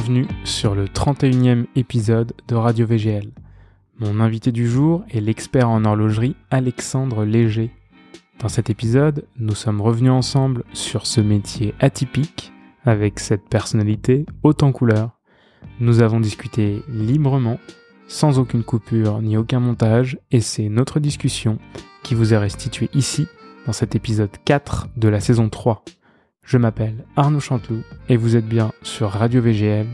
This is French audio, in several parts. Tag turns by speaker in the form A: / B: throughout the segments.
A: bienvenue sur le 31e épisode de Radio VGL. Mon invité du jour est l'expert en horlogerie Alexandre Léger. Dans cet épisode, nous sommes revenus ensemble sur ce métier atypique avec cette personnalité haute en couleur. Nous avons discuté librement, sans aucune coupure ni aucun montage, et c'est notre discussion qui vous est restituée ici, dans cet épisode 4 de la saison 3. Je m'appelle Arnaud Chanteloup et vous êtes bien sur Radio VGL,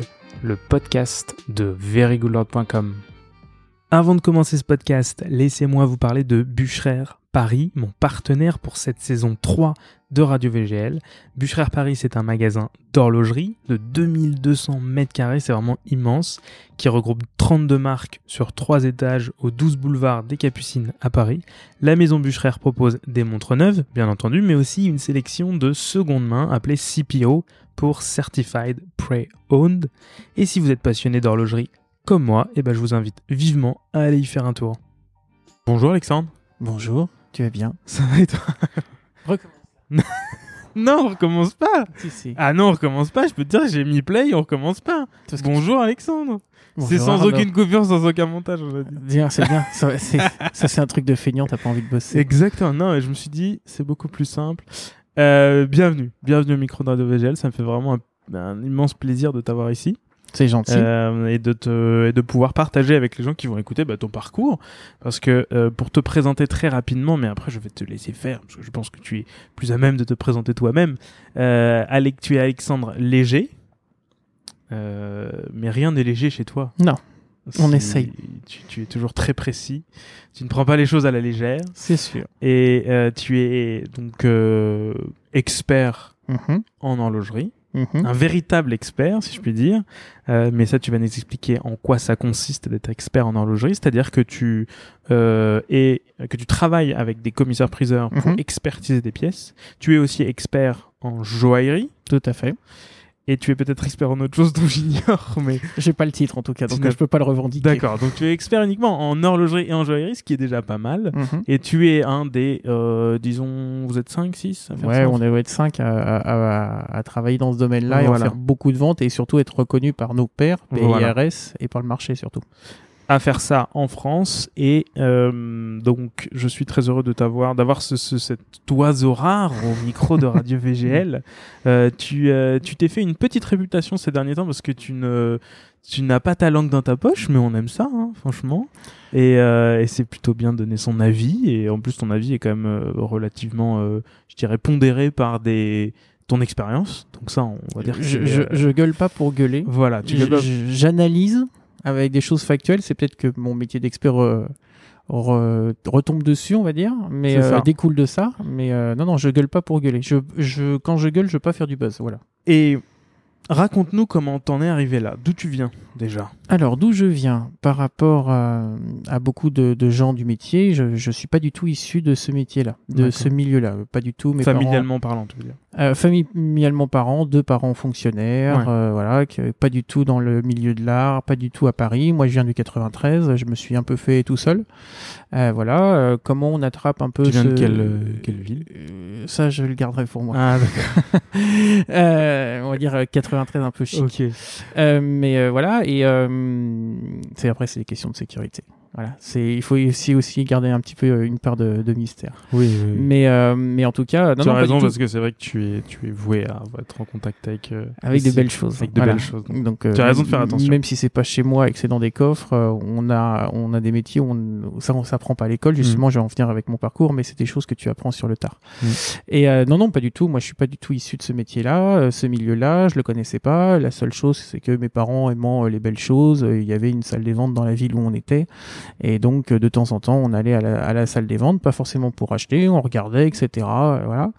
A: le podcast de verygoodlord.com. Avant de commencer ce podcast, laissez-moi vous parler de Bûcherer Paris, mon partenaire pour cette saison 3 de Radio VGL. Bûcherer Paris, c'est un magasin d'horlogerie de 2200 mètres carrés, c'est vraiment immense, qui regroupe 32 marques sur 3 étages au 12 boulevard des Capucines à Paris. La maison Bûcherer propose des montres neuves, bien entendu, mais aussi une sélection de seconde main appelée CPO pour Certified Pre-Owned. Et si vous êtes passionné d'horlogerie comme moi, eh ben je vous invite vivement à aller y faire un tour. Bonjour Alexandre.
B: Bonjour, tu vas bien
A: Ça va et toi Non, on recommence pas.
B: Si, si.
A: Ah non, on recommence pas. Je peux te dire, j'ai mis play, on recommence pas. Bonjour Alexandre. C'est sans
B: Arnaud.
A: aucune coupure, sans aucun montage.
B: Bien, c'est bien. Ça, c'est- un truc de feignant, t'as pas envie de bosser.
A: Exactement. Non, mais je me suis dit, c'est beaucoup plus simple. Euh, bienvenue, bienvenue au micro de Radio VGL. Ça me fait vraiment un, un immense plaisir de t'avoir ici
B: C'est gentil.
A: euh, et de te et de pouvoir partager avec les gens qui vont écouter bah, ton parcours. Parce que euh, pour te présenter très rapidement, mais après je vais te laisser faire parce que je pense que tu es plus à même de te présenter toi-même. Euh, Alec, tu es Alexandre Léger. Euh, mais rien n'est léger chez toi.
B: Non, on essaye.
A: Tu, tu es toujours très précis. Tu ne prends pas les choses à la légère.
B: C'est sûr.
A: Et euh, tu es donc euh, expert
B: Mhm,
A: en horlogerie,
B: mhm.
A: un véritable expert, si je puis dire. Euh, mais ça, tu vas nous expliquer en quoi ça consiste d'être expert en horlogerie, c'est-à-dire que tu euh, es, que tu travailles avec des commissaires-priseurs pour
B: Mhm.
A: expertiser des pièces. Tu es aussi expert en joaillerie.
B: Tout à fait.
A: Et tu es peut-être expert en autre chose dont j'ignore, mais
B: J'ai pas le titre en tout cas, donc je peux pas le revendiquer.
A: d'accord. Donc tu es expert uniquement en horlogerie et en joaillerie, ce qui est déjà pas mal.
B: Mhm.
A: Et tu es un des, euh, disons, vous êtes 5, 6 à faire
B: Ouais,
A: ça
B: on doit être 5 à, à- à- à travailler dans ce domaine-là et
A: Voilà.
B: à faire beaucoup de ventes et surtout être reconnu par nos pairs,
A: Voilà.
B: PIRS, et par le marché surtout.
A: À faire ça en France. Et euh, donc je suis très heureux de t'avoir d'avoir ce, ce- cet oiseau rare au micro de Radio VGL Euh, tu euh, tu t'es fait une petite réputation ces derniers temps parce que tu ne tu n'as pas ta langue dans ta poche mais on aime ça hein, franchement. Et, euh, et c'est plutôt bien de donner son avis. Et en plus ton avis est quand même euh, relativement euh, je dirais pondéré par des ton expérience. Donc ça on va dire que
B: Je, je, je gueule pas pour gueuler.
A: voilà
B: J'analyse avec des choses factuelles. C'est peut-être que mon métier d'expert euh, re- retombe dessus, on va dire, mais euh, découle de ça. Mais euh, non, non, je gueule pas pour gueuler. Je, je, quand je gueule, je veux pas faire du buzz. Voilà.
A: Et raconte-nous comment t'en es arrivé là. D'où tu viens déjà?
B: Alors, d'où je viens? Par rapport à, à beaucoup de, de gens du métier, je, je suis pas du tout issu de ce métier-là, de ce milieu-là. Pas du tout. Mes
A: Familialement parlant, tu veux dire?
B: parents- euh, familialement parents, deux parents fonctionnaires,
A: Ouais.
B: euh, voilà, qui- pas du tout dans le milieu de l'art, pas du tout à Paris. Moi, je viens du 93. Je me suis un peu fait tout seul. Euh, voilà. euh, comment on attrape un peu
A: Tu viens de quelle, euh, quelle ville?
B: Euh, Ça, je le garderai pour moi.
A: Ah, d'accord.
B: Euh, on va dire euh, 93 un peu chic. Euh, mais euh, voilà, et euh, c'est après c'est des questions de sécurité. Voilà, c'est il faut aussi aussi garder un petit peu euh, une part de, de mystère.
A: Oui, oui.
B: Mais euh, mais en tout cas, non,
A: tu as
B: non,
A: raison parce que c'est vrai que tu es, tu es voué à être en contact avec. euh,
B: avec des belles choses.
A: Avec de
B: Voilà.
A: belles choses. donc.
B: Donc, euh,
A: Tu as raison de faire attention.
B: Même si c'est pas chez moi et que c'est dans des coffres, euh, on a on a des métiers où, on, où ça on s'apprend pas à l'école. Justement, je vais en venir avec mon parcours, mais c'est des choses que tu apprends sur le tard.
A: Mm.
B: Et euh, non non pas du tout. Moi, je suis pas du tout issu de ce métier-là, ce milieu-là. Je le connaissais pas. La seule chose, c'est que mes parents aimant les belles choses, il y avait une salle des ventes dans la ville où on était, et donc euh, de temps en temps, on allait à la, salle des ventes, pas forcément pour acheter, on regardait, etc. euh, voilà.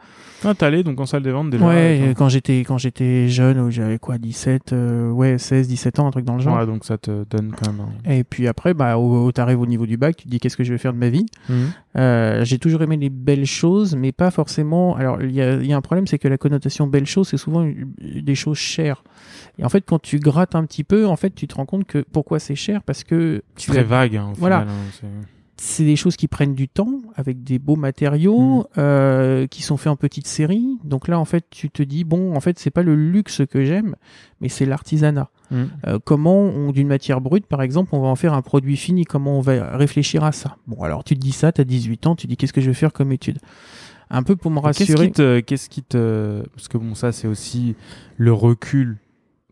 A: Ah, t'es allé donc en salle des ventes déjà
B: Ouais, quand j'étais quand j'étais jeune, où j'avais quoi, 17, euh, ouais, 16, 17 ans, un truc dans le genre.
A: Ouais, donc ça te donne quand même. un-
B: Et puis après, bah, au, au- t'arrives au niveau du bac, tu te dis qu'est-ce que je vais faire de ma vie?
A: Mhm.
B: Euh, j'ai toujours aimé les belles choses, mais pas forcément. Alors, il y a, y a un problème, c'est que la connotation belle chose, c'est souvent des choses chères. Et en fait, quand tu grattes un petit peu, en fait, tu te rends compte que pourquoi c'est cher, parce que tu
A: Très vague. hein, au
B: Voilà.
A: final, hein, c'est-
B: des choses qui prennent du temps, avec des beaux matériaux,
A: Mm.
B: euh, qui sont faits en petites séries. Donc là, en fait, tu te dis, bon, en fait, c'est pas le luxe que j'aime, mais c'est l'artisanat.
A: Mm.
B: Euh, comment, on- d'une matière brute, par exemple, on va en faire un produit fini? Comment on va réfléchir à ça? Bon, alors tu te dis ça, tu as 18 ans, tu dis, qu'est-ce que je vais faire comme étude? Un peu pour me
A: Qu'est-ce
B: rassurer.
A: qui te, qu'est-ce qui te, parce que bon, ça c'est aussi le recul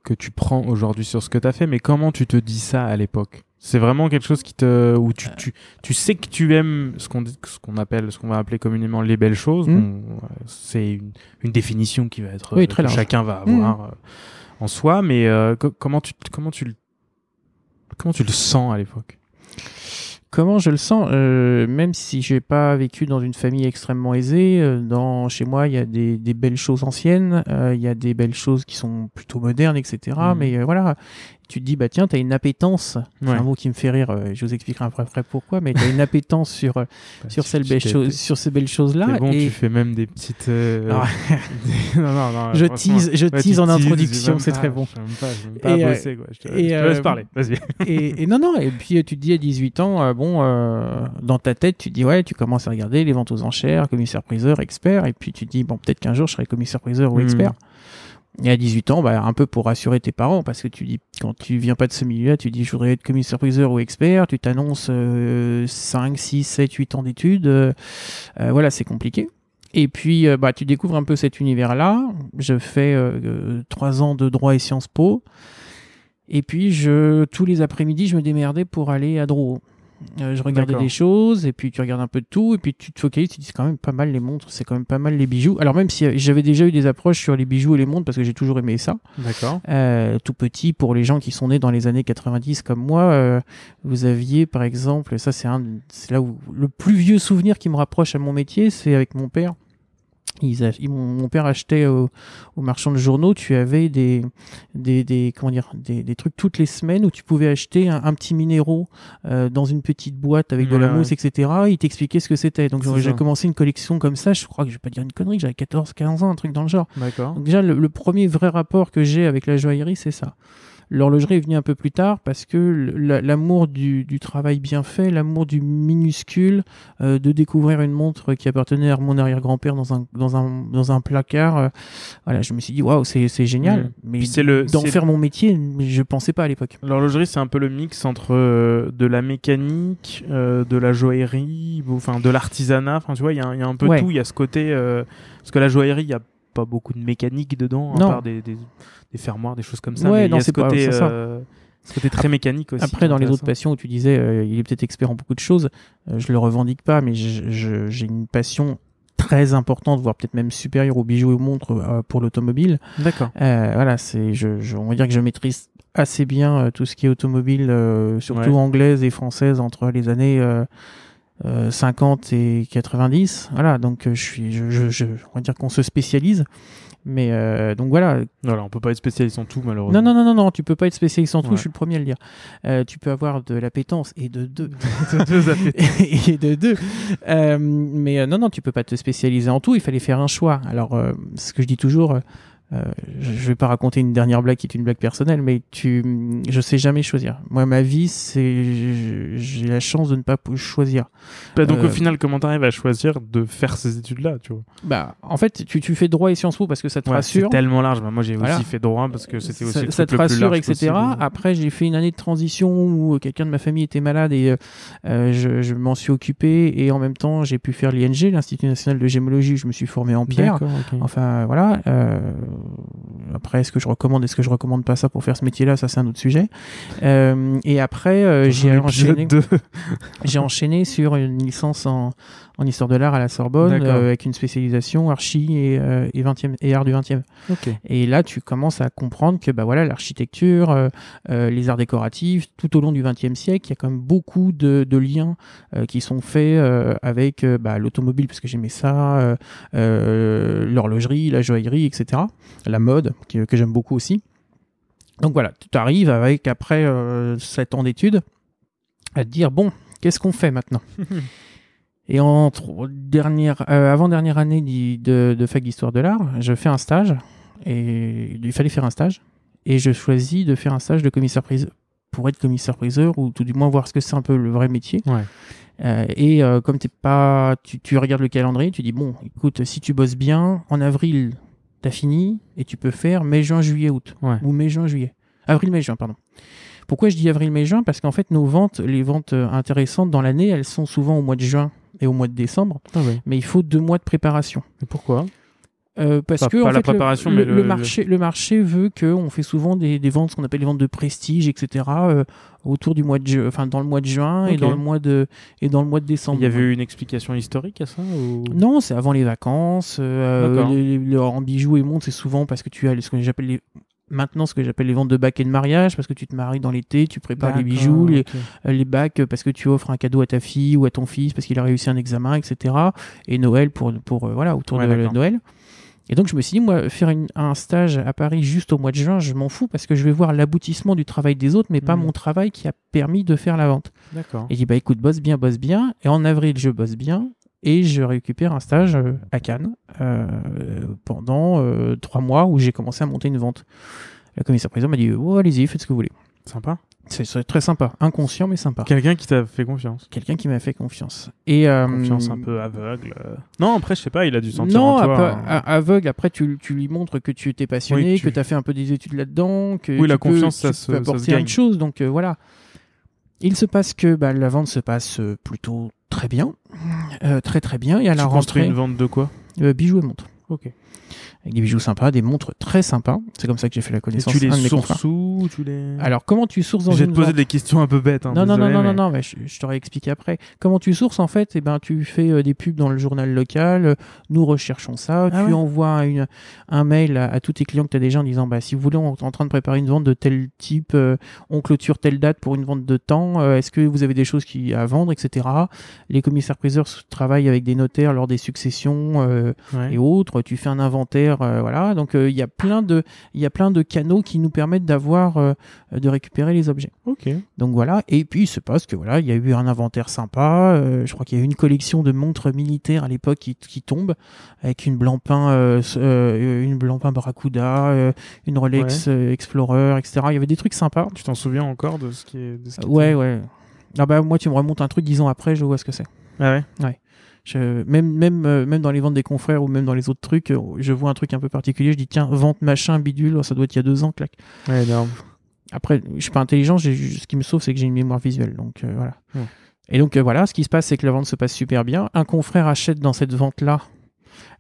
A: que tu prends aujourd'hui sur ce que tu as fait, mais comment tu te dis ça à l'époque? C'est vraiment quelque chose qui te, où tu, tu, tu sais que tu aimes ce qu'on, dit- ce qu'on appelle, ce qu'on va appeler communément les belles choses.
B: Mm.
A: Euh, c'est une, une définition qui va être,
B: Oui,
A: euh,
B: très
A: que
B: large.
A: chacun va avoir euh, en soi, mais euh, co- comment tu, comment tu, le- comment tu le sens à l'époque?
B: Comment je le sens? Euh, Même si j'ai pas vécu dans une famille extrêmement aisée, euh, dans chez moi il y a des, des belles choses anciennes, euh, il y a des belles choses qui sont plutôt modernes, etc.
A: Mhm.
B: Mais euh, voilà, tu te dis bah tiens t'as une appétence. C'est un mot qui me fait rire. euh, je vous expliquerai après, après pourquoi. Mais t'as une appétence sur euh, sur
A: Tu-
B: ces
A: tu
B: belles choses, sur ces belles choses là.
A: T'es bon,
B: et
A: tu fais même des petites. euh,
B: Ah,
A: des- non, non, non,
B: je tease, je
A: Ouais,
B: tease
A: tu
B: en
A: teases,
B: introduction, c'est très bon. Et,
A: bossé, quoi. Je te, laisse parler, vas-y.
B: et, et non, non, et puis tu te dis à 18 ans, euh, bon, dans ta tête, tu te dis, ouais, tu commences à regarder les ventes aux enchères, commissaire-priseur, expert, et puis tu te dis, bon, peut-être qu'un jour je serai commissaire-priseur ou
A: Mhm.
B: expert. Et à 18 ans, bah, un peu pour rassurer tes parents, parce que tu dis, quand tu viens pas de ce milieu-là, tu dis, je voudrais être commissaire-priseur ou expert, tu t'annonces euh, 5, 6, 7, 8 ans d'études, euh, euh, voilà, c'est compliqué. Et puis, euh, bah, tu découvres un peu cet univers-là. Je fais euh, euh, trois ans de droit et Sciences Po. Et puis, je, tous les après-midi, je me démerdais pour aller à Drouot. Euh, je regardais des choses, et puis tu regardes un peu de tout, et puis tu te focalises, tu te dis c'est quand même pas mal les montres, c'est quand même pas mal les bijoux. Alors même si euh, j'avais déjà eu des approches sur les bijoux et les montres, parce que j'ai toujours aimé ça,
A: D'accord.
B: euh, tout petit, pour les gens qui sont nés dans les années 90 comme moi, euh, vous aviez par exemple, ça c'est un, c'est là où le plus vieux souvenir qui me rapproche à mon métier, c'est avec mon père. Ils a- ils- mon, père achetait au, au marchand de journaux, tu avais des, des, des comment dire, des, des trucs toutes les semaines où tu pouvais acheter un, un petit minéraux euh, dans une petite boîte avec de la
A: Ouais,
B: mousse, etc. Il t'expliquait ce que c'était. Donc j'ai commencé une collection comme ça. Je crois que je vais pas dire une connerie, j'avais 14, 15 ans, un truc dans le genre. Donc déjà, le, le premier vrai rapport que j'ai avec la joaillerie, c'est ça. L'horlogerie est venue un peu plus tard parce que l'amour du, du travail bien fait, l'amour du minuscule, euh, de découvrir une montre qui appartenait à mon arrière-grand-père dans un, dans un, dans un placard, euh, voilà, je me suis dit, waouh, c'est génial.
A: Mm.
B: Mais
A: c'est le-
B: d'en faire mon métier, je pensais pas à l'époque.
A: L'horlogerie, c'est un peu le mix entre euh, de la mécanique, de la joaillerie, enfin de l'artisanat. Enfin, tu vois, il y, a un- il y a un peu
B: Ouais.
A: tout. Il y a ce côté. parce que la joaillerie, il y a pas beaucoup de mécanique dedans, à
B: Non.
A: part des, des, des fermoirs, des choses comme ça.
B: Ouais,
A: mais
B: non,
A: ce
B: c'est pas-
A: côté,
B: c'est ça.
A: euh, ce côté très mécanique aussi.
B: Après, dans les autres passions où tu disais, euh, il est peut-être expert en beaucoup de choses, euh, je le revendique pas, mais j'ai une passion très importante, voire peut-être même supérieure aux bijoux et aux montres euh, pour l'automobile.
A: D'accord.
B: Euh, voilà, c'est, je, je- on va dire que je maîtrise assez bien euh, tout ce qui est automobile, euh, surtout
A: Ouais.
B: anglaise et française entre les années euh, euh, 50 et 90. Voilà, donc euh, je suis, je, je, je- on va dire qu'on se spécialise. Mais euh, donc voilà,
A: Voilà, on peut pas être spécialiste en tout, malheureusement.
B: non, non, non, non, non, tu peux pas être spécialiste en tout,
A: Ouais.
B: je suis le premier à le dire. Euh, tu peux avoir de l'appétence et de deux. Et de deux. Euh, mais non, non, tu peux pas te spécialiser en tout, il fallait faire un choix. Alors, ce que je dis toujours, euh, euh, je vais pas raconter une dernière blague qui est une blague personnelle, mais tu, je sais jamais choisir. Moi, ma vie, c'est, j'ai la chance de ne pas choisir.
A: Bah, donc
B: Euh,
A: au final, comment t'arrives à choisir de faire ces études-là, tu vois?
B: Bah, en fait, tu, tu fais droit et Sciences Po parce que ça te
A: Ouais,
B: rassure.
A: C'est tellement large. Bah, moi, j'ai
B: Voilà.
A: aussi fait droit parce que c'était aussi
B: ça,
A: le
B: ça te
A: le plus
B: rassure,
A: large
B: etc.
A: possible.
B: Après, j'ai fait une année de transition où quelqu'un de ma famille était malade et euh, euh, je, je m'en suis occupé et en même temps, j'ai pu faire l'ING, l'Institut national de gémologie. où Je me suis formé en pierre.
A: D'accord, ok.
B: Enfin, voilà. Euh, après, est-ce que je recommande, est-ce que je recommande pas ça pour faire ce métier-là? Ça, c'est un autre sujet. Euh, et après, euh, j'ai enchaîné sur une licence en, en histoire de l'art à la Sorbonne euh, avec une spécialisation archi et, euh, et, 20e, et art du 20e.
A: Ok.
B: Et là, tu commences à comprendre que bah voilà, l'architecture, euh, les arts décoratifs, tout au long du XXe siècle, il y a quand même beaucoup de, de liens qui sont faits avec bah, l'automobile, parce que j'aimais ça, l'horlogerie, la joaillerie, etc. La mode, que j'aime beaucoup aussi. Donc voilà, tu arrives avec, après euh, 7 ans d'études, à te dire, bon, qu'est-ce qu'on fait maintenant? Et en dernière, euh, avant dernière année de, de fac d'histoire de l'art, je fais un stage et il fallait faire un stage et je choisis de faire un stage de commissaire priseur pour être commissaire priseur ou tout du moins voir ce que c'est un peu le vrai métier.
A: Ouais.
B: Euh, et euh, comme t'es pas, tu, tu regardes le calendrier, tu dis bon, écoute, si tu bosses bien, en avril, t'as fini et tu peux faire mai, juin, juillet, août
A: Ouais.
B: ou mai, juin, juillet, avril, mai, juin, pardon. Pourquoi je dis avril, mai, juin? Parce qu'en fait, nos ventes, les ventes intéressantes dans l'année, elles sont souvent au mois de juin et au mois de décembre,
A: Ah ouais.
B: mais il faut deux mois de préparation.
A: Et pourquoi?
B: Euh, parce
A: Pas-
B: que
A: pas
B: en
A: la
B: fait,
A: préparation,
B: le,
A: mais
B: le
A: le-
B: marché, le marché veut qu'on fait souvent des, des ventes, ce qu'on appelle les ventes de prestige, etc. euh, autour du mois de, enfin dans le mois de juin et dans le mois de et dans le mois de décembre.
A: Il y avait eu une explication historique à ça ou...
B: Non, c'est avant les vacances. euh,
A: D'accord.
B: les- les- en bijoux et montres, c'est souvent parce que tu as ce que j'appelle les maintenant ce que j'appelle les ventes de bacs et de mariage parce que tu te maries dans l'été, tu prépares les bijoux, les, euh, les bacs euh, parce que tu offres un cadeau à ta fille ou à ton fils parce qu'il a réussi un examen, etc. Et Noël pour, pour euh, voilà autour
A: Ouais,
B: de. Noël. Et donc je me suis dit moi faire une- un stage à Paris juste au mois de juin, je m'en fous parce que je vais voir l'aboutissement du travail des autres, mais pas
A: Mhm.
B: mon travail qui a permis de faire la vente.
A: D'accord.
B: Et j'ai dit bah écoute bosse bien, bosse bien. Et en avril je bosse bien et je récupère un stage euh, à Cannes euh, pendant euh, trois mois où j'ai commencé à monter une vente. La commissaire président m'a dit oh, allez-y faites ce que vous voulez.
A: Sympa.
B: C'est très sympa, inconscient mais sympa.
A: Quelqu'un qui t'a fait confiance.
B: Quelqu'un qui m'a fait confiance. Et euh,
A: Confiance un peu aveugle. Non, après, je sais pas, il a dû sentir
B: Non,
A: en toi.
B: a- aveugle. Après, tu, tu lui montres que tu étais passionné,
A: Oui,
B: que tu as fait un peu des études là-dedans, que
A: Oui, la
B: tu peux-
A: confiance,
B: tu
A: ça
B: peux
A: se- ça se
B: apporter
A: gagne.
B: une chose. Donc euh, voilà. Il se passe que bah, la vente se passe euh, plutôt très bien, Euh, très très bien. Et à la
A: tu construis
B: rentrée,
A: une vente de quoi?
B: Euh, bijoux et montres.
A: Ok.
B: Avec des bijoux sympas, des montres très sympas. C'est comme ça que j'ai fait la
A: Et
B: connaissance.
A: tu les sources où tu les...
B: Alors comment tu sources dans
A: Je vais te poser des questions un peu bêtes. Hein,
B: Non, non, non,
A: désolé,
B: non,
A: mais-
B: non, non, mais je, je t'aurais expliqué après. Comment tu sources en fait? Eh ben, tu fais euh, des pubs dans le journal local, euh, nous recherchons ça,
A: Ah
B: tu
A: ouais?
B: envoies une, un mail à, à tous tes clients que tu as déjà en disant bah, si vous voulez, on est en train de préparer une vente de tel type, euh, on clôture telle date pour une vente de temps, euh, est-ce que vous avez des choses qui, à vendre, etc. Les commissaires priseurs s- travaillent avec des notaires lors des successions
A: Ouais.
B: et autres, tu fais un inventaire, euh, voilà. Donc euh, il y a plein de il y a plein de canaux qui nous permettent d'avoir euh, de récupérer les objets.
A: Ok.
B: Donc voilà, et puis il se passe que voilà, il y a eu un inventaire sympa. je crois qu'il y a eu une collection de montres militaires à l'époque qui, qui tombe avec une Blancpain, une Blancpain Barracuda, une Rolex Explorer, etc. Il y avait des trucs sympas.
A: Tu t'en souviens encore de ce qui est. De ce qui
B: Ouais, ouais. Ah bah moi tu me remontes un truc dix ans après, je vois ce que c'est.
A: Ah ouais.
B: Je, même, même, euh, même dans les ventes des confrères ou même dans les autres trucs, euh, je vois un truc un peu particulier. Je dis tiens, vente machin bidule, ça doit être il y a deux ans, clac.
A: Ouais, énorme.
B: Après, je suis pas intelligent, ce qui me sauve, c'est que j'ai une mémoire visuelle. Donc euh, voilà.
A: Ouais.
B: Et donc euh, voilà, ce qui se passe, c'est que la vente se passe super bien. Un confrère achète dans cette vente-là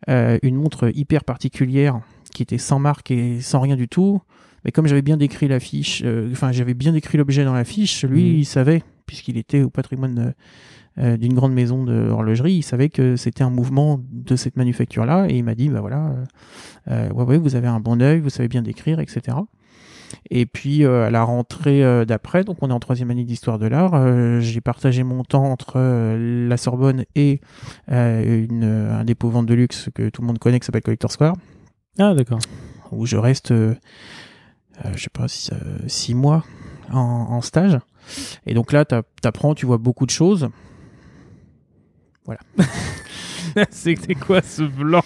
B: euh, une montre hyper particulière qui était sans marque et sans rien du tout. Mais comme j'avais bien décrit la fiche, enfin j'avais bien décrit l'objet dans la fiche, lui
A: Mhm.
B: il savait, puisqu'il était au patrimoine euh, d'une grande maison de horlogerie, il savait que c'était un mouvement de cette manufacture-là et il m'a dit bah voilà, euh, euh, ouais ouais vous avez un bon œil, vous savez bien décrire, etc. Et puis euh, à la rentrée euh, d'après, donc on est en troisième année d'histoire de l'art, euh, j'ai partagé mon temps entre la Sorbonne et euh, une, un dépôt vente de luxe que tout le monde connaît qui s'appelle Collector Square,
A: Ah d'accord.
B: où je reste, je sais pas, six, euh, six mois en, en stage. Et donc là, t'apprends, tu vois beaucoup de choses.
A: C'était quoi ce blanc?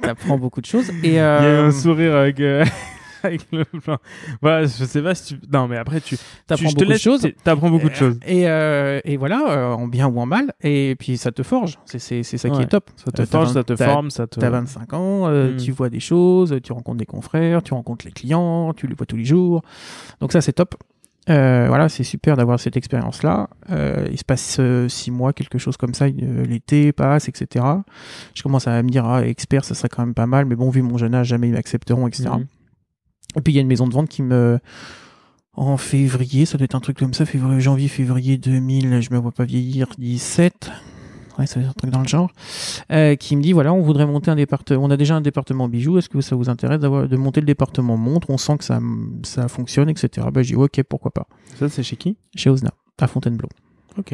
B: T'apprends beaucoup de choses. Et
A: Il y a eu
B: euh,
A: un sourire avec, euh, avec le blanc. Voilà, je sais pas si tu. Non, mais après, tu. tu
B: t'apprends beaucoup de choses.
A: T'apprends beaucoup de choses.
B: Et, euh, et voilà, euh, en bien ou en mal. Et puis ça te forge. C'est c'est- c'est ça qui est top.
A: Ça te
B: Euh,
A: forge, ça te forme, ça te.
B: T'as 25 ans, euh,
A: Mm.
B: tu vois des choses, tu rencontres des confrères, tu rencontres les clients, tu les vois tous les jours. Donc ça, c'est top. Euh, voilà, c'est super d'avoir cette expérience-là. Euh, il se passe euh, six mois, quelque chose comme ça. euh, L'été passe, etc. Je commence à me dire, ah, expert, ça serait quand même pas mal. Mais bon, vu mon jeune âge, jamais ils m'accepteront, etc.
A: Mhm.
B: Et puis il y a une maison de vente qui me en février, ça doit être un truc comme ça, février, janvier, février 2000, je me vois pas vieillir, 17. Ouais, un truc dans le genre. Euh, qui me dit voilà, on voudrait monter un département. On a déjà un département bijoux. Est-ce que ça vous intéresse d'avoir de monter le département montre On sent que ça, ça fonctionne, etc. Bah, j'ai dit ok, pourquoi pas.
A: Ça, c'est chez qui?
B: Chez Osna, à Fontainebleau.
A: Ok.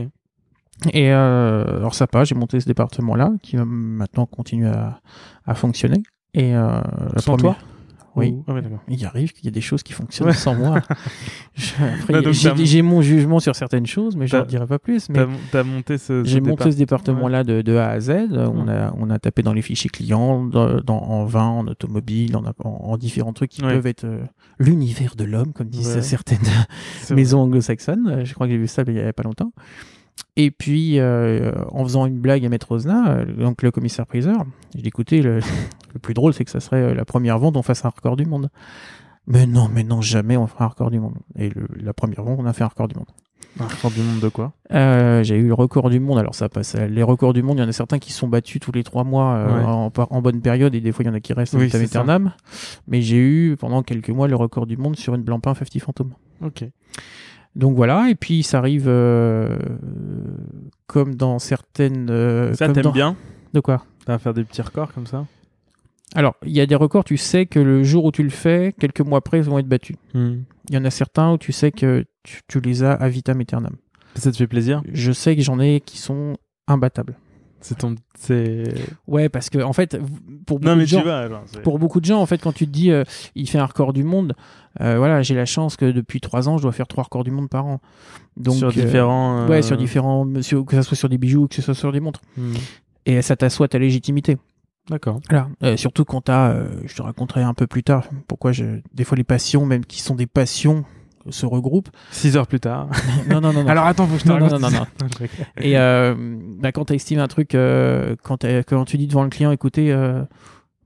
B: Et euh, alors ça passe, j'ai monté ce département-là qui va maintenant continuer à, à fonctionner. Et euh, la
A: Sans
B: première-
A: toi
B: Oui.
A: Ou- Ah ouais.
B: Il arrive qu'il y a des choses qui fonctionnent
A: Ouais.
B: sans moi. J'ai mon jugement sur certaines choses, mais je ne dirai pas plus. Mais
A: T'as t'as monté ce. ce
B: j'ai monté ce département-là de, de A à Z. On, a, on a tapé dans les fichiers clients, dans, dans- en vin, en automobile, en, en, en différents trucs qui peuvent être euh, l'univers de l'homme, comme disent certaines maisons anglo-saxonnes. Je crois que j'ai vu ça il y a pas longtemps. Et puis, euh, en faisant une blague à Maître Ozna, euh, donc le commissaire-priseur, je dis écoutez, le, le plus drôle, c'est que ça serait euh, la première vente, on fasse un record du monde. Mais non, mais non, jamais on fera un record du monde. Et le- la première vente, on a fait un record du monde.
A: Un record du monde de quoi?
B: Euh, j'ai eu le record du monde. Alors ça passe. Les records du monde, il y en a certains qui sont battus tous les trois mois euh,
A: Ouais.
B: en, bonne période et des fois il y en a qui restent
A: Oui, ça.
B: aeternam. Mais j'ai eu pendant quelques mois le record du monde sur une Blancpain 50 Phantom.
A: Ok.
B: Donc voilà. Et puis ça arrive euh, comme dans certaines. euh,
A: Ça, t'aimes
B: dans-
A: bien?
B: De quoi?
A: T'as faire des petits records comme ça?
B: Alors il y a des records. Tu sais que le jour où tu le fais, quelques mois après, ils vont être battus. Il y en a certains où tu sais que tu, tu les as à vitam aeternam.
A: Ça te fait plaisir?
B: Je sais que j'en ai qui sont imbattables.
A: C'est ton. C'est.
B: Ouais, parce que en fait, pour beaucoup
A: Non, mais
B: de gens,
A: vas.
B: pour beaucoup de gens, en fait, quand tu te dis, euh, il fait un record du monde, euh, voilà, j'ai la chance que depuis trois ans, je dois faire trois records du monde par an. Donc,
A: sur
B: euh,
A: différents.
B: ouais, sur différents, que ça soit sur des bijoux, ou que ce soit sur des montres.
A: hmm.
B: Et ça t'assoit ta légitimité.
A: D'accord.
B: Voilà. Euh, surtout quand t'as, euh, je te raconterai un peu plus tard, pourquoi je, des fois les passions, même qui sont des passions, se regroupent.
A: 6 heures plus tard.
B: non, non, non, non.
A: Alors attends, faut que je te
B: Non, non,
A: raconte
B: non, non,
A: je rigole.
B: Et euh, bah, quand tu estimes un truc, euh, quand, quand tu dis devant le client, écoutez, euh,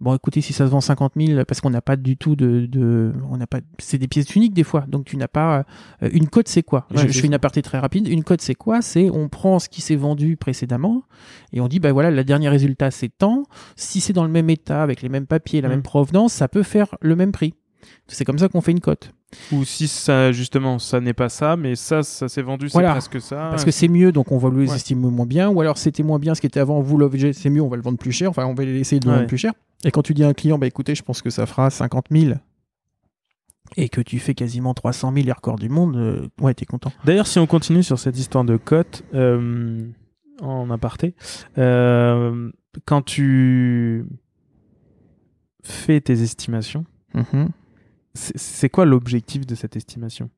B: bon, écoutez, si ça se vend 50 000, parce qu'on n'a pas du tout de, de on n'a pas, c'est des pièces uniques des fois, donc tu n'as pas euh, une cote, c'est quoi?
A: Ouais,
B: Je, fais une aparté très rapide. Une cote, c'est quoi? C'est on prend ce qui s'est vendu précédemment et on dit, bah voilà, le dernier résultat, c'est tant. Si c'est dans le même état, avec les mêmes papiers, la
A: Mm.
B: même provenance, ça peut faire le même prix. C'est comme ça qu'on fait une cote.
A: Ou si ça, justement, ça n'est pas ça, mais ça, ça s'est vendu, c'est
B: Voilà.
A: presque ça.
B: Parce que c'est mieux, donc on va les
A: Ouais.
B: estimer moins bien. Ou alors c'était moins bien ce qui était avant, vous l'objet, c'est mieux, on va le vendre plus cher. Enfin, on va essayer de le
A: Ouais.
B: vendre plus cher. Et quand tu dis à un client, bah écoutez, je pense que ça fera 50 000 et que tu fais quasiment 300 000 les records du monde, euh, ouais, t'es content.
A: D'ailleurs, si on continue sur cette histoire de cote, euh, en aparté, euh, quand tu fais tes estimations, c'est c'est quoi l'objectif de cette estimation?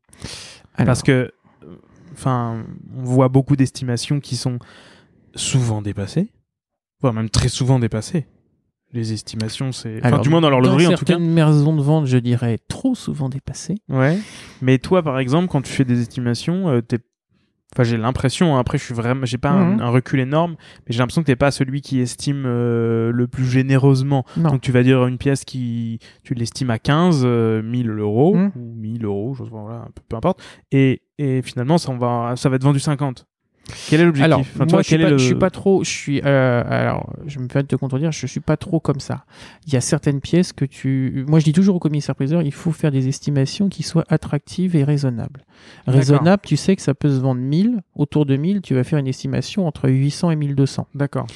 B: Alors,
A: Parce que, enfin, on voit beaucoup d'estimations qui sont souvent dépassées, voire même très souvent dépassées. Les estimations, c'est, enfin, du moins dans l'horlogerie en tout cas.
B: certaines maisons de vente, je dirais, trop souvent dépassées.
A: Ouais. Mais toi, par exemple, quand tu fais des estimations, euh, t'es Enfin, j'ai l'impression. hein, Après, je suis vraiment, j'ai pas un,
B: Mhm.
A: un recul énorme, mais j'ai l'impression que t'es pas celui qui estime euh, le plus généreusement.
B: Non.
A: Donc, tu vas dire une pièce qui, tu l'estimes à 15 euh, 1000 euros
B: Mhm.
A: ou 1000 euros, je voilà, peu, peu importe. Et, et finalement, ça, on va, ça va être vendu 50. Quel est l'objectif
B: Alors,
A: Enfin,
B: moi, je suis, pas,
A: le-
B: je suis pas trop. Je suis. euh, alors, je me permets de te contredire. Je suis pas trop comme ça. Il y a certaines pièces que tu. Moi, je dis toujours au commissaire-priseur, il faut faire des estimations qui soient attractives et raisonnables.
A: D'accord.
B: Raisonnable, tu sais que ça peut se vendre 1000. Autour de 1000, tu vas faire une estimation entre 800 et 1200.
A: D'accord.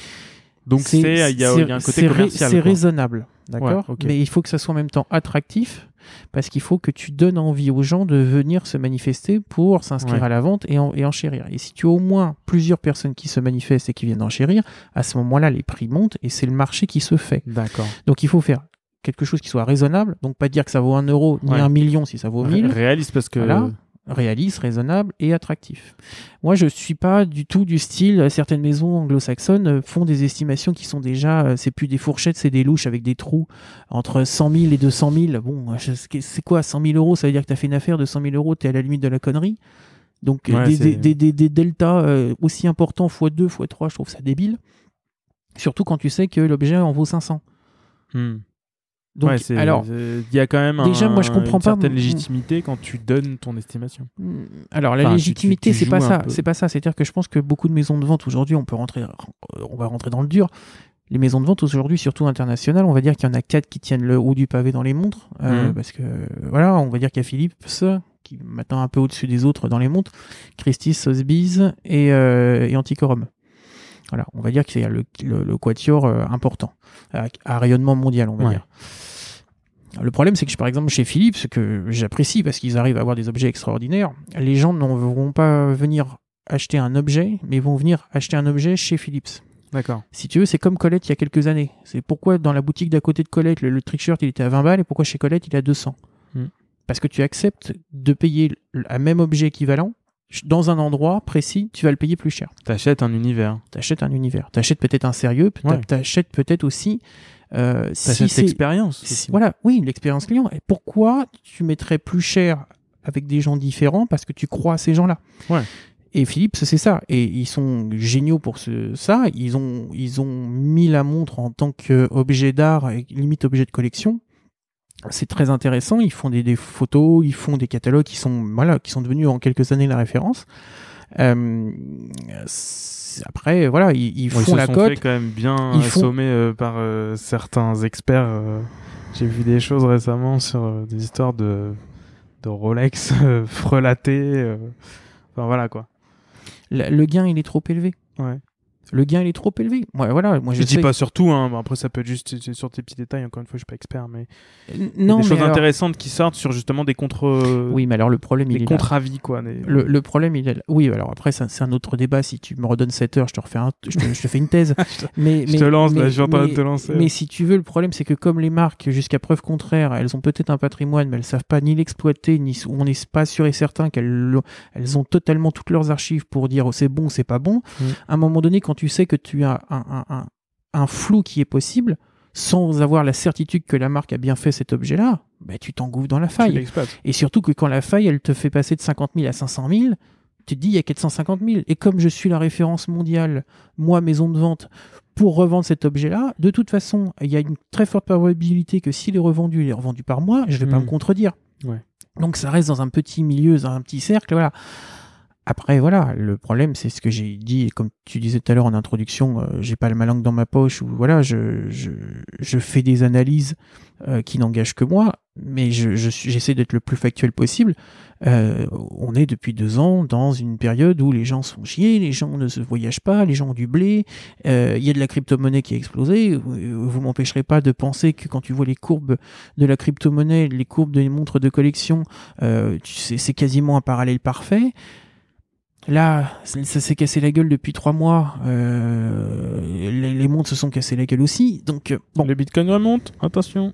A: Donc,
B: C'est-
A: il y, a y un côté
B: c'est
A: commercial.
B: C'est
A: quoi.
B: raisonnable, d'accord
A: Ouais.
B: Mais il faut que ça soit en même temps attractif, parce qu'il faut que tu donnes envie aux gens de venir se manifester pour s'inscrire
A: Ouais.
B: à la vente et, en, et enchérir. Et si tu as au moins plusieurs personnes qui se manifestent et qui viennent enchérir, à ce moment-là, les prix montent et c'est le marché qui se fait.
A: D'accord.
B: Donc il faut faire quelque chose qui soit raisonnable, donc pas dire que ça vaut un euro ni
A: Ouais.
B: un million si ça vaut
A: Ré-
B: 1000
A: Réaliste parce que.
B: Voilà. Réaliste, raisonnable et attractif. Moi, je suis pas du tout du style. euh, Certaines maisons anglo-saxonnes euh, font des estimations qui sont déjà, euh, c'est plus des fourchettes, c'est des louches avec des trous entre 100 000 et 200 000. Bon, c'est quoi 100 000 euros Ça veut dire que tu as fait une affaire de 100 000 euros, tu es à la limite de la connerie. Donc,
A: Ouais,
B: des,
A: c'est-
B: des, des, des- des deltas aussi importants x2, x3, je trouve ça débile. Surtout quand tu sais que l'objet en vaut 500.
A: Hmm.
B: Donc,
A: Ouais,
B: alors,
A: il y a quand même
B: déjà,
A: un-
B: moi, je comprends
A: une
B: pas
A: certaine
B: mon-
A: légitimité quand tu donnes ton estimation.
B: Mm, Alors la
A: Enfin,
B: légitimité, c'est pas ça. C'est pas ça. C'est-à-dire que je pense que beaucoup de maisons de vente aujourd'hui, on peut rentrer, on va rentrer dans le dur. Les maisons de vente aujourd'hui, surtout internationales, on va dire qu'il y en a quatre qui tiennent le haut du pavé dans les montres, euh,
A: Mhm.
B: parce que voilà, on va dire qu'il y a Philips qui est maintenant un peu au-dessus des autres dans les montres, Christie's, Sotheby's et, euh, et Antiquorum. Voilà, on va dire que c'est le, le, le quatuor euh, important à, à rayonnement mondial, on va
A: Ouais.
B: dire. Le problème, c'est que par exemple chez Philips, ce que j'apprécie parce qu'ils arrivent à avoir des objets extraordinaires, les gens ne vont pas venir acheter un objet, mais vont venir acheter un objet chez Philips.
A: D'accord.
B: Si tu veux, c'est comme Colette il y a quelques années. C'est pourquoi dans la boutique d'à côté de Colette, le, le trick-shirt il était à 20 balles et pourquoi chez Colette il est à 200.
A: Hmm.
B: Parce que tu acceptes de payer un même objet équivalent dans un endroit précis, tu vas le payer plus cher.
A: T'achètes un univers.
B: T'achètes un univers, t'achètes peut-être un sérieux,
A: Ouais.
B: t'achètes peut-être aussi. Euh, si
A: T'achètes
B: c'est-
A: l'expérience.
B: si-. Voilà, oui, l'expérience client. Et pourquoi tu mettrais plus cher avec des gens différents? Parce que tu crois à ces gens-là
A: Ouais.
B: Et Philips, c'est ça. Et ils sont géniaux pour ce, ça. Ils ont, ils ont mis la montre en tant qu'objet d'art, et limite objet de collection. C'est très intéressant. Ils font des, des, photos, ils font des catalogues qui sont, voilà, qui sont devenus en quelques années la référence. Euh, après, voilà, ils, ils font
A: ils se
B: la
A: sont
B: cote.
A: fait quand même bien
B: Ils font-
A: assommés euh, par euh, certains experts. euh. J'ai vu des choses récemment sur des histoires de, de Rolex frelatées. Enfin voilà quoi.
B: Le, le gain, il est trop élevé.
A: Ouais.
B: Le gain, il est trop élevé. Moi, voilà, moi je,
A: Je dis pas sur tout, hein. après ça peut être juste sur tes petits détails. Encore une fois, je suis pas expert, mais il y a
B: Non,
A: des
B: mais
A: choses
B: alors-
A: intéressantes qui sortent sur justement des contre,
B: Oui, mais alors le problème, il
A: des
B: est là.
A: contre-avis quoi. des-
B: Le, le problème, il est là. Oui, alors après, c'est un autre débat. Si tu me redonnes 7 heures, je te refais un, je te, je te fais une thèse. mais,
A: Je
B: mais-
A: te lance, là,
B: mais-
A: je suis en train de te lancer.
B: Mais si tu veux, le problème, c'est que comme les marques, jusqu'à preuve contraire, elles ont peut-être un patrimoine, mais elles savent pas ni l'exploiter, ni on n'est pas sûr et certain qu'elles elles ont totalement toutes leurs archives pour dire oh, c'est bon, c'est pas bon.
A: Mm.
B: À un moment donné, quand tu sais que tu as un, un, un, un flou qui est possible, sans avoir la certitude que la marque a bien fait cet objet-là, bah, tu t'engouffres dans la faille. Et surtout que quand la faille, elle te fait passer de 50 000 à 500 000, tu te dis, il y a 450 000. Et comme je suis la référence mondiale, moi, maison de vente, pour revendre cet objet-là, de toute façon, il y a une très forte probabilité que s'il est revendu, il est revendu par moi, je vais pas me contredire.
A: Ouais.
B: Donc ça reste dans un petit milieu, dans un petit cercle, voilà. Après, voilà, le problème, c'est ce que j'ai dit, et comme tu disais tout à l'heure en introduction, euh, j'ai pas ma langue dans ma poche, ou voilà, je, fais des analyses euh, qui n'engagent que moi, mais je, j'essaie d'être le plus factuel possible. Euh, on est depuis deux ans dans une période où les gens sont chiés, les gens ne se voyagent pas, les gens ont du blé, euh, il y a de la crypto-monnaie qui a explosé. Vous, m'empêcherez pas de penser que quand tu vois les courbes de la crypto-monnaie, les courbes des montres de collection, c'est quasiment un parallèle parfait. Là, ça s'est cassé la gueule depuis trois mois. Euh, les, les montres se sont cassées la gueule aussi. Donc, euh, bon,
A: Le bitcoin remonte, attention.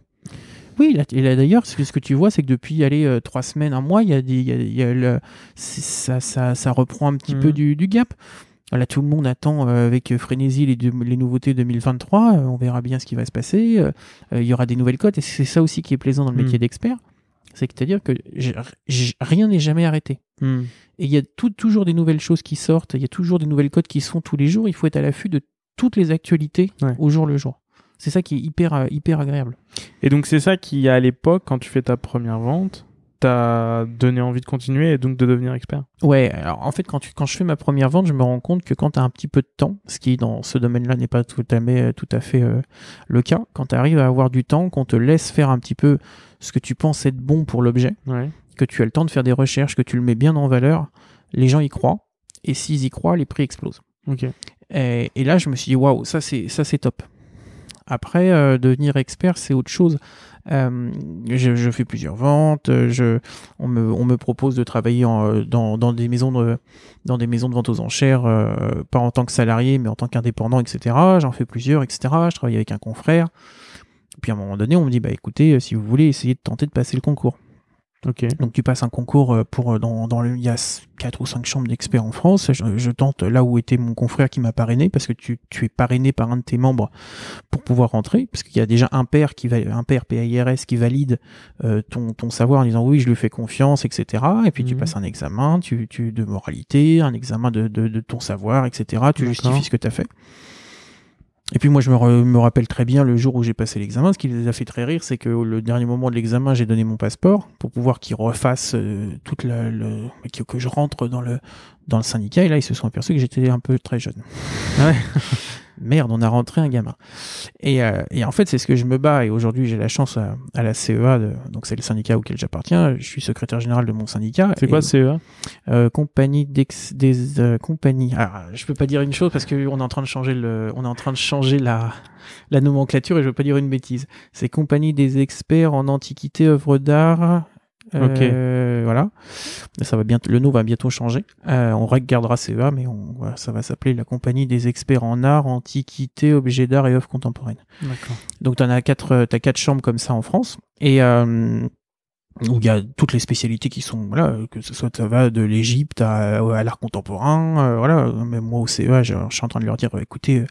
B: oui, là, et là d'ailleurs, ce que, tu vois, c'est que depuis allez, euh, trois semaines, un mois, y a des, y a, y a le- ça, ça, ça reprend un petit
A: Mhm.
B: peu du, du gap. Là, tout le monde attend euh, avec frénésie les, deux- les nouveautés 2023. euh, on verra bien ce qui va se passer. euh, il y aura des nouvelles cotes. Et c'est ça aussi qui est plaisant dans le
A: Mhm.
B: métier d'expert. C'est-à-dire que j'ai- j'ai- rien n'est jamais arrêté.
A: Hmm.
B: Et il y a tout- toujours des nouvelles choses qui sortent. Il y a toujours des nouvelles codes qui se font tous les jours. Il faut être à l'affût de toutes les actualités
A: Ouais.
B: au jour le jour. C'est ça qui est hyper, euh, hyper agréable.
A: Et donc c'est ça qui, à l'époque, quand tu fais ta première vente, t'a donné envie de continuer et donc de devenir expert?
B: Ouais, alors en fait, quand, tu, quand je fais ma première vente, je me rends compte que quand tu as un petit peu de temps, ce qui dans ce domaine-là n'est pas tout à, fait- tout à fait euh, le cas, quand tu arrives à avoir du temps, qu'on te laisse faire un petit peu ce que tu penses être bon pour l'objet,
A: Ouais.
B: que tu as le temps de faire des recherches, que tu le mets bien en valeur, les gens y croient. Et s'ils y croient, les prix explosent. Et, et là, je me suis dit, waouh, ça c'est ça c'est top. Après, euh, devenir expert, c'est autre chose. Euh, je, je fais plusieurs ventes. euh, Je, on me, on me propose de travailler en, dans, dans des maisons de, dans des maisons de vente aux enchères, euh, pas en tant que salarié, mais en tant qu'indépendant, etc. J'en fais plusieurs, etc. Je travaille avec un confrère. Puis à un moment donné, on me dit, bah écoutez, euh, si vous voulez, essayez de tenter de passer le concours.
A: Ok.
B: Donc tu passes un concours euh, pour euh, dans, dans le, il y a quatre ou cinq chambres d'experts en France. Je, je tente là où était mon confrère qui m'a parrainé parce que tu, tu es parrainé par un de tes membres pour pouvoir rentrer parce qu'il y a déjà un père qui va un père PAIRS qui valide euh, ton, ton savoir en disant oui je lui fais confiance etc. Et puis tu
A: Mhm.
B: passes un examen tu, tu de moralité, un examen de, de, de ton savoir etc. Tu justifies ce que tu as fait. Et puis moi, je me, re- me rappelle très bien le jour où j'ai passé l'examen. Ce qui les a fait très rire, c'est que le dernier moment de l'examen, j'ai donné mon passeport pour pouvoir qu'ils refassent euh, toute la, le, que, que je rentre dans le dans le syndicat. Et là, ils se sont aperçus que j'étais un peu très jeune.
A: Ouais.
B: Merde, on a rentré un gamin. Et, euh, et en fait, c'est ce que je me bats. Et aujourd'hui, j'ai la chance à, à la CEA, de, donc c'est le syndicat auquel j'appartiens. Je suis secrétaire général de mon syndicat.
A: C'est quoi CEA
B: euh, compagnie d'ex des euh, compagnies. Alors, je peux pas dire une chose parce que on est en train de changer le, on est en train de changer la la nomenclature et je veux pas dire une bêtise. C'est compagnie des experts en antiquité, œuvres d'art. Euh, Voilà. Ça va bientôt, le nom va bientôt changer. Euh, on regardera CEA, mais on, voilà, ça va s'appeler la compagnie des experts en art, antiquité, objets d'art et œuvres contemporaines. Donc t'en as quatre, euh, t'as quatre chambres comme ça en France et euh, où il y a toutes les spécialités qui sont voilà, que ce soit ça va de l'Égypte à, à l'art contemporain, euh, voilà. Même moi au CEA, je, je suis en train de leur dire, écoutez, euh,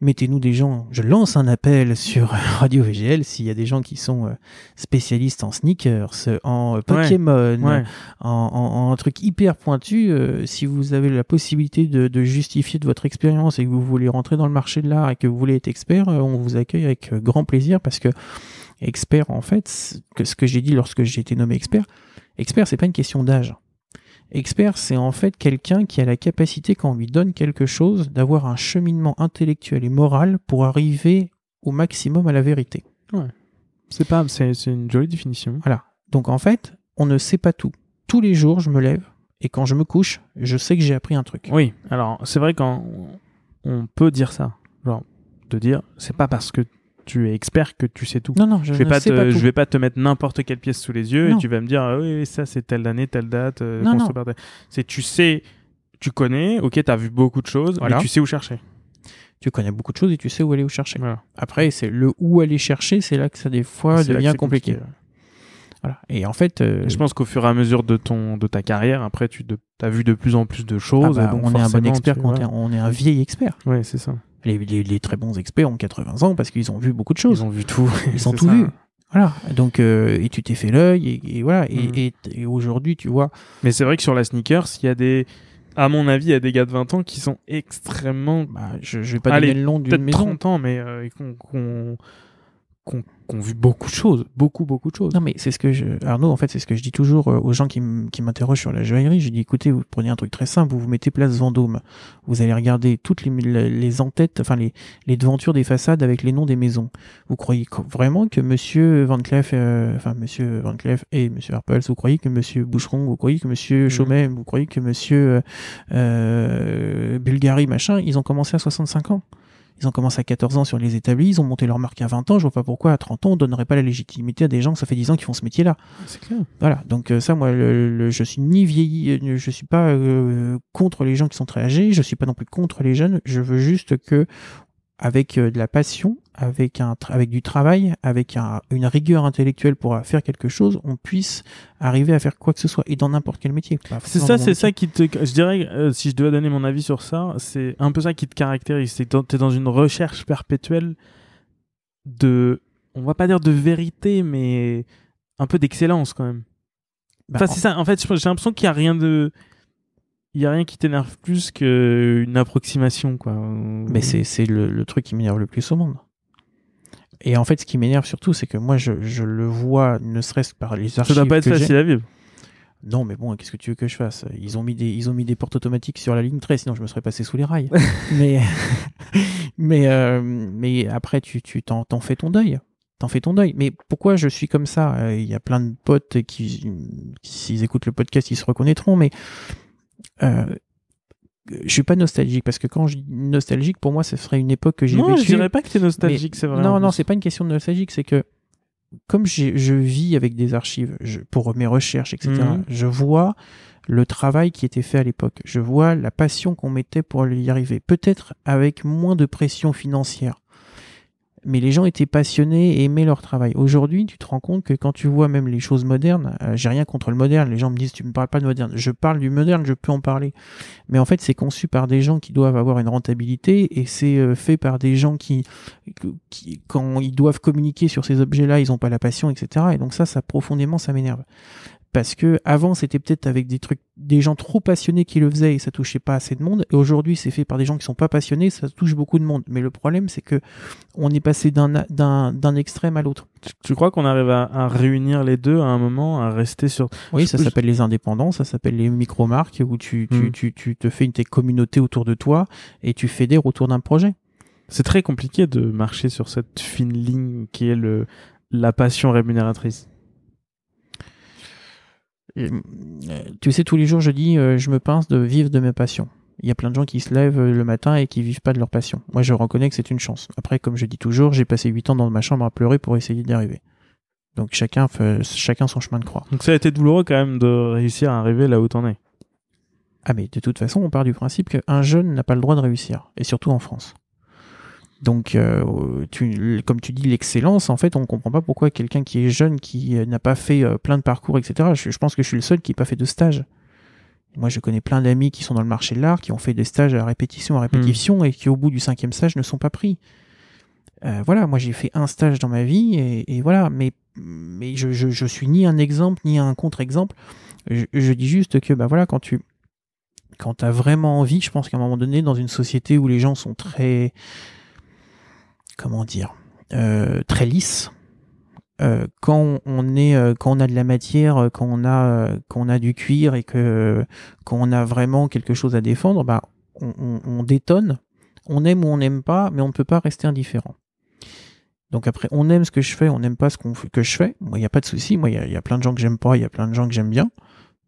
B: mettez-nous des gens. Je lance un appel sur Radio VGL s'il y a des gens qui sont euh, spécialistes en sneakers, en euh, Pokémon,
A: Ouais.
B: en, en, en truc hyper pointu. euh, si vous avez la possibilité de, de justifier de votre expérience et que vous voulez rentrer dans le marché de l'art et que vous voulez être expert, on vous accueille avec grand plaisir parce que expert, en fait, que ce que j'ai dit lorsque j'ai été nommé expert, expert, c'est pas une question d'âge. Expert, c'est en fait quelqu'un qui a la capacité, quand on lui donne quelque chose, d'avoir un cheminement intellectuel et moral pour arriver au maximum à la vérité.
A: C'est pas, c'est, c'est une jolie définition.
B: Voilà. Donc en fait, on ne sait pas tout. Tous les jours, je me lève et quand je me couche, je sais que j'ai appris un truc.
A: Oui, alors c'est vrai qu'on on peut dire ça. Genre, de dire, c'est pas parce que tu es expert que tu sais tout.
B: Non, non, je,
A: Je vais,
B: ne
A: pas
B: sais
A: te,
B: pas tout.
A: je vais pas te mettre n'importe quelle pièce sous les yeux
B: Non.
A: et tu vas me dire ah oui ça c'est telle année telle date euh,
B: Non, non.
A: c'est tu sais tu connais ok t'as vu beaucoup de choses
B: Voilà.
A: mais tu sais où chercher
B: Tu connais beaucoup de choses et tu sais où aller où chercher.
A: voilà
B: Après, c'est le où aller chercher, c'est là que ça des fois devient compliqué. Voilà. Et en fait, euh,
A: je pense qu'au fur et à mesure de ton de ta carrière après tu as vu de plus en plus de choses
B: ah
A: et
B: bah,
A: donc
B: on est un bon expert
A: tu-
B: quand
A: voilà.
B: on est- on est un vieil expert.
A: ouais c'est ça
B: Les, les- les très bons experts ont 80 ans parce qu'ils ont vu beaucoup de choses.
A: ils ont vu tout
B: Ils ont tout
A: ça.
B: vu. Voilà. Donc, euh, et tu t'es fait l'œil, et, et voilà. Et,
A: Mm.
B: et- et aujourd'hui, tu vois.
A: mais c'est vrai que sur la sneakers il y a des à mon avis il y a des gars de 20 ans qui sont extrêmement
B: Bah, je, je vais pas
A: Allez,
B: donner le nom d'une maison.
A: 30 ans mais euh, qu'on qu'on qu'on vu beaucoup de choses beaucoup beaucoup de choses
B: Non, mais c'est ce que je. Arnaud, en fait, c'est ce que je dis toujours euh, aux gens qui qui m'interrogent sur la joaillerie. Je dis écoutez, vous prenez un truc très simple, vous vous mettez place Vendôme. Vous allez regarder toutes les, les, en-têtes, enfin, les, les devantures des façades avec les noms des maisons. Vous croyez vraiment que monsieur Van Cleef, euh, enfin, monsieur Van Cleef et monsieur Harpels, vous croyez que monsieur Boucheron, vous croyez que monsieur
A: Mhm.
B: Chaumet, vous croyez que monsieur euh, euh, Bulgari, machin, ils ont commencé à 65 ans? Ils ont commencé à 14 ans sur les établis, ils ont monté leur marque à 20 ans. Je vois pas pourquoi à 30 ans on donnerait pas la légitimité à des gens que ça fait 10 ans qu'ils font ce métier-là.
A: c'est clair
B: Voilà. Donc euh, ça, moi, le, le- je suis ni vieilli, euh, je suis pas euh, contre les gens qui sont très âgés. Je suis pas non plus contre les jeunes. Je veux juste que avec de la passion, avec un, avec du travail, avec un- une rigueur intellectuelle pour faire quelque chose, on puisse arriver à faire quoi que ce soit et dans n'importe quel métier. Pas
A: C'est ça, c'est ça qui te. Je dirais, euh, si je devais donner mon avis sur ça, c'est un peu ça qui te caractérise. C'est que t'es dans une recherche perpétuelle de. On va pas dire de vérité, mais un peu d'excellence quand même.
B: Bah,
A: Enfin, c'est ça. En fait, j'ai l'impression qu'il y a rien de. Il y a rien qui t'énerve plus qu'une approximation, quoi.
B: Mais c'est c'est le, le truc qui m'énerve le plus au monde. Et en fait, ce qui m'énerve surtout, c'est que moi, je, je le vois, ne serait-ce que par les
A: Ça
B: archives
A: doit pas être facile à vivre.
B: Non, mais bon, qu'est-ce que tu veux que je fasse? Ils ont mis des, ils ont mis des portes automatiques sur la ligne 13, sinon je me serais passé sous les rails. mais, mais, euh, mais après, tu, tu t'en, t'en fais ton deuil. T'en fais ton deuil. Mais pourquoi je suis comme ça? Euh, Il y a plein de potes qui, qui, s'ils écoutent le podcast, ils se reconnaîtront. Mais euh, je suis pas nostalgique parce que quand je dis nostalgique, pour moi, ce serait une époque que j'ai
A: Non, je
B: vécue.
A: dirais pas que t'es nostalgique, c'est vrai.
B: Non, non, c'est pas une question de nostalgique, c'est que comme je vis avec des archives je- pour mes recherches, etc.,
A: Mhm.
B: je vois le travail qui était fait à l'époque. Je vois la passion qu'on mettait pour y arriver. Peut-être avec moins de pression financière. Mais les gens étaient passionnés et aimaient leur travail. Aujourd'hui, tu te rends compte que quand tu vois même les choses modernes, euh, j'ai rien contre le moderne. Les gens me disent, tu me parles pas de moderne. Je parle du moderne, je peux en parler. Mais en fait, c'est conçu par des gens qui doivent avoir une rentabilité et c'est euh, fait par des gens qui, qui, quand ils doivent communiquer sur ces objets-là, ils n'ont pas la passion, etc. Et donc ça, ça profondément, ça m'énerve. Parce que avant, c'était peut-être avec des trucs, des gens trop passionnés qui le faisaient et ça touchait pas assez de monde. Et aujourd'hui, c'est fait par des gens qui sont pas passionnés, ça touche beaucoup de monde. Mais le problème, c'est que on est passé d'un d'un d'un extrême à l'autre.
A: Tu, tu crois qu'on arrive à, à réunir les deux à un moment, à rester sur.
B: Oui, ça s'appelle les indépendants, ça s'appelle les micro-marques où tu, tu,
A: Mm.
B: tu, tu te fais une tes communautés autour de toi et tu fédères autour d'un projet.
A: C'est très compliqué de marcher sur cette fine ligne qui est le la passion rémunératrice.
B: Euh, tu sais, tous les jours, je dis, euh, je me pince de vivre de mes passions. Il y a plein de gens qui se lèvent euh, le matin et qui vivent pas de leur passion. Moi, je reconnais que c'est une chance. Après, comme je dis toujours, j'ai passé 8 ans dans ma chambre à pleurer pour essayer d'y arriver. Donc chacun, fait, chacun son chemin de croix.
A: Donc ça a été douloureux quand même de réussir à arriver là où t'en es.
B: Ah mais de toute façon, on part du principe qu'un jeune n'a pas le droit de réussir, et surtout en France. Donc, euh, tu, comme tu dis, l'excellence, en fait, on comprend pas pourquoi quelqu'un qui est jeune, qui euh, n'a pas fait euh, plein de parcours, etc. Je, je pense que je suis le seul qui n'a pas fait de stage. Moi, je connais plein d'amis qui sont dans le marché de l'art, qui ont fait des stages à répétition à répétition et qui, au bout du cinquième stage, ne sont pas pris. Euh, voilà, moi j'ai fait un stage dans ma vie et, voilà, mais, mais je, je, suis ni un exemple ni un contre-exemple. Je, dis juste que bah voilà, quand tu quand as vraiment envie, je pense qu'à un moment donné, dans une société où les gens sont très comment dire euh, très lisses, euh, quand on est euh, a de la matière, quand on a a du cuir et que quand on a vraiment quelque chose à défendre, bah on, on, on détonne. On aime ou on n'aime pas, mais on ne peut pas rester indifférent. Donc après, on aime ce que je fais, on n'aime pas ce que je fais. Moi, il n'y a pas de souci. Moi, il y, y, a plein de gens que j'aime pas, il y a plein de gens que j'aime bien.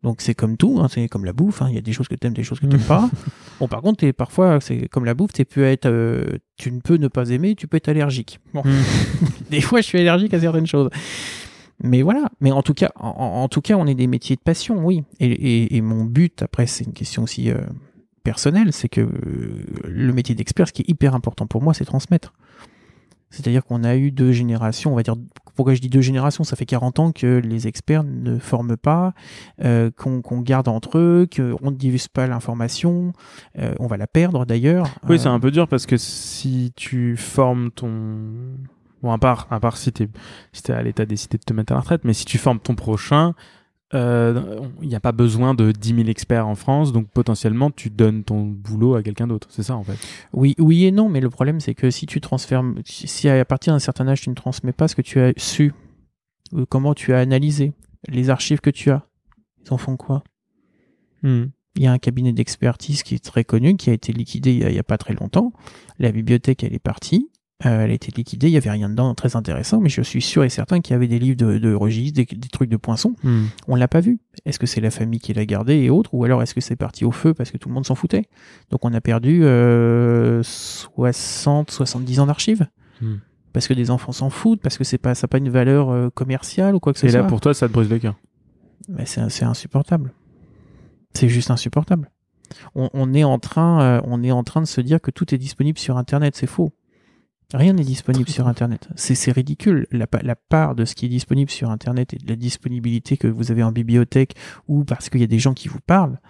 B: Donc c'est comme tout, hein, c'est comme la bouffe. Hein. Il y a des choses que tu aimes, des choses que tu n'aimes pas. Bon, par contre, es, parfois, c'est comme la bouffe, peux être, tu ne peux ne pas aimer, tu peux être allergique. Bon. Hmm. des fois, je suis allergique à certaines choses. Mais voilà. Mais en tout cas, en, tout cas, on est des métiers de passion, oui. Et, et, mon but, après, c'est une question aussi euh, personnelle, c'est que euh, le métier d'expert, ce qui est hyper important pour moi, c'est transmettre. C'est-à-dire qu'on a eu deux générations, on va dire, pourquoi je dis deux générations Ça fait 40 ans que les experts ne forment pas, euh, qu'on garde entre eux, qu'on ne divise pas l'information, euh, on va la perdre d'ailleurs.
A: Oui, c'est euh, un peu dur parce que si tu formes ton... Bon, à part, à part si t'es si es à l'état décidé de te mettre à la retraite, mais si tu formes ton prochain, il euh, n'y a pas besoin de 10 000 experts en France, donc potentiellement tu donnes ton boulot à quelqu'un d'autre. C'est ça en fait.
B: Oui, oui et non, mais le problème c'est que si tu transfères, si à partir d'un certain âge tu ne transmets pas ce que tu as su, ou comment tu as analysé, les archives que tu as, ils en font quoi? Hmm. Il y a un cabinet d'expertise qui est très connu, qui a été liquidé il n'y a, a, pas très longtemps. La bibliothèque, elle est partie. Euh, elle a été liquidée, il y avait rien dedans très intéressant, mais je suis sûr et certain qu'il y avait des livres de, de registres, des, trucs de poinçons. Hmm. On l'a pas vu. Est-ce que c'est la famille qui l'a gardé et autres, ou alors est-ce que c'est parti au feu parce que tout le monde s'en foutait? Donc on a perdu euh, 60, 70 ans d'archives. Hmm. Parce que des enfants s'en foutent, parce que c'est pas, ça n'a pas une valeur euh, commerciale ou quoi que ce soit.
A: Et là, pour toi, ça te brise le cœur.
B: Mais c'est insupportable. C'est juste insupportable. On, on, est en train, euh, on est en train de se dire que tout est disponible sur Internet. C'est faux. Rien n'est disponible sur Internet. C'est ridicule. La, la, part de ce qui est disponible sur Internet et de la disponibilité que vous avez en bibliothèque ou parce qu'il y a des gens qui vous parlent.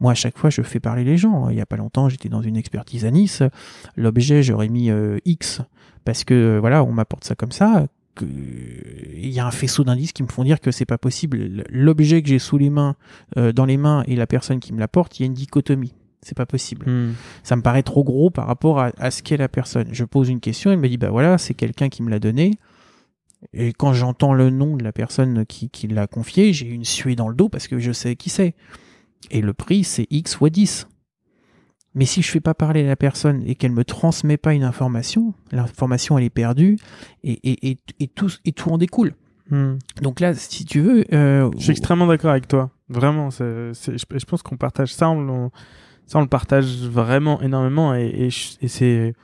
B: Moi, à chaque fois, je fais parler les gens. Il y a pas longtemps, j'étais dans une expertise à Nice. L'objet, j'aurais mis euh, X parce que euh, voilà, on m'apporte ça comme ça. Il y a un faisceau d'indices qui me font dire que c'est pas possible. L'objet que j'ai sous les mains, euh, dans les mains, et la personne qui me l'apporte, il y a une dichotomie. C'est pas possible. Hmm. Ça me paraît trop gros par rapport à, ce qu'est la personne. Je pose une question, elle me dit bah voilà, c'est quelqu'un qui me l'a donné. Et quand j'entends le nom de la personne qui, qui l'a confié, j'ai une suée dans le dos parce que je sais qui c'est. Et le prix, c'est X fois 10. Mais si je fais pas parler la personne et qu'elle me transmet pas une information, l'information elle est perdue et, et, et, et, tout, et tout en découle. Hmm. Donc là, si tu veux...
A: Euh, je suis extrêmement d'accord avec toi. Vraiment, c'est, je, pense qu'on partage ça. On, ça, on le partage vraiment énormément et, et, c'est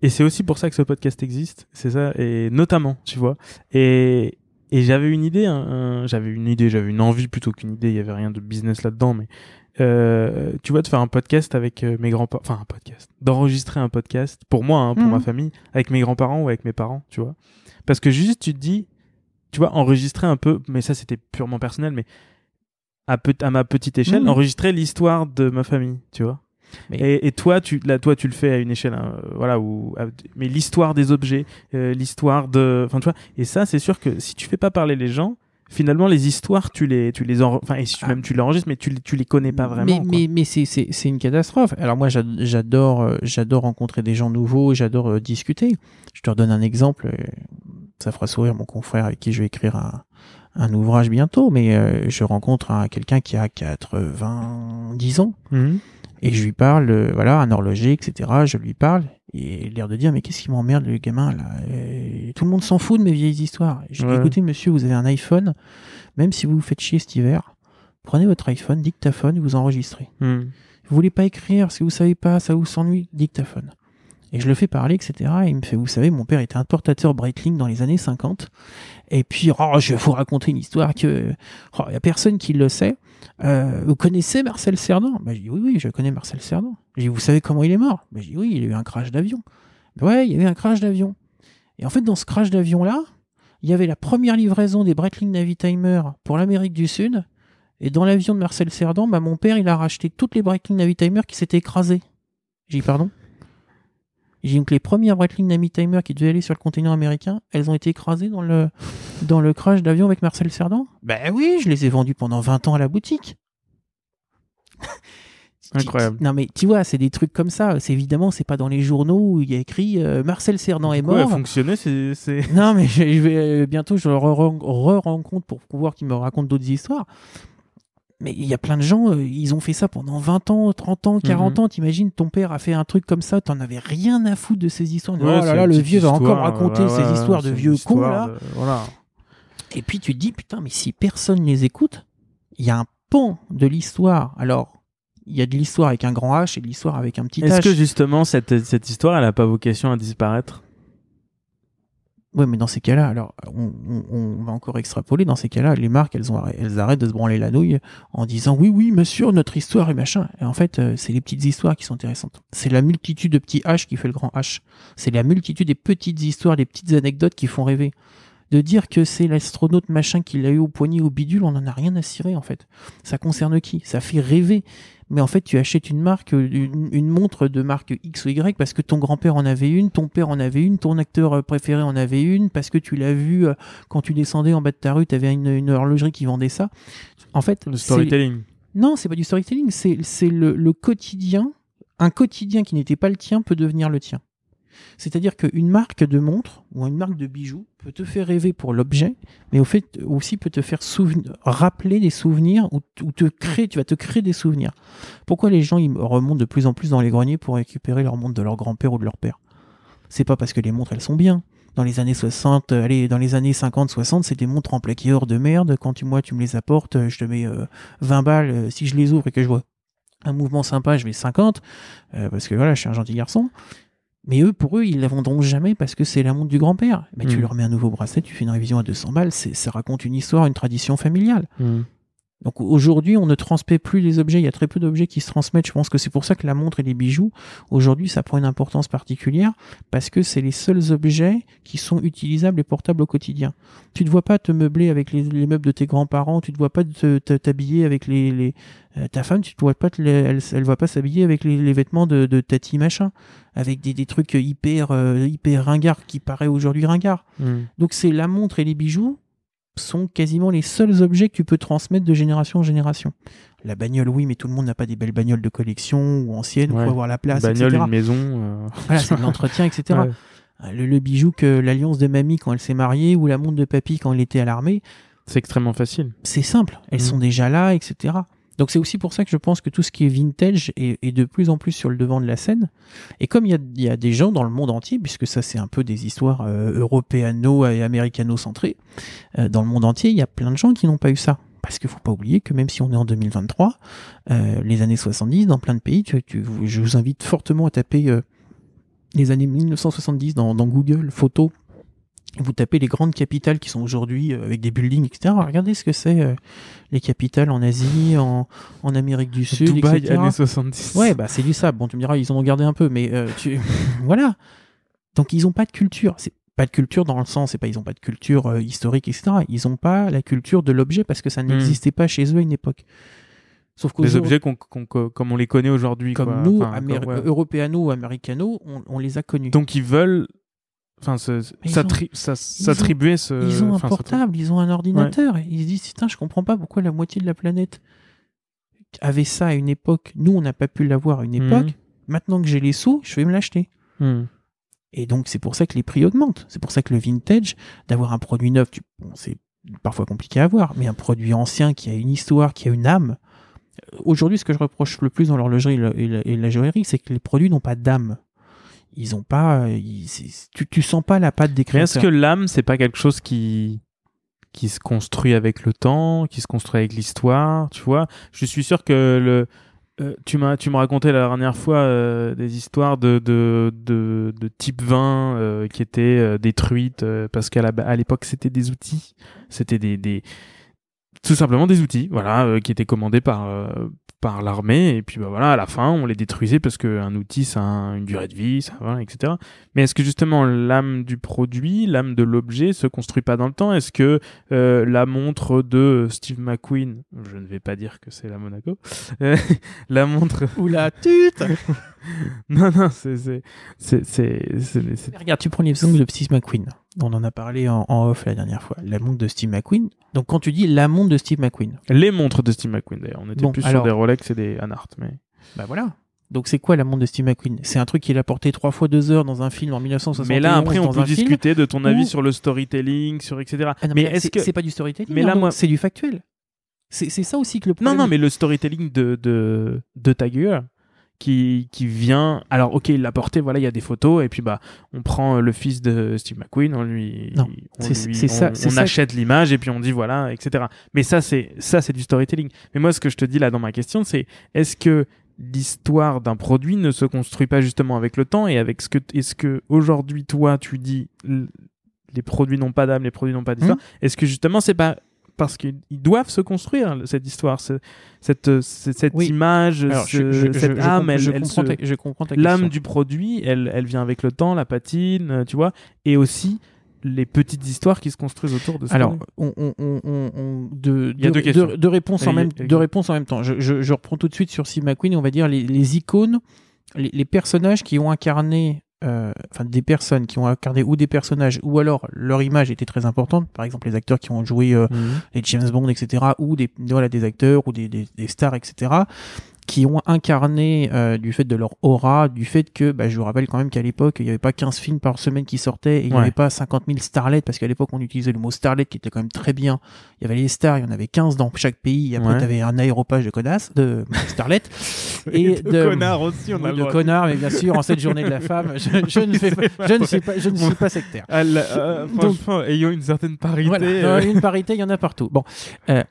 A: et c'est aussi pour ça que ce podcast existe. C'est ça et notamment, tu vois. Et et j'avais une idée, j'avais une idée, j'avais une envie plutôt qu'une idée. Il y avait rien de business là-dedans, mais euh, tu vois, de faire un podcast avec euh, mes grands-parents, enfin un podcast, d'enregistrer un podcast pour moi, hein, pour ma mhm. famille, avec mes grands-parents ou avec mes parents, tu vois. Parce que juste, tu te dis, tu vois, enregistrer un peu, mais ça c'était purement personnel, mais à, ma petite échelle, enregistrer l'histoire de ma famille, tu vois. Et, toi, tu, là, toi, tu le fais à une échelle, hein, voilà, où, mais l'histoire des objets, euh, l'histoire de, enfin, tu vois. Et ça, c'est sûr que si tu fais pas parler les gens, finalement, les histoires, tu les, tu les, enfin, et si tu, ah. même tu l'enregistres, mais tu, tu les connais pas vraiment.
B: Mais, mais, mais c'est, c'est, une catastrophe. Alors moi, j'adore, euh, j'adore rencontrer des gens nouveaux, j'adore euh, discuter. Je te redonne un exemple. Ça fera sourire mon confrère avec qui je vais écrire un, un ouvrage bientôt, mais euh, je rencontre un, quelqu'un qui a 90 ans mhm. et je lui parle, euh, voilà, un horloger, etc. Je lui parle et l'air de dire mais qu'est-ce qui m'emmerde le gamin là Tout le monde s'en fout de mes vieilles histoires. Je dis écoutez monsieur, vous avez un iPhone, même si vous vous faites chier cet hiver, prenez votre iPhone, dictaphone, vous enregistrez. Mhm. Vous voulez pas écrire, si vous savez pas, ça vous s'ennuie, dictaphone. Et je le fais parler, etc. Et il me fait, vous savez, mon père était importateur Breitling dans les années 50. Et puis, oh, je vais vous raconter une histoire que, oh, il y a personne qui le sait. Euh, vous connaissez Marcel Cerdan ben, Je dis, oui, oui, je connais Marcel Cerdan. Je dis, vous savez comment il est mort? Ben, Je dis, oui, il a eu un crash d'avion. Ben, ouais, il y avait un crash d'avion. Et en fait, dans ce crash d'avion-là, il y avait la première livraison des Breitling Navitimer pour l'Amérique du Sud. Et dans l'avion de Marcel Cerdan, bah, mon père, il a racheté toutes les Breitling Navitimer qui s'étaient écrasées. J'ai dit pardon? J'ai dit que les premières Breitling Navitimer qui devaient aller sur le continent américain, elles ont été écrasées dans le, dans le crash d'avion avec Marcel Cerdan Ben oui, je les ai vendues pendant 20 ans à la boutique.
A: Incroyable.
B: Non mais tu vois, c'est des trucs comme ça. C'est évidemment, c'est pas dans les journaux où il y a écrit euh, Marcel Cerdan est mort.
A: fonctionner, c'est. c'est-
B: Non, mais je, je vais euh, bientôt, je le re-rencontre pour pouvoir qu'il me raconte d'autres histoires. Mais il y a plein de gens, euh, ils ont fait ça pendant 20 ans, 30 ans, 40
A: Mhm.
B: ans. T'imagines, ton père a fait un truc comme ça, t'en avais rien à foutre de ces histoires.
A: Ouais,
B: oh là là, le vieux va encore raconter ces
A: ouais,
B: histoires de vieux cons là.
A: de- Voilà.
B: Et puis tu te dis, putain, mais si personne les écoute, il y a un pan de l'histoire. Alors, il y a de l'histoire avec un grand H et de l'histoire avec un petit
A: Est-ce
B: H.
A: que justement cette, cette histoire, elle a pas vocation à disparaître?
B: Ouais, mais dans ces cas-là, alors, on, va encore extrapoler. Dans ces cas-là, les marques, elles, ont, elles arrêtent de se branler la nouille en disant oui, oui, monsieur, notre histoire et machin. Et en fait, euh, c'est les petites histoires qui sont intéressantes. C'est la multitude de petits H qui fait le grand H. C'est la multitude des petites histoires, des petites anecdotes qui font rêver. De dire que c'est l'astronaute machin qui l'a eu au poignet au bidule, on en a rien à cirer en fait. Ça concerne qui? Ça fait rêver. Mais en fait, tu achètes une marque, une, une montre de marque X ou Y parce que ton grand-père en avait une, ton père en avait une, ton acteur euh, préféré en avait une, parce que tu l'as vu euh, quand tu descendais en bas de ta rue, tu avais une, une horlogerie qui vendait ça. En fait,
A: Le storytelling.
B: non, c'est pas du storytelling, c'est c'est le, le quotidien. Un quotidien qui n'était pas le tien peut devenir le tien. C'est-à-dire qu'une marque de montre ou une marque de bijoux peut te faire rêver pour l'objet, mais au fait aussi peut te faire rappeler des souvenirs ou, te créer, tu vas te créer des souvenirs. Pourquoi les gens ils remontent de plus en plus dans les greniers pour récupérer leur montre de leur grand-père ou de leur père? C'est pas parce que les montres elles sont bien. Dans les années 60, euh, allez, dans les années 50, 60, c'est des montres en plaqué or de merde. Quand tu, moi, tu me les apportes, euh, je te mets euh, 20 balles. euh, Si je les ouvre et que je vois un mouvement sympa, je mets 50. euh, parce que voilà, je suis un gentil garçon. Mais eux, pour eux, ils la vendront jamais parce que c'est la montre du grand-père. Mais tu
A: Mm.
B: leur mets un nouveau bracelet, tu fais une révision à 200 balles, ça raconte une histoire, une tradition familiale.
A: Hmm.
B: Donc aujourd'hui, on ne transmet plus les objets. Il y a très peu d'objets qui se transmettent. Je pense que c'est pour ça que la montre et les bijoux, aujourd'hui, ça prend une importance particulière parce que c'est les seuls objets qui sont utilisables et portables au quotidien. Tu ne vois pas te meubler avec les, les meubles de tes grands-parents. Tu ne vois pas t'habiller avec les, les euh, ta femme. Tu ne vois pas te elle, elle va pas s'habiller avec les, les vêtements de, de tati machin, avec des, des trucs hyper euh, hyper ringards qui paraît aujourd'hui ringards.
A: Hmm.
B: Donc c'est la montre et les bijoux sont quasiment les seuls objets que tu peux transmettre de génération en génération. La bagnole, oui, mais tout le monde n'a pas des belles bagnoles de collection ou anciennes
A: Ouais.
B: pour avoir la place,
A: Bagnole,
B: etc.
A: une maison. euh,
B: Voilà, c'est de l'entretien, etc.
A: ouais.
B: Le, le bijou que l'alliance de mamie quand elle s'est mariée ou la montre de papy quand il était à l'armée,
A: C'est extrêmement facile.
B: c'est simple. Elles
A: Mhm.
B: sont déjà là, etc. Donc c'est aussi pour ça que je pense que tout ce qui est vintage est, de plus en plus sur le devant de la scène. Et comme il y a, des gens dans le monde entier, puisque ça c'est un peu des histoires euh, européano et américano-centrées, euh, dans le monde entier, il y a plein de gens qui n'ont pas eu ça. Parce qu'il faut pas oublier que même si on est en 2023, euh, les années 70, dans plein de pays, je vous invite fortement à taper les années 1970 dans, dans Google Photos. Vous tapez les grandes capitales qui sont aujourd'hui euh, avec des buildings, etc. Regardez ce que c'est euh, les capitales en Asie, en, en Amérique du Sud,
A: Dubaï,
B: etc.
A: années 70.
B: Ouais, bah c'est du sable. Bon, tu me diras, ils en ont gardé un peu, mais euh, tu... voilà. Donc ils ont pas de culture. C'est pas de culture dans le sens, c'est pas ils ont pas de culture euh, historique, etc. Ils ont pas la culture de l'objet parce que ça n'existait pas chez eux à une époque. Sauf
A: Hmm. Des objets qu'on, qu'on- qu'on- comme on les connaît aujourd'hui.
B: comme
A: quoi.
B: nous,
A: Enfin,
B: Améri-
A: comme- ouais.
B: européano ou américano, on, on les a connus.
A: Donc ils veulent. Enfin, s'attribuer ce.
B: ils ont un portable, ils ont un ordinateur. Et ils se disent, putain, je comprends pas pourquoi la moitié de la planète avait ça à une époque. Nous, on n'a pas pu l'avoir à une
A: Mhm.
B: époque. Maintenant que j'ai les sous, je vais me l'acheter.
A: Hmm.
B: Et donc, c'est pour ça que les prix augmentent. C'est pour ça que le vintage, d'avoir un produit neuf, tu- bon, c'est parfois compliqué à avoir, mais un produit ancien qui a une histoire, qui a une âme. Euh, Aujourd'hui, ce que je reproche le plus dans l'horlogerie et la, la- et la joaillerie, c'est que les produits n'ont pas d'âme. Ils ont pas. euh, ils- tu, tu sens pas la patte des
A: Mais est-ce
B: créateurs.
A: que l'âme, c'est pas quelque chose qui qui se construit avec le temps, qui se construit avec l'histoire, tu vois Je suis sûr que le euh, tu m'as tu me racontais la dernière fois euh, des histoires de de de, de type 20 euh, qui étaient euh, détruites euh, parce qu'à la à l'époque c'était des outils, c'était des des tout simplement des outils, voilà, euh, qui étaient commandés par euh, par l'armée et puis bah voilà à la fin on les détruisait parce qu'un outil ça a une durée de vie ça va etc mais est-ce que justement l'âme du produit l'âme de l'objet se construit pas dans le temps? Est-ce que euh, la montre de Steve McQueen je ne vais pas dire que c'est la Monaco euh, la montre
B: ou la tute
A: non non c'est
B: regarde tu prends l'exemple de Steve McQueen on en a parlé en, off la dernière fois la montre de Steve McQueen donc quand tu dis la montre de Steve McQueen
A: les montres de Steve McQueen d'ailleurs on était plus sur des Rolex et des Anart mais
B: bah voilà donc c'est quoi la montre de Steve McQueen? C'est un truc qu'il a porté trois fois deux heures dans un film en 1971.
A: Mais là après on peut discuter de ton avis sur le storytelling, sur etc.
B: Ah mais, est-ce que
A: c'est
B: pas du storytelling Mais là moi c'est du factuel. C'est ça aussi que le problème.
A: Non non mais le storytelling de de de Tiger qui qui vient. Alors ok il l'a porté, voilà il y a des photos et puis bah on prend le fils de Steve McQueen, on lui
B: non c'est ça,
A: on, achète l'image et puis on dit voilà etc. Mais ça c'est ça c'est du storytelling. Mais moi ce que je te dis là dans ma question c'est est-ce que l'histoire d'un produit ne se construit pas justement avec le temps et avec ce que est-ce que aujourd'hui toi tu dis les produits n'ont pas d'âme, les produits n'ont pas d'histoire. Mmh. Est-ce que justement c'est pas parce qu'ils doivent se construire cette histoire, cette, cette, image, cette âme, elle,
B: comprends
A: l'âme du produit, elle, elle vient avec le temps, la patine, tu vois, et aussi les petites histoires qui se construisent autour de ça.
B: Alors, on, on, on, de, Il y a deux, questions. de, réponses en même, de réponses en même temps. Je, je, je, reprends tout de suite sur Steve McQueen, on va dire les, les icônes, les, les, personnages qui ont incarné, euh, enfin des personnes qui ont incarné ou des personnages, ou alors leur image était très importante. Par exemple, les acteurs qui ont joué euh, mhm. les James Bond, etc., ou des, voilà, des acteurs ou des, des, des stars, etc qui ont incarné euh, du fait de leur aura, du fait que, bah, je vous rappelle quand même qu'à l'époque, il n'y avait pas 15 films par semaine qui sortaient, et il n'y avait pas 50 000 starlets, parce qu'à l'époque, on utilisait le mot starlet qui était quand même très bien. Il y avait les stars, il y en avait 15 dans chaque pays, et après, tu avais un aéropage de connasses, de starlet.
A: et, de, connards aussi, on a
B: De connards, mais bien sûr, en cette journée de la femme, je, je ne, fais pas, je ne suis pas, je ne suis pas sectaire.
A: Euh, franchement, ayant une certaine parité. Euh.
B: Une parité, il y en a partout. Bon,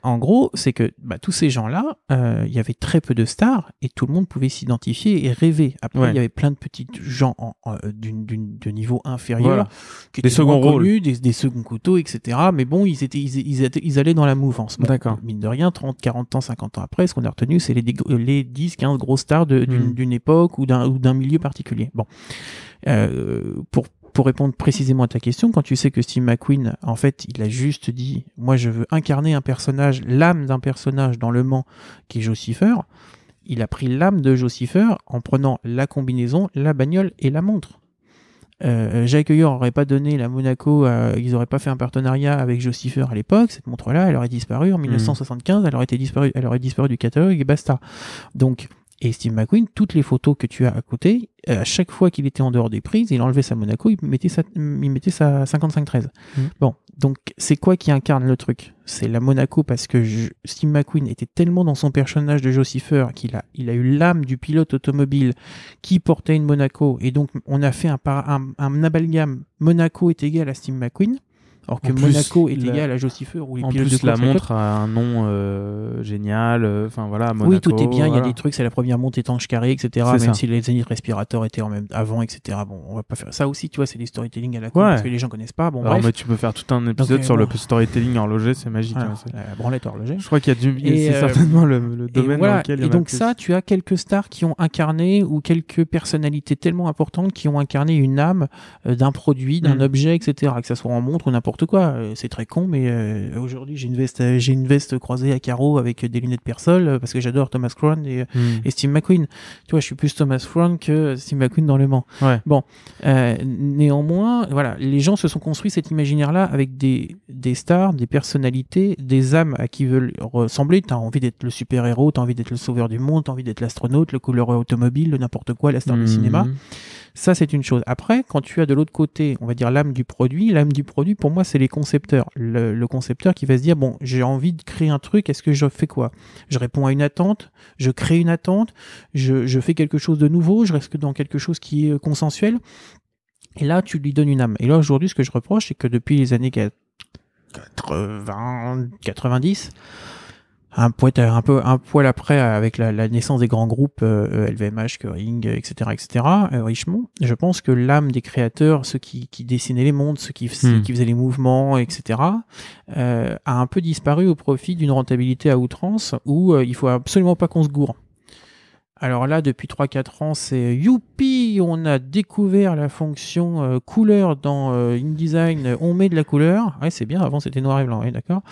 B: en gros, c'est que bah, tous ces gens-là, il y avait très peu de stars, et tout le monde pouvait s'identifier et rêver. Après, il y avait plein de petits gens en, d'une, de niveau inférieur,
A: qui des seconds rôles,
B: des, des, seconds couteaux, etc. Mais bon, ils étaient, ils, étaient, ils allaient dans la mouvance.
A: D'accord.
B: Mine de rien, 30, 40 ans, 50 ans après, ce qu'on a retenu, c'est les, les 10, 15 grosses stars de, d'une, hmm. d'une époque ou d'un, ou d'un milieu particulier. Bon. Euh, pour pour répondre précisément à ta question, quand tu sais que Steve McQueen, en fait, il a juste dit, moi, je veux incarner un personnage, l'âme d'un personnage dans Le Mans, qui est Jocifer, il a pris l'âme de Jocifer en prenant la combinaison, la bagnole et la montre. Euh, Jacques Heuer n'aurait pas donné la Monaco, ils n'auraient pas fait un partenariat avec Jocifer à l'époque. Cette montre-là, elle aurait disparu en 1975, hmm. elle aurait été disparue, elle aurait disparu du catalogue et basta. Donc, et Steve McQueen, toutes les photos que tu as à côté, euh, à chaque fois qu'il était en dehors des prises, il enlevait sa Monaco, il mettait sa, il mettait sa 55-13. Mmh. Bon, donc c'est quoi qui incarne le truc? C'est la Monaco parce que Steve McQueen était tellement dans son personnage de Jocifer qu'il a, il a eu l'âme du pilote automobile qui portait une Monaco et donc on a fait un, un, un amalgame Monaco est égal à Steve McQueen. Alors que Monaco est égal à Jocifer ou les
A: en plus, la montre a un nom euh, génial. Euh, enfin voilà, Monaco.
B: Oui, tout est bien. Il y a des trucs. C'est la première montre étanche carré, etc. Même si les zéniths respirateurs étaient en même avant, etc. Bon, on va pas faire ça aussi. Tu vois, c'est des storytelling à la con parce que les gens connaissent pas. Bon,
A: Alors, mais tu peux faire tout un épisode sur le storytelling horloger, c'est magique.
B: Hein, la branlette horloger.
A: Je crois qu'il y a du. C'est euh, certainement le, domaine dans lequel.
B: Et donc ça, tu as quelques stars qui ont incarné ou quelques personnalités tellement importantes qui ont incarné une âme d'un produit, d'un mm. objet, etc. Que ça soit en montre ou n'importe quoi. C'est très con, mais euh, aujourd'hui j'ai une veste, euh, j'ai une veste croisée à carreaux avec des lunettes Persol euh, parce que j'adore Thomas Crown et, hmm. et, Steve McQueen. Tu vois, je suis plus Thomas Crown que Steve McQueen dans le Mans. Bon, néanmoins, voilà, les gens se sont construits cet imaginaire-là avec des, des stars, des personnalités, des âmes à qui veulent ressembler. T'as envie d'être le super héros, t'as envie d'être le sauveur du monde, t'as envie d'être l'astronaute, le couleur automobile, le n'importe quoi, la star du hmm. cinéma. Ça, c'est une chose. Après, quand tu as de l'autre côté, on va dire l'âme du produit, l'âme du produit, pour moi, c'est les concepteurs. Le, concepteur qui va se dire, bon, j'ai envie de créer un truc, est-ce que je fais quoi? Je réponds à une attente, je crée une attente, je, je fais quelque chose de nouveau, je reste dans quelque chose qui est consensuel. Et là, tu lui donnes une âme. Et là, aujourd'hui, ce que je reproche, c'est que depuis les années 80, 90, un poil, un peu un poil après avec la, la naissance des grands groupes euh, LVMH, Kering, etc., etc., euh, Richemont, je pense que l'âme des créateurs, ceux qui, qui dessinaient les mondes, ceux qui,
A: Hmm.
B: qui faisaient les mouvements, etc., euh, a un peu disparu au profit d'une rentabilité à outrance où euh, il faut absolument pas qu'on se gourre. Alors là, depuis 3-4 ans, c'est youpi, on a découvert la fonction euh, couleur dans euh, InDesign, on met de la couleur. Ouais, c'est bien, avant c'était noir et blanc, ouais, d'accord.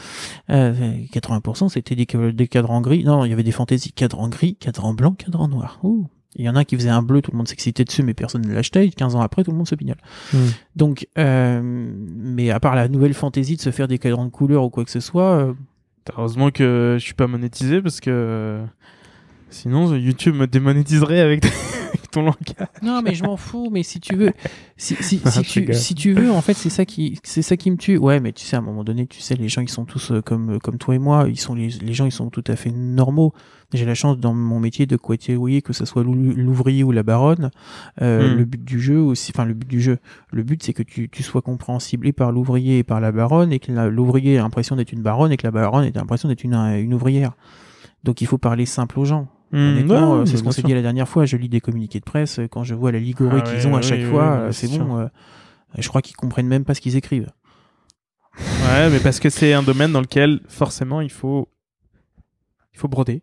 B: Euh, 80% c'était des, des cadrans gris. Non, il y avait des fantaisies cadrans gris, cadrans blanc, cadrans noir. Ouh. Il y en a un qui faisait un bleu, tout le monde s'excitait dessus, mais personne ne l'achetait. 15 ans après, tout le monde se pignole.
A: Hmm.
B: Donc, euh, mais à part la nouvelle fantaisie de se faire des cadrans de couleur ou quoi que ce soit, euh,
A: Heureusement que je suis pas monétisé parce que euh, sinon YouTube me démonétiserait avec, avec ton langage.
B: Non, mais je m'en fous. Mais si tu veux, si, si,
A: Ah,
B: si, tu,
A: rigole.
B: si tu veux, en fait, c'est ça qui, c'est ça qui me tue. Ouais, mais tu sais, à un moment donné, tu sais, les gens, ils sont tous euh, comme, comme toi et moi. Ils sont les, les gens, ils sont tout à fait normaux. J'ai la chance dans mon métier de côtoyer, que ce soit l'ou- l'ouvrier ou la baronne. Euh,
A: Mm.
B: Le but du jeu aussi, enfin le but du jeu, le but c'est que tu, tu sois compréhensible et par l'ouvrier et par la baronne et que l'ouvrier ait l'impression d'être une baronne et que la baronne ait l'impression d'être une, une ouvrière. Donc il faut parler simple aux gens. Honnêtement,
A: Hmm,
B: euh, c'est
A: ouais,
B: ce qu'on s'est dit la dernière fois. Je lis des communiqués de presse. euh, Quand je vois la ligorie
A: Ah
B: qu'ils ont à chaque
A: oui,
B: fois,
A: oui,
B: euh,
A: c'est
B: c'est bon. euh, je crois qu'ils comprennent même pas ce qu'ils écrivent.
A: Ouais, mais parce que c'est un domaine dans lequel forcément il faut il faut broder.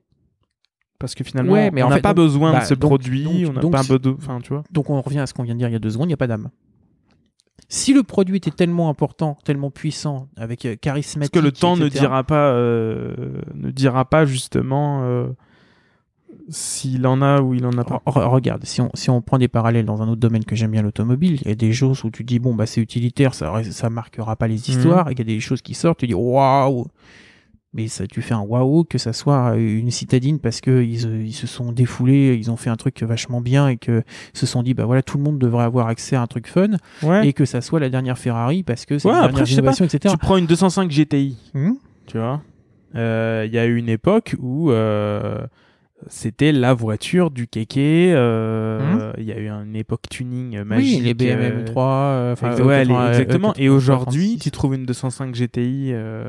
A: Parce que finalement,
B: Ouais, mais
A: on n'a pas
B: donc-
A: besoin
B: bah,
A: de ce
B: donc-
A: produit,
B: donc-
A: on n'a pas
B: c'est-
A: besoin, enfin, tu vois.
B: Donc on revient à ce qu'on vient de dire il y a deux secondes. Il n'y a pas d'âme. Si le produit était tellement important, tellement puissant, avec euh,
A: Parce
B: charismatique,
A: que le temps ne dira pas, euh, ne dira pas justement s'il en a ou il en a pas.
B: Re- re- Regarde, si on, si on prend des parallèles dans un autre domaine que j'aime bien, l'automobile, il y a des choses où tu dis, bon, bah, c'est utilitaire, ça, ça marquera pas les histoires, et il y a des choses qui sortent, tu dis, waouh! Mais ça, tu fais un waouh, que ça soit une citadine parce que ils, euh, ils se sont défoulés, ils ont fait un truc vachement bien et que se sont dit, bah voilà, tout le monde devrait avoir accès à un truc fun,
A: Ouais.
B: et que ça soit la dernière Ferrari parce que c'est
A: Ouais,
B: la
A: après,
B: dernière
A: je sais pas.
B: innovation, etc.
A: Tu prends une 205 GTI,
B: Hmm?
A: tu vois. Euh, Il y a eu une époque où euh, c'était la voiture du kéké. euh, Il y a eu une époque tuning magique.
B: oui, les BMW
A: euh,
B: M3, euh, enfin,
A: Exa- ouais, les-
B: E80,
A: exactement.
B: E80,
A: Et aujourd'hui,
B: 36.
A: tu trouves une 205 GTI euh,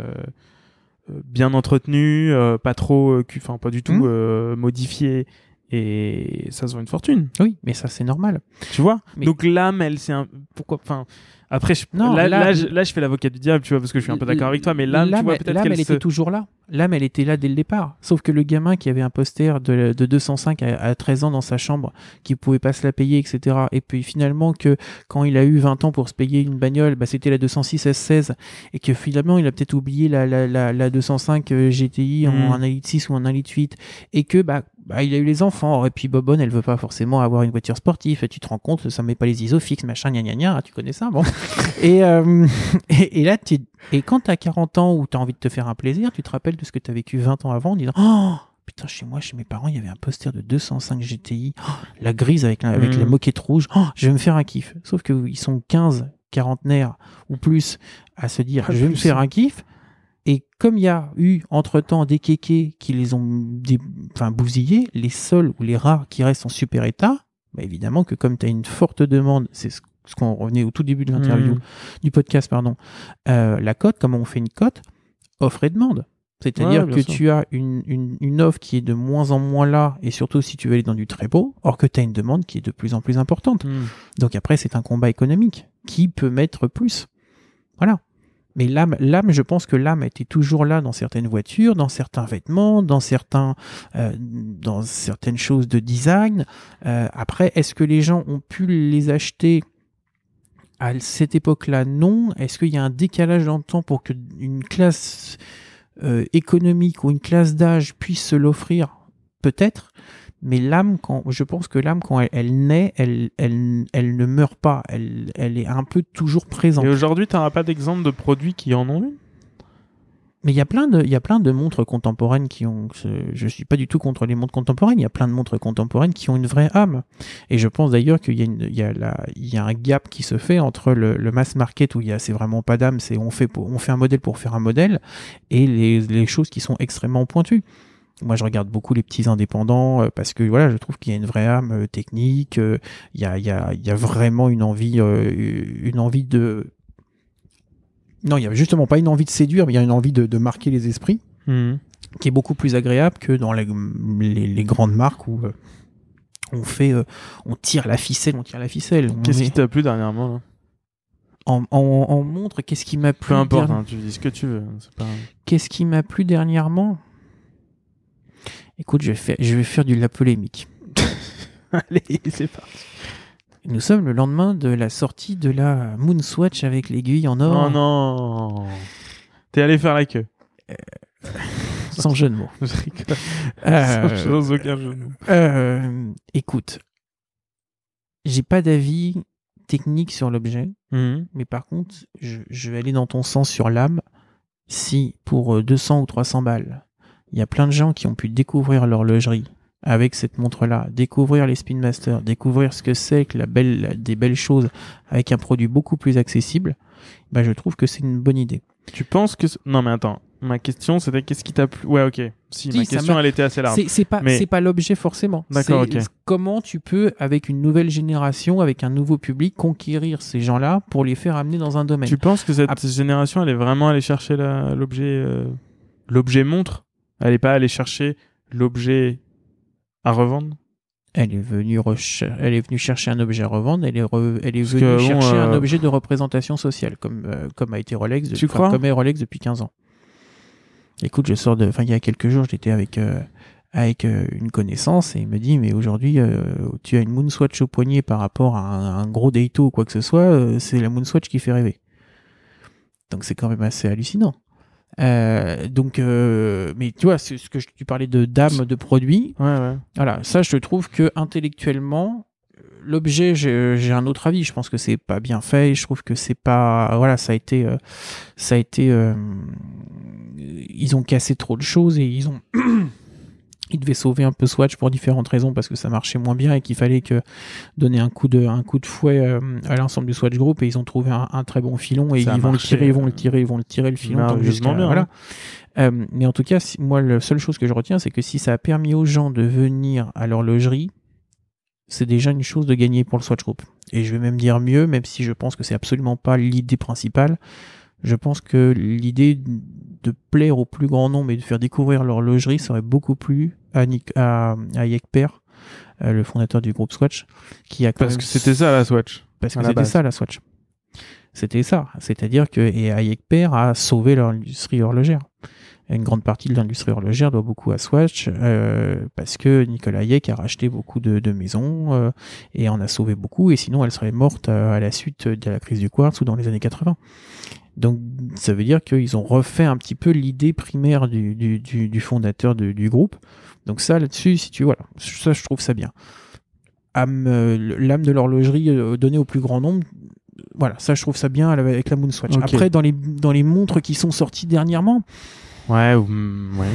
A: euh, bien entretenue, euh, pas trop, euh, enfin pas du tout euh, modifiée, et ça se vend une fortune.
B: Oui, mais ça, c'est normal.
A: Tu vois?
B: Mais-
A: Donc l'âme, elle, c'est un. Pourquoi Enfin. Après, je...
B: Non,
A: là,
B: là-
A: là, je, là, je fais l'avocat du diable, tu vois, parce que je suis un peu d'accord avec toi, mais l'âme, tu vois, peut-être
B: l'âme,
A: qu'elle
B: elle
A: se...
B: était toujours là. L'âme, elle était là dès le départ. Sauf que le gamin qui avait un poster de, de 205 à, à 13 ans dans sa chambre, qui pouvait pas se la payer, etc. Et puis finalement que quand il a eu 20 ans pour se payer une bagnole, bah, c'était la 206 S16. Et que finalement, il a peut-être oublié la, la, la, la 205 euh, GTI
A: Mm.
B: en un litre 6 ou en un litre 8. Et que, bah, bah, il a eu les enfants. Et puis Bobonne, elle veut pas forcément avoir une voiture sportive. Et tu te rends compte, ça met pas les ISO fixes, machin, gna gna gna. Tu connais ça, bon. et, euh, et, et là, tu, et quand t'as 40 ans ou t'as envie de te faire un plaisir, tu te rappelles de ce que t'as vécu 20 ans avant en disant, oh, putain, chez moi, chez mes parents, il y avait un poster de 205 GTI, oh, la grise avec, la, avec
A: Mm.
B: la moquette rouge, oh, je vais me faire un kiff. Sauf que ils sont 15, quarantenaires ou plus à se dire,
A: Ah,
B: je vais me faire un kiff. Et comme il y a eu entre-temps des kékés qui les ont dé- enfin, bousillés, les seuls ou les rares qui restent en super état, bah évidemment que comme tu as une forte demande, c'est ce ce qu'on revenait au tout début de l'interview,
A: Mm.
B: du podcast, pardon, euh, la cote, comment on fait une cote Offre et demande. C'est-à-dire
A: Ouais,
B: que
A: sûr.
B: tu as une, une, une offre qui est de moins en moins là, et surtout si tu veux aller dans du très beau, or que tu as une demande qui est de plus en plus importante.
A: Hmm.
B: Donc après, c'est un combat économique. Qui peut mettre plus Voilà. Mais l'âme, l'âme, je pense que l'âme était toujours là dans certaines voitures, dans certains vêtements, dans certains, euh, dans certaines choses de design. Euh, après, est-ce que les gens ont pu les acheter à cette époque-là? Non. Est-ce qu'il y a un décalage dans le temps pour que une classe euh, économique ou une classe d'âge puisse se l'offrir? Peut-être. Mais l'âme, quand je pense que l'âme, quand elle, elle naît, elle, elle, elle ne meurt pas. Elle, elle est un peu toujours présente.
A: Et aujourd'hui, tu n'auras pas d'exemple de produits qui en ont une?
B: Mais il y a plein de, il y a plein de montres contemporaines qui ont, je suis pas du tout contre les montres contemporaines, il y a plein de montres contemporaines qui ont une vraie âme. Et je pense d'ailleurs qu'il y a une, il y a la, il y a un gap qui se fait entre le, le mass market où il y a, c'est vraiment pas d'âme, c'est on fait on fait un modèle pour faire un modèle et les, les choses qui sont extrêmement pointues. Moi, je regarde beaucoup les petits indépendants euh, parce que voilà, je trouve qu'il y a une vraie âme euh, technique. euh, Il y a, il y a, il y a vraiment une envie, une envie de. Non, il y a justement pas une envie de séduire, mais il y a une envie de, de marquer les esprits. qui est beaucoup plus agréable que dans les, les, les grandes marques où on fait, on tire la ficelle, on tire la ficelle.
A: Qu'est-ce
B: est-
A: qui t'a plu dernièrement là?
B: En, en, en montre, qu'est-ce qui m'a plu
A: Peu importe, hein, tu dis ce que tu veux. Pas...
B: Qu'est-ce qui m'a plu dernièrement? Écoute, je vais faire, je vais faire du la polémique.
A: Allez, c'est parti.
B: Nous sommes le lendemain de la sortie de la Moonswatch avec l'aiguille en or,
A: Oh non T'es allé faire la queue.
B: sans jeu de mots.
A: Je rigole.
B: Euh,
A: Sans aucun jeu de mots.
B: euh, écoute, j'ai pas d'avis technique sur l'objet,
A: Mhm.
B: mais par contre, je, je vais aller dans ton sens sur l'âme. Si pour euh, 200 ou 300 balles, il y a plein de gens qui ont pu découvrir l'horlogerie avec cette montre-là, découvrir les Spin Masters, découvrir ce que c'est que la belle, des belles choses avec un produit beaucoup plus accessible, bah je trouve que c'est une bonne idée.
A: Tu penses que... Non mais attends, ma question c'était qu'est-ce qui t'a plu? Ouais ok. Si,
B: Si,
A: ma question elle était assez large.
B: C'est pas,
A: Mais-
B: c'est pas l'objet forcément.
A: D'accord,
B: C'est
A: ok.
B: Comment tu peux, avec une nouvelle génération, avec un nouveau public, conquérir ces gens-là pour les faire amener dans un domaine.
A: Tu penses que cette génération elle est vraiment allée chercher l'objet euh, l'objet montre? Elle est pas allée chercher l'objet à revendre?
B: Elle est venue recher- elle est venue chercher un objet à revendre. Elle est, re- elle est
A: Parce
B: venue
A: que, bon,
B: chercher un
A: euh,
B: objet de représentation sociale, comme euh, comme a été Rolex.
A: Tu
B: enfin,
A: crois?
B: Comme est Rolex depuis 15 ans. Écoute, je sors de, enfin il y a quelques jours, j'étais avec euh, avec une connaissance et il me dit mais aujourd'hui tu as une Moonswatch au poignet par rapport à un, un gros Daito ou quoi que ce soit, c'est la Moonswatch qui fait rêver. Donc c'est quand même assez hallucinant. Euh, donc, euh, mais tu vois, c'est ce que je, tu parlais de dame de produits.
A: Ouais ouais.
B: Voilà, ça, je trouve que intellectuellement, l'objet, j'ai j'ai un autre avis. Je pense que c'est pas bien fait. Je trouve que c'est pas, voilà, ça a été, euh, ça a été, euh, ils ont cassé trop de choses et ils ont. Ils devaient sauver un peu Swatch pour différentes raisons parce que ça marchait moins bien et qu'il fallait que donner un coup de un coup de fouet euh, à l'ensemble du Swatch Group et ils ont trouvé un, un très bon filon et
A: Ça
B: ils vont
A: marché,
B: le tirer, ils vont
A: euh,
B: le tirer, ils vont le tirer le filon tant que
A: merveilleusement
B: jusqu'à-
A: bien,
B: voilà.
A: hein.
B: Euh, mais en tout cas, si- moi, la seule chose que je retiens, c'est que si ça a permis aux gens de venir à l'horlogerie, c'est déjà une chose de gagner pour le Swatch Group. Et je vais même dire mieux, même si je pense que c'est absolument pas l'idée principale, je pense que l'idée de plaire au plus grand nombre et de faire découvrir l'horlogerie serait beaucoup plus à, Nick, à, à Yekper, euh, le fondateur du groupe Swatch, qui a quand
A: Parce
B: même
A: que c'était ça la Swatch.
B: parce que c'était ça la Swatch. C'était ça. C'est-à-dire que et Hayek a sauvé l'industrie horlogère. Une grande partie de l'industrie horlogère doit beaucoup à Swatch euh, parce que Nicolas Hayek a racheté beaucoup de, de maisons euh, et en a sauvé beaucoup et sinon elle serait morte à la suite de la crise du quartz ou dans les années 80. Donc ça veut dire qu'ils ont refait un petit peu l'idée primaire du, du, du, du fondateur de- du groupe. Donc ça là-dessus, si tu voilà, ça je trouve ça bien. Âme, euh, L'âme de l'horlogerie euh, donnée au plus grand nombre, voilà, ça je trouve ça bien avec la Moonswatch. Après, dans les, dans les montres qui sont sorties dernièrement,
A: Ouais ou mm, ouais.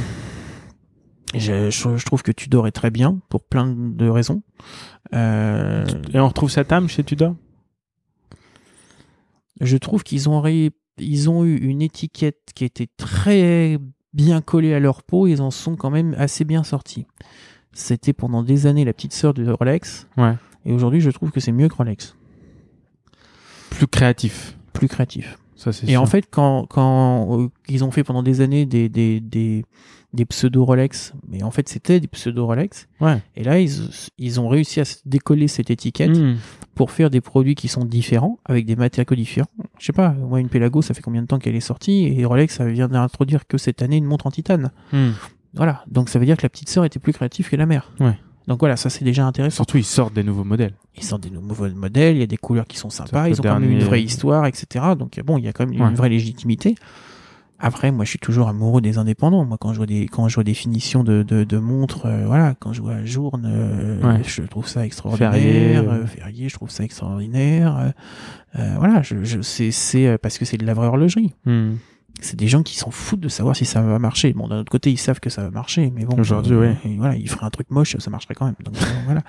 B: je, je- je trouve que Tudor est très bien pour plein de raisons. Euh,
A: Et on retrouve cette âme chez Tudor?
B: je trouve qu'ils ont, ré- ils ont eu une étiquette qui était très bien collée à leur peau. Ils en sont quand même assez bien sortis. C'était pendant des années la petite sœur de Rolex.
A: Ouais.
B: Et aujourd'hui, je trouve que c'est mieux que Rolex.
A: Plus créatif.
B: Plus créatif.
A: Ça
B: Et
A: sûr.
B: en fait, quand, quand euh, ils ont fait pendant des années des, des, des, des pseudo Rolex, mais en fait c'était des pseudo Rolex,
A: Ouais.
B: et là ils, ils ont réussi à se décoller cette étiquette
A: Mm.
B: pour faire des produits qui sont différents, avec des matériaux différents. Je sais pas, moi une Pelago, ça fait combien de temps qu'elle est sortie, et Rolex, ça vient d'introduire que cette année une montre en titane.
A: Mm.
B: Voilà, donc ça veut dire que la petite sœur était plus créative que la mère.
A: Ouais.
B: Donc voilà, ça c'est déjà intéressant.
A: Surtout ils sortent des nouveaux modèles.
B: Ils sortent des nouveaux modèles, il y a des couleurs qui sont sympas, ils ont quand même une vraie histoire, etc. Donc bon, il y a quand même
A: Ouais.
B: une vraie légitimité. Après, moi, je suis toujours amoureux des indépendants. Moi, quand je vois des, quand je vois des finitions de, de, de montres, euh, voilà, quand je vois Journe, euh,
A: Ouais.
B: je trouve ça extraordinaire.
A: Ferrier,
B: euh, Ferrier, je trouve ça extraordinaire. euh, euh, voilà, je, je, c'est, euh, parce que c'est de la vraie horlogerie.
A: Mm.
B: C'est des gens qui s'en foutent de savoir si ça va marcher. Bon, d'un autre côté, ils savent que ça va marcher, mais bon.
A: Aujourd'hui,
B: euh, voilà, ils feraient un truc moche, ça marcherait quand même. Donc, euh, voilà.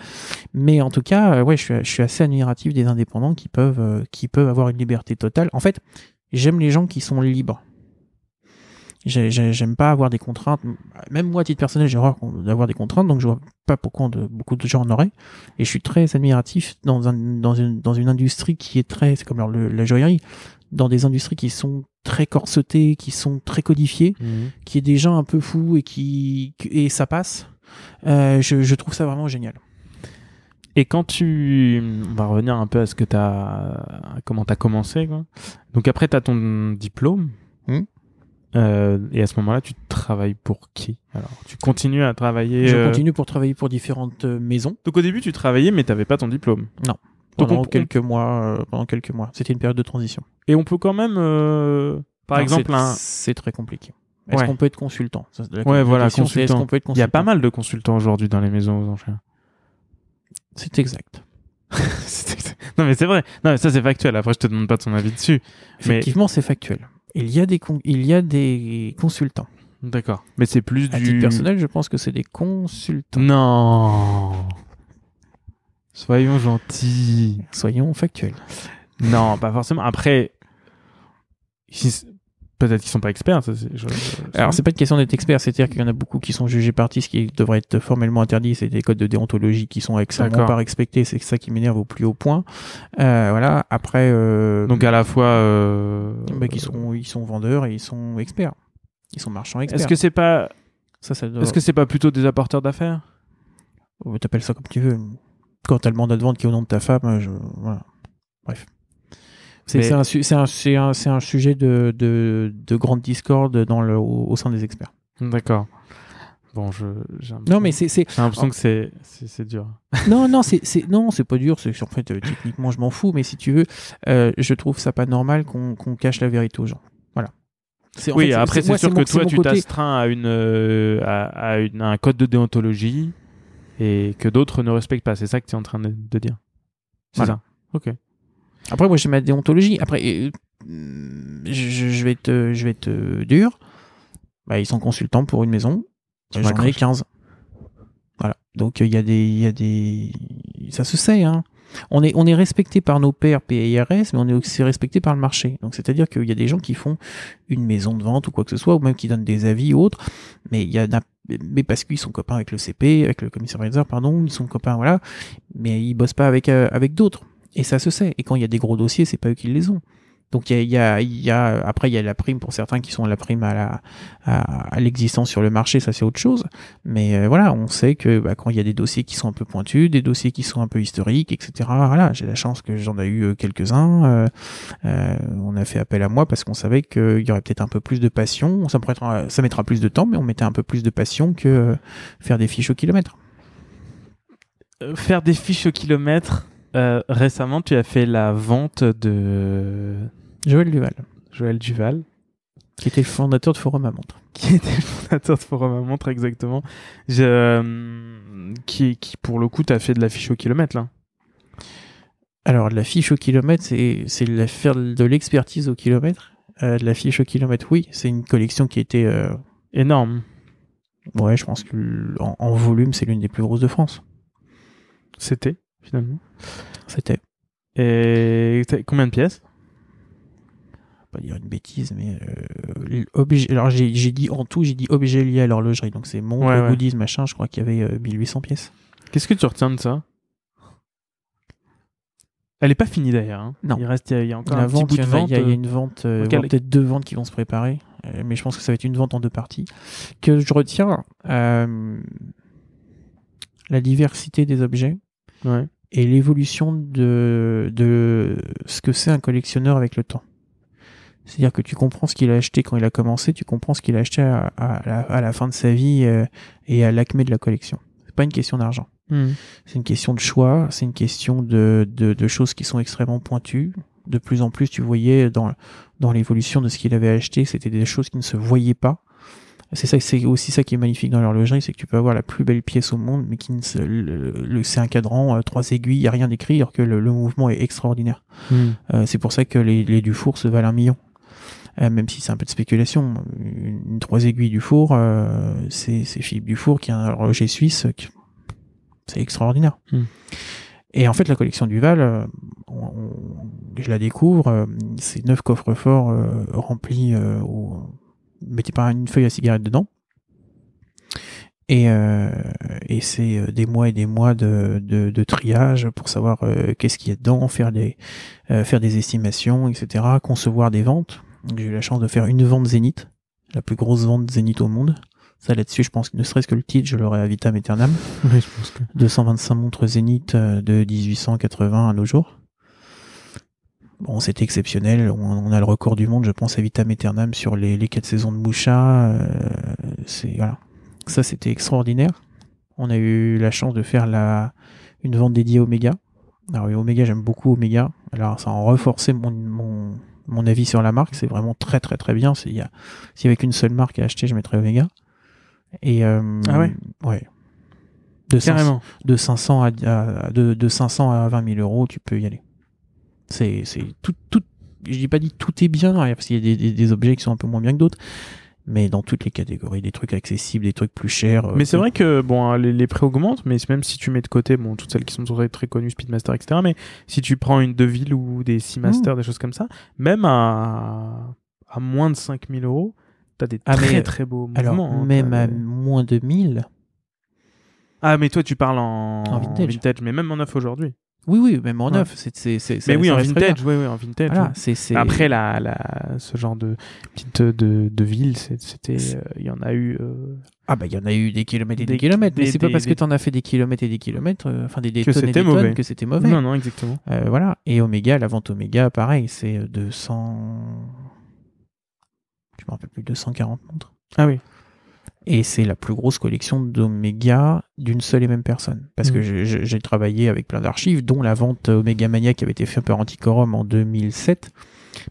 B: Mais en tout cas, euh, ouais, je suis, je suis assez admiratif des indépendants qui peuvent, euh, qui peuvent avoir une liberté totale. En fait, j'aime les gens qui sont libres. J'ai- j'ai- J'aime pas avoir des contraintes. Même moi, à titre personnel, j'ai horreur d'avoir des contraintes, donc je vois pas pourquoi de, beaucoup de gens en auraient. Et je suis très admiratif dans, un, dans, une, dans une industrie qui est très, c'est comme le- la joaillerie, dans des industries qui sont très corsetées, qui sont très codifiées,
A: Mhm.
B: qui est déjà un peu fou et qui et ça passe. Euh, je, je trouve ça vraiment génial.
A: Et quand tu. On va revenir un peu à ce que tu as. Comment tu as commencé. Quoi. Donc après, tu as ton diplôme.
B: Mhm.
A: Euh, et à ce moment-là, tu travailles pour qui Alors, tu continues à travailler.
B: Je
A: euh,
B: continue pour travailler pour différentes maisons
A: Donc au début, tu travaillais, mais tu pas ton diplôme?
B: Non. Pendant
A: on-
B: quelques mois. euh, pendant quelques mois, c'était une période de transition.
A: Et on peut quand même. euh, Par exemple,
B: c'est-
A: un.
B: très compliqué. Est-ce
A: Ouais.
B: qu'on peut être consultant? Ça,
A: Ouais, voilà, consultant.
B: qu'on peut être
A: Il y a pas mal de consultants aujourd'hui dans les maisons aux enchères.
B: C'est exact.
A: Non, mais c'est vrai. Non, mais ça, c'est factuel. Après, je te demande pas ton avis dessus. Mais-
B: Effectivement, c'est factuel. Il y a des con- il y a des consultants.
A: D'accord. Mais c'est plus
B: À
A: du.
B: titre personnel, je pense que c'est des consultants.
A: Non. Soyons gentils.
B: Soyons factuels.
A: Non, pas forcément. Après, peut-être qu'ils sont pas experts. Ça, je- je-
B: Alors, c'est pas une question d'être expert, c'est-à-dire qu'il y en a beaucoup qui sont jugés partis, ce qui devrait être formellement interdit. C'est des codes de déontologie qui sont extrêmement pas respectés. C'est ça qui m'énerve au plus haut point. Euh, voilà. Après, euh,
A: Donc à la fois. euh,
B: bah, sont, ils sont vendeurs et ils sont experts. Ils sont marchands experts.
A: Est-ce que c'est pas.
B: ça, ça doit...
A: Est-ce que c'est pas plutôt des apporteurs d'affaires?
B: Oh, T'appelles ça comme tu veux. Quand t'as le mandat de vente qui est au nom de ta femme, je... voilà. Bref. C'est
A: Mais-
B: un, un, un, un sujet de, de, de grande discorde dans le, au, au sein des experts.
A: D'accord. Bon, je. j'ai
B: Non,
A: l'impression-
B: mais c'est. c'est-
A: J'ai l'impression que c'est dur.
B: non, non, c'est, c'est, non, c'est pas dur. C'est, en fait, euh, techniquement, je m'en fous. Mais si tu veux, euh, je trouve ça pas normal qu'on, qu'on cache la vérité aux gens. Voilà.
A: Oui,
B: fait,
A: après c'est sûr que toi tu t'astreins à une euh, à, à une- à un code de déontologie et que d'autres ne respectent pas. C'est ça que tu es en train de, de dire. C'est
B: Voilà.
A: ça. Ok.
B: Après, moi, j'ai ma déontologie. Après, euh, je, vais être, je vais euh, dur. Bah, ils sont consultants pour une maison. J'en ai
A: m'accroches.
B: 15. Voilà. Donc, il y a des, il y a des, ça se sait, hein. On est, on est respecté par nos pairs PIRS, mais on est aussi respecté par le marché. Donc, c'est-à-dire qu'il y a des gens qui font une maison de vente ou quoi que ce soit, ou même qui donnent des avis ou autres, mais il y a, mais parce qu'ils sont copains avec le CP, avec le commissaire pardon, ils sont copains, voilà, mais ils bossent pas avec, euh, avec d'autres. Et ça se sait. Et quand il y a des gros dossiers, c'est pas eux qui les ont. Donc il y a, y a, y a- après il y a la prime pour certains qui sont la prime à la à, à l'existence sur le marché, ça c'est autre chose. Mais euh, voilà, on sait que bah, quand il y a des dossiers qui sont un peu pointus, des dossiers qui sont un peu historiques, etc. Voilà, j'ai la chance que j'en ai eu euh, quelques-uns. Euh, euh, on a fait appel à moi parce qu'on savait qu'il y aurait peut-être un peu plus de passion. Ça, être- ça mettra plus de temps, mais on mettait un peu plus de passion que euh, faire des fiches au kilomètre.
A: Euh, faire des fiches au kilomètre. Euh, récemment, tu as fait la vente de
B: Joël Duval,
A: Joël Duval,
B: qui était le fondateur de Forum à montre.
A: qui était le fondateur de Forum à montre exactement, Je, euh, qui, qui pour le coup t'a fait de la fiche au kilomètre là.
B: Alors, de la fiche au kilomètre, c'est, c'est de faire de l'expertise au kilomètre. Euh, de la fiche au kilomètre, oui, c'est une collection qui était, euh,
A: Énorme.
B: ouais, je pense que en, en volume, c'est l'une des plus grosses de France.
A: C'était finalement.
B: C'était,
A: Et combien de pièces?
B: Pas dire une bêtise, mais euh, objet, alors j'ai, dit en tout, j'ai dit objet lié à l'horlogerie, donc c'est montre,
A: Ouais, ouais.
B: goodies, machin, je crois qu'il y avait euh, 1800 pièces.
A: Qu'est-ce que tu retiens de ça? Elle est pas finie d'ailleurs. hein.
B: Non.
A: Il reste, il y a- encore
B: La
A: un petit
B: vente,
A: bout
B: il y,
A: de vente.
B: il y a, il y a
A: euh,
B: une vente, euh, voire peut-être deux ventes qui vont se préparer, euh, mais je pense que ça va être une vente en deux parties. Que je retiens, euh, la diversité des objets,
A: ouais.
B: Et l'évolution de, de ce que c'est un collectionneur avec le temps. C'est-à-dire que tu comprends ce qu'il a acheté quand il a commencé, tu comprends ce qu'il a acheté à, à la, à la fin de sa vie euh, et à l'acmé de la collection. C'est pas une question d'argent.
A: Hmm.
B: C'est une question de choix, c'est une question de, de, de choses qui sont extrêmement pointues. De plus en plus, tu voyais dans, dans l'évolution de ce qu'il avait acheté, c'était des choses qui ne se voyaient pas. C'est ça, c'est aussi ça qui est magnifique dans l'horlogerie, c'est que tu peux avoir la plus belle pièce au monde, mais qui ne se, le, le- c'est un cadran, euh, trois aiguilles, il y a rien d'écrit, alors que le, le mouvement est extraordinaire.
A: Hmm.
B: Euh, c'est pour ça que les, les Dufour se valent un million. Euh, même si c'est un peu de spéculation. Une, une trois aiguilles du four, euh, c'est c'est Philippe Dufour qui a un horloger suisse. qui- C'est extraordinaire.
A: Hmm.
B: Et en fait, la collection Duval, on- on- je la découvre. c'est neuf coffres-forts euh, remplis. Euh, au, mettez pas une feuille à cigarette dedans. Et, euh, et c'est euh, des mois et des mois de, de, de triage pour savoir euh, qu'est-ce qu'il y a dedans, faire des, euh, faire des estimations, etc., concevoir des ventes. J'ai eu la chance de faire une vente Zénith, la plus grosse vente Zénith au monde. Ça là-dessus, je pense que ne serait-ce que le titre, je l'aurais à vitam aeternam.
A: Oui, je pense que.
B: 225 montres Zénith de 1880 à nos jours. Bon, c'était exceptionnel. On, on a le record du monde, je pense, à vitam aeternam sur les, les quatre saisons de Moucha. Euh, c'est voilà. Ça, c'était extraordinaire. On a eu la chance de faire la une vente dédiée Omega. Alors oui, Omega, j'aime beaucoup Omega. Alors ça a renforcé mon, mon, mon avis sur la marque. C'est vraiment très très très bien. C'est- il y a- S'il y avait qu'une seule marque à acheter, je mettrais Omega. Et euh,
A: Ah ouais
B: Ouais. De 500
A: Carrément.
B: de 500 à, à- de, de 500 à 20 000 euros, tu peux y aller. C'est, c'est tout, tout, je dis pas dit tout est bien, hein, parce qu'il y a des, des, des objets qui sont un peu moins bien que d'autres, mais dans toutes les catégories, des trucs accessibles, des trucs plus chers. euh,
A: Mais c'est vrai que bon, hein, les, les prix augmentent, mais même si tu mets de côté, bon, toutes celles qui sont très, très connues, Speedmaster, etc. Mais si tu prends une Deville ou des Seamaster, des choses comme ça, même à, à moins de 5000 euros, t'as des
B: Ah,
A: très
B: mais-
A: très beaux
B: Alors,
A: mouvements. hein,
B: même à moins de 1000.
A: Ah, mais toi, tu parles en,
B: En vintage.
A: mais même en neuf aujourd'hui.
B: Oui, oui, même en
A: Ouais.
B: neuf. C'est, c'est, c'est,
A: Mais oui, en vintage, oui, oui, en vintage.
B: Voilà,
A: oui.
B: c'est, c'est...
A: Après, la, la, ce genre de petite de, de ville, c'était, euh, il y en a eu. euh,
B: Ah bah il y en a eu des kilomètres et des,
A: Des-
B: kilomètres, mais
A: des-
B: c'est pas
A: des-
B: parce que
A: des-
B: t'en as fait des kilomètres et des kilomètres, euh, enfin des, des
A: Que
B: tonnes et
A: c'était
B: des tonnes
A: mauvais.
B: que c'était mauvais.
A: Non, non, exactement.
B: Euh, voilà. Et Omega, la vente Omega, pareil, c'est 200. Je me rappelle plus, 240 montres.
A: Ah oui.
B: Et c'est la plus grosse collection d'Omega d'une seule et même personne. Parce que je- j'ai travaillé avec plein d'archives, dont la vente Omega Mania qui avait été faite par Antiquorum en 2007.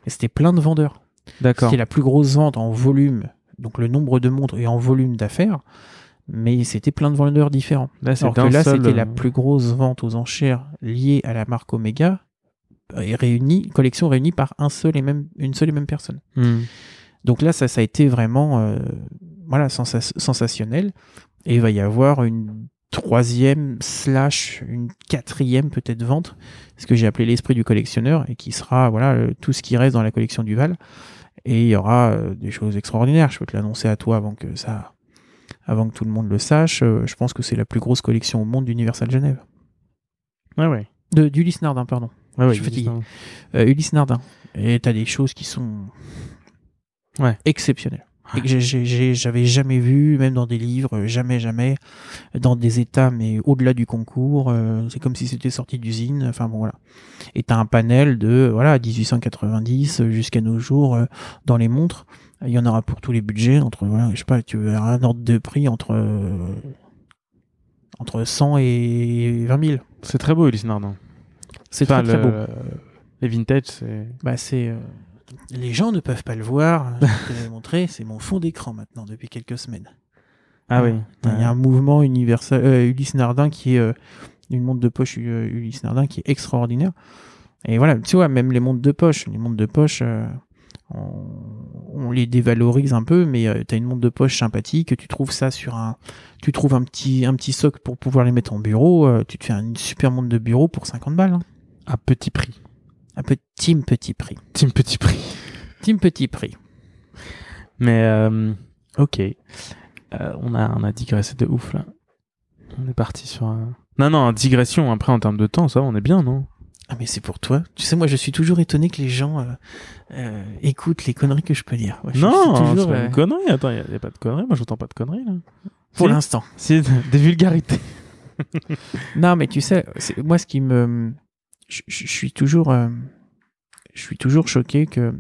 B: Mais c'était plein de vendeurs.
A: D'accord.
B: C'était la plus grosse vente en volume, donc le nombre de montres et en volume d'affaires. Mais c'était plein de vendeurs différents.
A: Là,
B: Alors que là,
A: seul,
B: c'était la
A: euh,
B: plus grosse vente aux enchères liée à la marque Omega et réunie, collection réunie par un seul et même, une seule et même personne.
A: hmm.
B: Donc là, ça, ça a été vraiment, euh, voilà, sensa- sensationnel. Et il va y avoir une troisième slash une quatrième peut-être vente, ce que j'ai appelé l'esprit du collectionneur et qui sera, voilà, tout ce qui reste dans la collection Duval. Et il y aura euh, des choses extraordinaires. Je peux te l'annoncer à toi avant que ça, avant que tout le monde le sache. Euh, je pense que c'est la plus grosse collection au monde d'Universal Genève.
A: Ouais, ouais.
B: De, d'Ulysse Nardin, pardon.
A: Ouais,
B: Je suis fatigué. Euh, Ulysse Nardin. Et t'as des choses qui sont
A: Ouais.
B: exceptionnelles. Et que j'avais jamais vu, même dans des livres, jamais, jamais, dans des états, mais au-delà du concours, euh, c'est comme si c'était sorti d'usine, enfin bon voilà. Et t'as un panel de, voilà, 1890 euh, jusqu'à nos jours, euh, dans les montres, il y en aura pour tous les budgets, entre, voilà, je sais pas, tu veux un ordre de prix entre, euh, entre 100 et 20 000.
A: C'est très beau, Ulysse Nardin.
B: C'est
A: Enfin,
B: très, très
A: le-
B: beau.
A: Les vintage, c'est.
B: Bah c'est euh, les gens ne peuvent pas le voir. Je vais te le montrer. C'est mon fond d'écran maintenant depuis quelques semaines.
A: Ah oui.
B: Il y a un mouvement universel euh, Ulysse Nardin qui est euh, une montre de poche euh, Ulysse Nardin qui est extraordinaire. Et voilà, tu vois, même les montres de poche, les montres de poche, euh, on, on les dévalorise un peu, mais euh, t'as une montre de poche sympathique, tu trouves ça sur un, tu trouves un petit, un petit socle pour pouvoir les mettre en bureau, euh, tu te fais une super montre de bureau pour 50 balles, hein.
A: À petit prix.
B: Un petit petit prix,
A: Team petit prix.
B: petit petit prix.
A: Mais, euh, ok. Euh, on, a, on a digressé de ouf, là. On est parti sur un. Non, non, digression. Après, en termes de temps, ça on est bien, non?
B: Ah mais c'est pour toi. Tu sais, moi je suis toujours étonné que les gens euh, euh, écoutent les conneries que je peux dire. Je
A: Non,
B: suis
A: c'est pas
B: euh,
A: une connerie. Attends, il n'y a, pas de conneries. Moi, j'entends pas de conneries, là.
B: pour l'instant.
A: C'est des vulgarités.
B: Non, mais tu sais, c'est- moi ce qui me, je, je- je suis toujours, euh, je suis toujours choqué que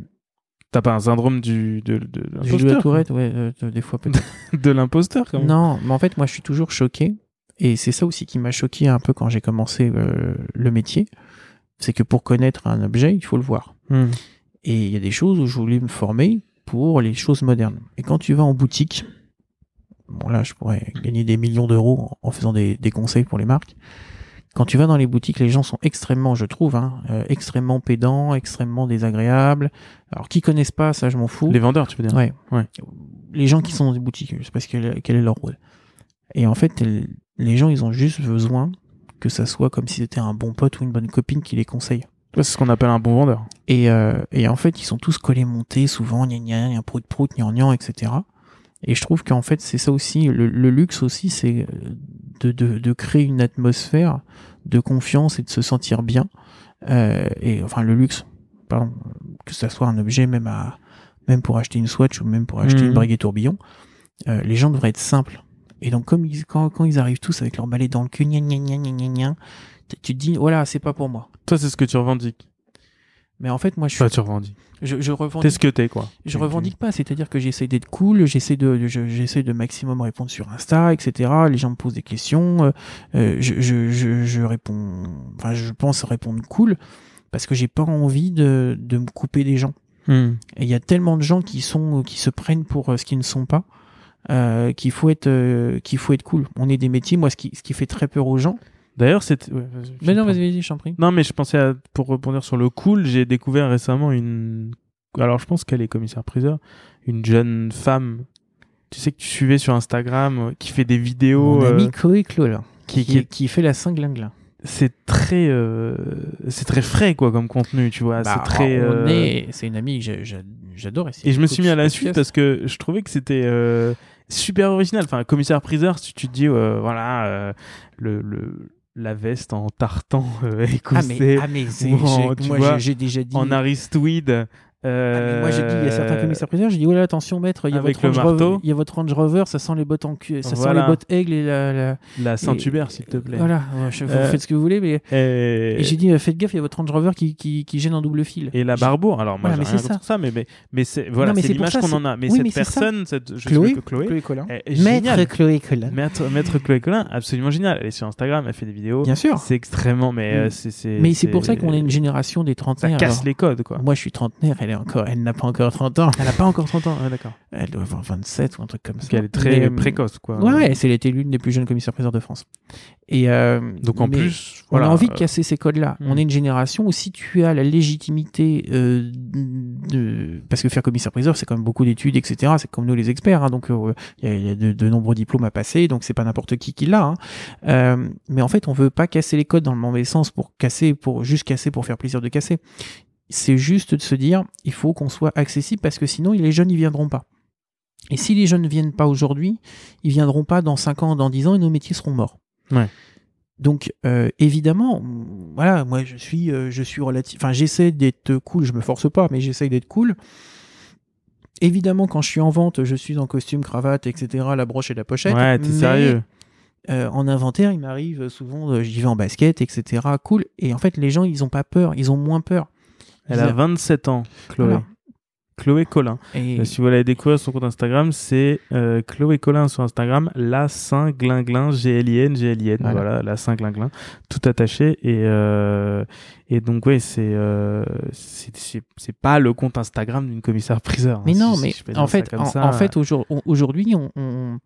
A: T'as pas un syndrome du, de, de, de l'imposteur
B: Tourette, ouais, euh, des fois peut-être.
A: De l'imposteur, quand même.
B: non, mais en fait moi je suis toujours choqué et c'est ça aussi qui m'a choqué un peu quand j'ai commencé euh, le métier, c'est que pour connaître un objet il faut le voir.
A: Hmm.
B: Et il y a des choses où je voulais me former pour les choses modernes. Et quand tu vas en boutique, bon là je pourrais gagner des millions d'euros en en faisant des, des conseils pour les marques. Quand tu vas dans les boutiques, les gens sont extrêmement, je trouve, hein, euh, extrêmement pédants, extrêmement désagréables. Alors qui connaissent pas, ça je m'en fous.
A: Les vendeurs, tu veux dire
B: Ouais.
A: Ouais.
B: Les gens qui sont dans des boutiques, je sais pas quel est leur rôle. Et en fait, les gens, ils ont juste besoin que ça soit comme si c'était un bon pote ou une bonne copine qui les conseille.
A: C'est ce qu'on appelle un bon vendeur.
B: Et, euh, et en fait, ils sont tous collés montés, souvent, gna gna, gna, prout prout, gnan gnan, etc. Et je trouve qu'en fait, c'est ça aussi, le, le luxe aussi, c'est de, de, de créer une atmosphère de confiance et de se sentir bien. Euh, et enfin, le luxe, pardon, que ça soit un objet, même à, même pour acheter une Swatch ou même pour acheter
A: Mhm.
B: une Breguet tourbillon, euh, les gens devraient être simples. Et donc, comme ils, quand, quand ils arrivent tous avec leur balai dans le cul, gna gna gna gna gna gna, tu te dis, voilà, c'est pas pour moi.
A: Toi, c'est ce que tu revendiques.
B: Mais en fait, moi, je, suis,
A: Enfin, tu revendiques.
B: Je, je revendique
A: T'es ce que t'es, quoi.
B: je revendique pas, c'est-à-dire que j'essaie d'être cool, j'essaie de, je- j'essaie de maximum répondre sur Insta, etc. Les gens me posent des questions, euh, euh, je, je, je, je réponds, enfin, je pense répondre cool parce que j'ai pas envie de, de me couper des gens.
A: Hmm.
B: Et il y a tellement de gens qui sont, qui se prennent pour euh, ce qu'ils ne sont pas, euh, qu'il faut être, euh, qu'il faut être cool. On est des métiers, moi, ce qui, ce qui fait très peur aux gens.
A: D'ailleurs, c'est. ouais,
B: Mais non, vas-y, vas-y, je t'en prie.
A: Non, mais je pensais à, pour rebondir sur le cool, j'ai découvert récemment une. Alors, je pense qu'elle est commissaire-priseur. Une jeune femme. Tu sais que tu suivais sur Instagram, euh, qui fait des vidéos.
B: Mon
A: euh,
B: ami Chloé Clo, là,
A: qui,
B: qui, fait la cinglingue,
A: c'est très, euh, c'est très frais, quoi, comme contenu, tu vois.
B: Bah,
A: c'est très.
B: on
A: euh,
B: est- c'est une amie que j'a- j'a- j'adore.
A: Et je me suis mis à la suite parce que je trouvais que c'était euh, super original. Enfin, commissaire-priseur, si tu te dis, euh, voilà, euh, le, le, la veste en tartan euh,
B: Ah mais, ah, mais c'est-
A: ou en-
B: moi j'ai- déjà dit.
A: en
B: Ah, mais moi j'ai dit, il y a certains
A: euh,
B: commissaires priseurs, j'ai dit, oh là, attention maître, il y, a
A: avec
B: votre Range Rover-
A: marteau.
B: il y a votre Range Rover, ça sent les bottes en cul, ça
A: Voilà.
B: sent les bottes aigle et la. la-
A: La
B: et-
A: Saint-Hubert, s'il te plaît.
B: Voilà, je- vous
A: Euh,
B: faites ce que vous voulez, mais.
A: Et,
B: Et j'ai dit, euh, faites gaffe, il y a votre Range Rover qui, qui, qui gêne en double fil.
A: et la Barbour. Alors, moi,
B: Voilà,
A: j'ai
B: mais
A: rien
B: c'est
A: contre ça, mais, mais, mais c'est, voilà,
B: Non, mais
A: c'est l'image
B: ça,
A: qu'on
B: c'est-
A: en a. Mais
B: oui,
A: cette
B: mais ça.
A: personne, cette, je
B: Chloé,
A: sais que Chloé,
B: Collin.
A: est géniale.
B: Chloé Collin.
A: Maître, Maître Chloé Collin, absolument génial. Elle est sur Instagram, elle fait des vidéos.
B: Bien sûr.
A: C'est extrêmement, mais c'est, c'est,
B: Mais c'est pour ça qu'on est une génération des
A: Ça
B: trentenaires.
A: casse
B: alors.
A: les codes, quoi.
B: Moi je suis trentenaire, est encore, elle n'a pas encore 30 ans.
A: Elle a pas encore 30 ans, ouais, d'accord.
B: Elle doit avoir 27 ou un truc comme ça.
A: Elle est très
B: Mais, euh,
A: précoce, quoi.
B: Ouais, elle était l'une des plus jeunes commissaires-priseurs de France. Et euh,
A: Donc en plus,
B: on a envie de
A: euh,
B: casser ces codes-là.
A: hmm.
B: On est une génération où si tu as la légitimité euh, de... Parce que faire commissaire-priseur, c'est quand même beaucoup d'études, etc. C'est comme nous les experts. hein. donc euh, il y a, il y a de, de nombreux diplômes à passer. Donc c'est pas n'importe qui qui l'a. hein. Mais en fait, on veut pas casser les codes dans le mauvais sens pour casser, pour juste casser, pour faire plaisir de casser. C'est juste de se dire, il faut qu'on soit accessible parce que sinon les jeunes, ils viendront pas. Et si les jeunes ne viennent pas aujourd'hui, ils viendront pas dans 5 ans, dans 10 ans et nos métiers seront morts.
A: Ouais.
B: Donc euh, évidemment, mm, voilà, moi je suis, euh, je suis relatif, enfin j'essaie d'être cool, je me force pas, mais j'essaie d'être cool. Évidemment, quand je suis en vente, je suis en costume, cravate, etc., la broche et la pochette.
A: Ouais, t'es sérieux.
B: euh, en inventaire, il m'arrive souvent, euh, j'y vais en basket, etc., cool. Et en fait, les gens, ils ont pas peur, ils ont moins peur.
A: Elle a 27 ans, Chloé.
B: Voilà.
A: Chloé Collin.
B: Et
A: Euh, Si vous voulez découvrir son compte Instagram, c'est euh, Chloé Collin sur Instagram, la Saint Glinglin, G-L-I-N, G-L-I-N,
B: Voilà.
A: voilà. la Saint Glinglin, tout attaché. Et, euh, et donc, ouais, c'est euh, c'est- pas le compte Instagram d'une commissaire priseur. hein,
B: mais non,
A: si
B: mais en fait, en,
A: ça.
B: en fait, aujourd'hui, on, on-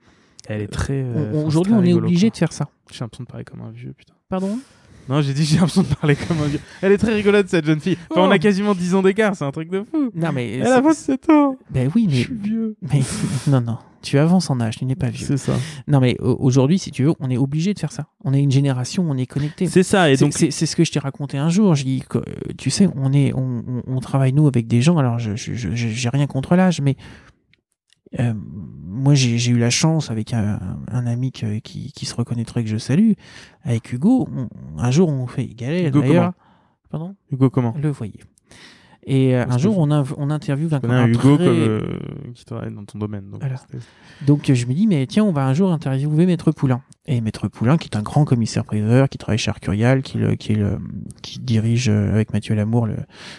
A: elle est très. euh,
B: aujourd'hui, on est obligé
A: quoi.
B: de faire ça.
A: J'ai l'impression de parler comme un vieux, putain.
B: Pardon?
A: Non, j'ai dit j'ai l'impression de parler comme un vieux. Elle est très rigolote, cette jeune fille. Enfin,
B: Oh.
A: on a quasiment 10 ans d'écart, c'est un truc de fou.
B: Non, mais
A: Elle a
B: c'est-
A: 27 ans.
B: ben oui,
A: Je
B: mais
A: suis vieux.
B: mais non, non, tu avances en âge, tu n'es pas vieux.
A: C'est ça.
B: Non, mais au- aujourd'hui, si tu veux, on est obligé de faire ça. On est une génération, on est connecté.
A: C'est ça. Et donc,
B: c'est- ce que je t'ai raconté un jour. Je dis que, euh, tu sais, on est, on, on- on travaille nous avec des gens. Alors, je, je, je- j'ai rien contre l'âge, mais euh, moi, j'ai eu la chance avec un, un ami que- qui, qui se reconnaîtrait que je salue, avec Hugo. on- un jour, on fait égaler.
A: Hugo
B: D'ailleurs, pardon,
A: Hugo, comment?
B: Le voyez. Et euh, un jour, on, on interviewe un,
A: Hugo
B: très-
A: comme, euh, qui travaille dans ton domaine. Donc
B: Voilà.
A: c'était-
B: Donc euh, je me dis, mais tiens, on va un jour interviewer Maître Poulain. Et Maître Poulain, qui est un grand commissaire-priseur, qui travaille chez Arcurial, qui, le- qui, est le- qui dirige avec Mathieu Lamour le,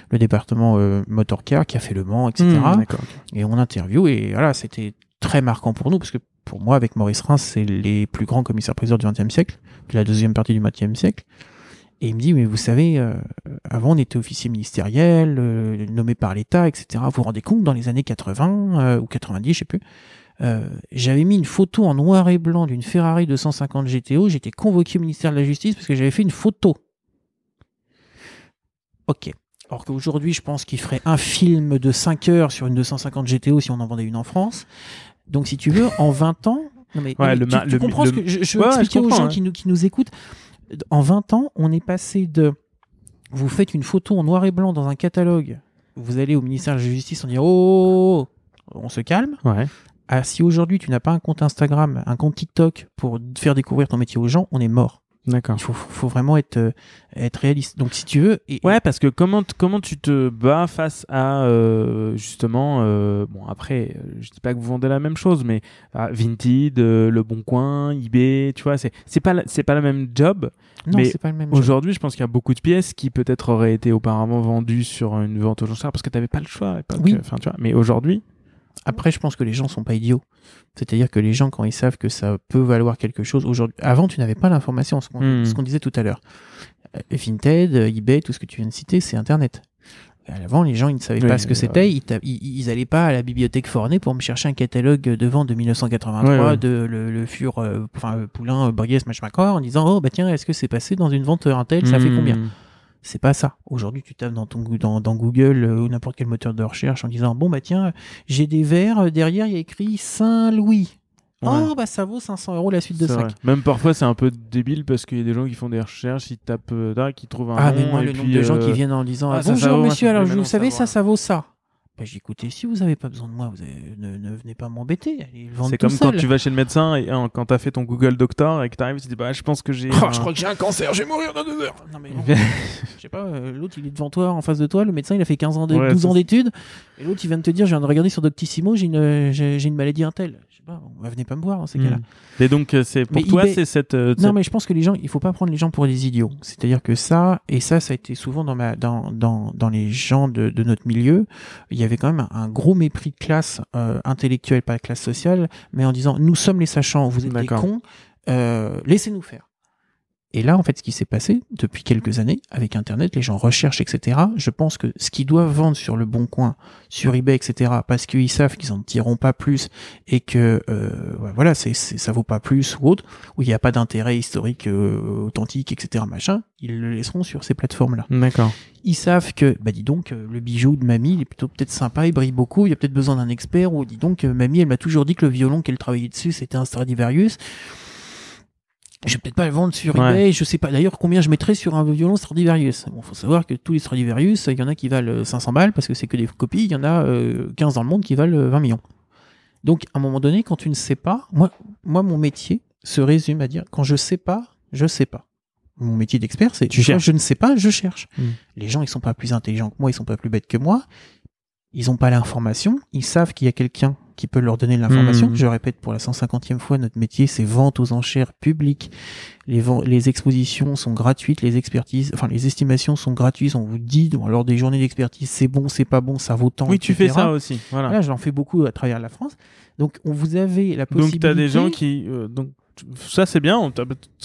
B: le département euh, motorcar, qui a fait le Mans, etc.
A: Ok.
B: et on interview, et voilà, c'était très marquant pour nous, parce que pour moi, avec Maurice Reims, c'est les plus grands commissaires-priseurs du XXe siècle, de la deuxième partie du XXe siècle. Et il me dit, mais vous savez, euh, avant on était officier ministériel, euh, nommé par l'État, etc. Vous vous rendez compte, dans les années 80 euh, ou 90, je sais plus, euh, j'avais mis une photo en noir et blanc d'une Ferrari 250 GTO, j'étais convoqué au ministère de la Justice parce que j'avais fait une photo. Ok. Alors qu'aujourd'hui, je pense qu'il ferait un film de 5 heures sur une 250 GTO si on en vendait une en France. Donc, si tu veux, en 20 ans. Non, mais,
A: Ouais,
B: mais
A: le
B: tu,
A: ma-
B: tu
A: le-
B: comprends
A: le-
B: ce que je, je
A: Ouais, je
B: expliquer aux gens qui, nous, qui nous écoutent. En 20 ans, on est passé de. Vous faites une photo en noir et blanc dans un catalogue. Vous allez au ministère de la Justice, on dit oh, on se calme.
A: Ouais.
B: à si aujourd'hui tu n'as pas un compte Instagram, un compte TikTok pour faire découvrir ton métier aux gens, on est mort.
A: D'accord.
B: Il faut, faut vraiment être, euh, être réaliste. Donc si tu veux, et,
A: Ouais, parce que comment, comment tu te bats face à euh, justement, euh, bon après, euh, je dis pas que vous vendez la même chose, mais ah, Vinted, euh, Le Bon Coin, eBay, tu vois, c'est c'est pas c'est pas le même job.
B: non, c'est pas le même.
A: Aujourd'hui, je pense qu'il y a beaucoup de pièces qui peut-être auraient été auparavant vendues sur une vente aux enchères parce que t'avais pas le choix. à l'époque.
B: Oui.
A: Enfin, tu vois. Mais aujourd'hui,
B: Après, je pense que les gens sont pas idiots. C'est-à-dire que les gens, quand ils savent que ça peut valoir quelque chose, aujourd'hui, avant, tu n'avais pas l'information, ce qu'on
A: Hmm.
B: disait tout à l'heure. Euh, Vinted, euh, eBay, tout ce que tu viens de citer, c'est Internet. Avant, les gens, ils ne savaient
A: Oui,
B: pas ce que
A: euh,
B: c'était. Ils, ils, allaient pas à la bibliothèque Forney pour me chercher un catalogue de vente de 1983
A: Ouais, ouais.
B: de le, le Fur, euh, enfin, Poulain, Borges, machin, en disant, oh, bah tiens, est-ce que c'est passé dans une vente euh, Intel? Ça fait
A: hmm,
B: combien? C'est pas ça. Aujourd'hui, tu tapes dans, ton, Goo- dans, dans Google euh, ou n'importe quel moteur de recherche en disant Bon, bah tiens, j'ai des verres, euh, derrière il y a écrit Saint-Louis.
A: Ouais.
B: Oh, bah ça vaut 500 euros la suite de
A: C'est
B: 5.
A: vrai. Même parfois, c'est un peu débile parce qu'il y a des gens qui font des recherches, ils tapent, euh, là, qui trouvent un
B: Ah,
A: nom.
B: mais moi,
A: et
B: le
A: puis,
B: nombre de gens qui viennent en disant
A: ah, ça, ça
B: Bonjour monsieur,
A: ça
B: alors
A: vaut,
B: vous savez,
A: ça
B: ça,
A: vaut.
B: ça Bah, j'ai écouté, si vous n'avez pas besoin de moi, vous avez- ne, ne venez pas m'embêter.
A: C'est comme quand tu vas chez le médecin et hein, quand t'as fait ton Google Doctor et que t'arrives, tu te dis bah je pense que j'ai.
B: Oh,
A: un-
B: je crois que j'ai un cancer, je vais mourir dans deux heures. Non, mais non. Je sais pas, euh, l'autre il est devant toi, en face de toi, le médecin il a fait 15 ans de,
A: Ouais,
B: 12 ans d'études, et l'autre il vient de te dire, je viens de regarder sur Doctissimo, j'ai une, j'ai j'ai une maladie Intel. Pas, bah, venez pas me voir dans ces cas-là.
A: Hmm. Et donc euh, c'est pour
B: Mais
A: toi
B: eBay-
A: c'est cette. euh,
B: Non, mais je pense que les gens, il faut pas prendre les gens pour des idiots. C'est-à-dire que ça, et ça, ça a été souvent dans ma, dans, dans, dans les gens de, de notre milieu, il y avait quand même un, gros mépris de classe euh, intellectuelle, pas de classe sociale, mais en disant, nous sommes les sachants, vous êtes les
A: D'accord.
B: cons, euh, laissez-nous faire. Et là, en fait, ce qui s'est passé depuis quelques années avec Internet, les gens recherchent, etc. Je pense que ce qu'ils doivent vendre sur le Bon Coin, sur eBay, etc., parce qu'ils savent qu'ils en tireront pas plus et que euh, voilà, c'est, c'est ça vaut pas plus ou autre, où il n'y a pas d'intérêt historique euh, authentique, etc. Machin, ils le laisseront sur ces plateformes-là.
A: D'accord.
B: Ils savent que, bah dis donc, euh, le bijou de mamie, il est plutôt peut-être sympa, il brille beaucoup, il y a peut-être besoin d'un expert, ou dis donc, euh, mamie, elle m'a toujours dit que le violon qu'elle travaillait dessus, c'était un Stradivarius. Je vais peut-être pas le vendre sur
A: Ouais.
B: eBay, je sais pas d'ailleurs combien je mettrais sur un violon Stradivarius. Bon, faut savoir que tous les Stradivarius, il y en a qui valent euh, 500 balles parce que c'est que des copies, il y en a euh, 15 dans le monde qui valent euh, 20 millions. Donc, à un moment donné, quand tu ne sais pas, moi, moi, mon métier se résume à dire, quand je sais pas, je sais pas. Mon métier d'expert, c'est
A: cherches.
B: je ne sais pas, je cherche.
A: Mm.
B: Les gens, ils sont pas plus intelligents que moi, ils sont pas plus bêtes que moi. Ils ont pas l'information. Ils savent qu'il y a quelqu'un qui peut leur donner l'information.
A: Mm.
B: Je répète pour la 150e fois, notre métier, c'est vente aux enchères publiques. Les, les expositions sont gratuites, les expertises, enfin, les estimations sont gratuites. On vous dit, lors des journées d'expertise, c'est bon, c'est pas bon, ça vaut tant.
A: Oui, tu fais ça aussi. Voilà.
B: Là, j'en fais beaucoup à travers la France. Donc, on vous avez la
A: donc
B: possibilité.
A: t'as des gens qui. euh, donc ça c'est bien.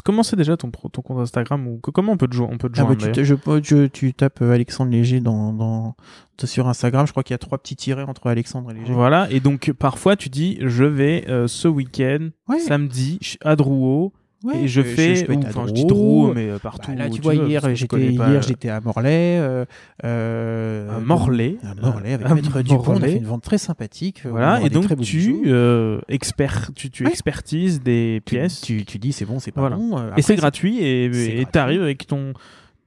A: Comment c'est déjà ton, ton compte Instagram ou comment on peut te joindre On peut te
B: Ah bah, tu, te- je, je- tu tapes euh, Alexandre Léger dans, dans, sur Instagram. Je crois qu'il y a trois petits tirets entre Alexandre et Léger.
A: Voilà. Et donc parfois tu dis je vais euh, ce week-end
B: Ouais.
A: samedi à Drouot
B: Ouais,
A: et je
B: euh,
A: fais.
B: peux
A: ou-
B: être à
A: Enfin je dis
B: Drouot.
A: Drouot mais euh, partout.
B: Bah, là, tu vois,
A: veux,
B: hier, j'étais, hier,
A: euh,
B: j'étais à Morlaix. Euh, euh,
A: à Morlaix.
B: À Morlaix, avec
A: À
B: Maître Dupont. On a fait une vente très sympathique. euh,
A: Voilà, et donc tu, euh, expert, tu, tu
B: Ouais.
A: expertises des pièces
B: Tu, tu dis c'est bon, c'est pas
A: Voilà.
B: bon. euh,
A: et c'est gratuit et t'arrives avec ton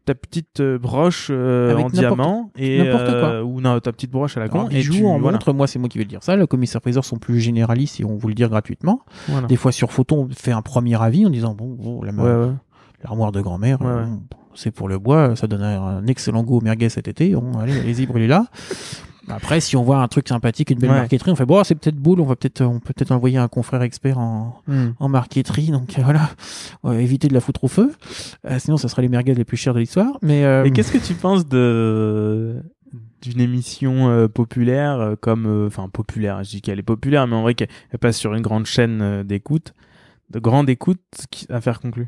A: ta petite euh, broche euh, en diamant et
B: n'importe quoi.
A: euh, ou non, ta petite broche à la con et
B: bijoux
A: tu
B: en
A: voilà.
B: montre, moi c'est moi qui vais le dire ça. Le commissaire priseur sont plus généralistes et on vous le dire gratuitement.
A: Voilà.
B: Des fois sur photo, on fait un premier avis en disant bon, bon la,
A: Ouais, ouais.
B: l'armoire de grand-mère,
A: Ouais,
B: euh, bon, c'est pour le bois, ça donne un excellent goût au merguez cet été. Allez, allez-y, brûlez-la. Après, si on voit un truc sympathique, une belle
A: Ouais.
B: marqueterie, on fait bon, c'est peut-être boule, on va peut-être, on peut peut-être envoyer un confrère expert en,
A: Hmm.
B: en marqueterie. Donc euh, voilà, on va éviter de la foutre au feu. Euh, sinon, ça sera les merguez les plus chères de l'histoire. Mais euh,
A: Et qu'est-ce que tu penses de d'une émission euh, populaire euh, comme euh, enfin populaire, je dis qu'elle est populaire mais en vrai qu'elle elle passe sur une grande chaîne euh, d'écoute, de grande écoute à faire conclure?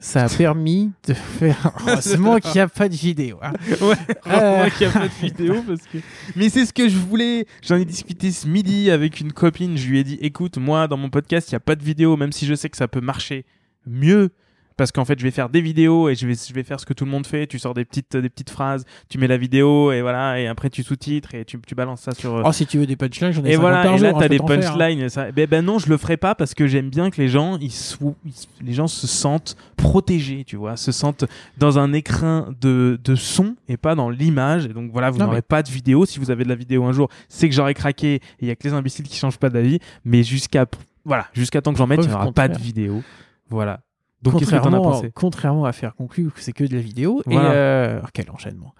B: Ça a permis de faire. Heureusement qu'il n'y a pas de vidéo. hein.
A: Ouais,
B: Euh.
A: qu'il n'y a pas de vidéo parce que. Mais c'est ce que je voulais. J'en ai discuté ce midi avec une copine. Je lui ai dit, écoute, moi dans mon podcast, il n'y a pas de vidéo, même si je sais que ça peut marcher mieux parce qu'en fait je vais faire des vidéos et je vais je vais faire ce que tout le monde fait. Tu sors des petites des petites phrases tu mets la vidéo et voilà et après tu sous-titres et tu, tu balances ça sur
B: Oh, si tu veux des punchlines, j'en ai
A: et
B: 50
A: voilà
B: par
A: et là
B: hein,
A: t'as
B: peux
A: des
B: hein.
A: punchlines et ça. Ben, ben non je le ferai pas parce que j'aime bien que les gens ils, sou- ils- les gens se sentent protégés tu vois se sentent dans un écrin de, de son et pas dans l'image. Et donc voilà vous n'aurez
B: mais-
A: pas de vidéo. Si vous avez de la vidéo un jour c'est que j'aurais craqué et il y a que les imbéciles qui changent pas d'avis. Mais jusqu'à voilà jusqu'à temps que j'en mette il n'y aura pas de vidéo. Voilà donc qu'est-ce que t'en as
B: contrairement,
A: pensé
B: contrairement à faire conclu, c'est que de la vidéo.
A: Voilà.
B: Et euh, oh, quel enchaînement.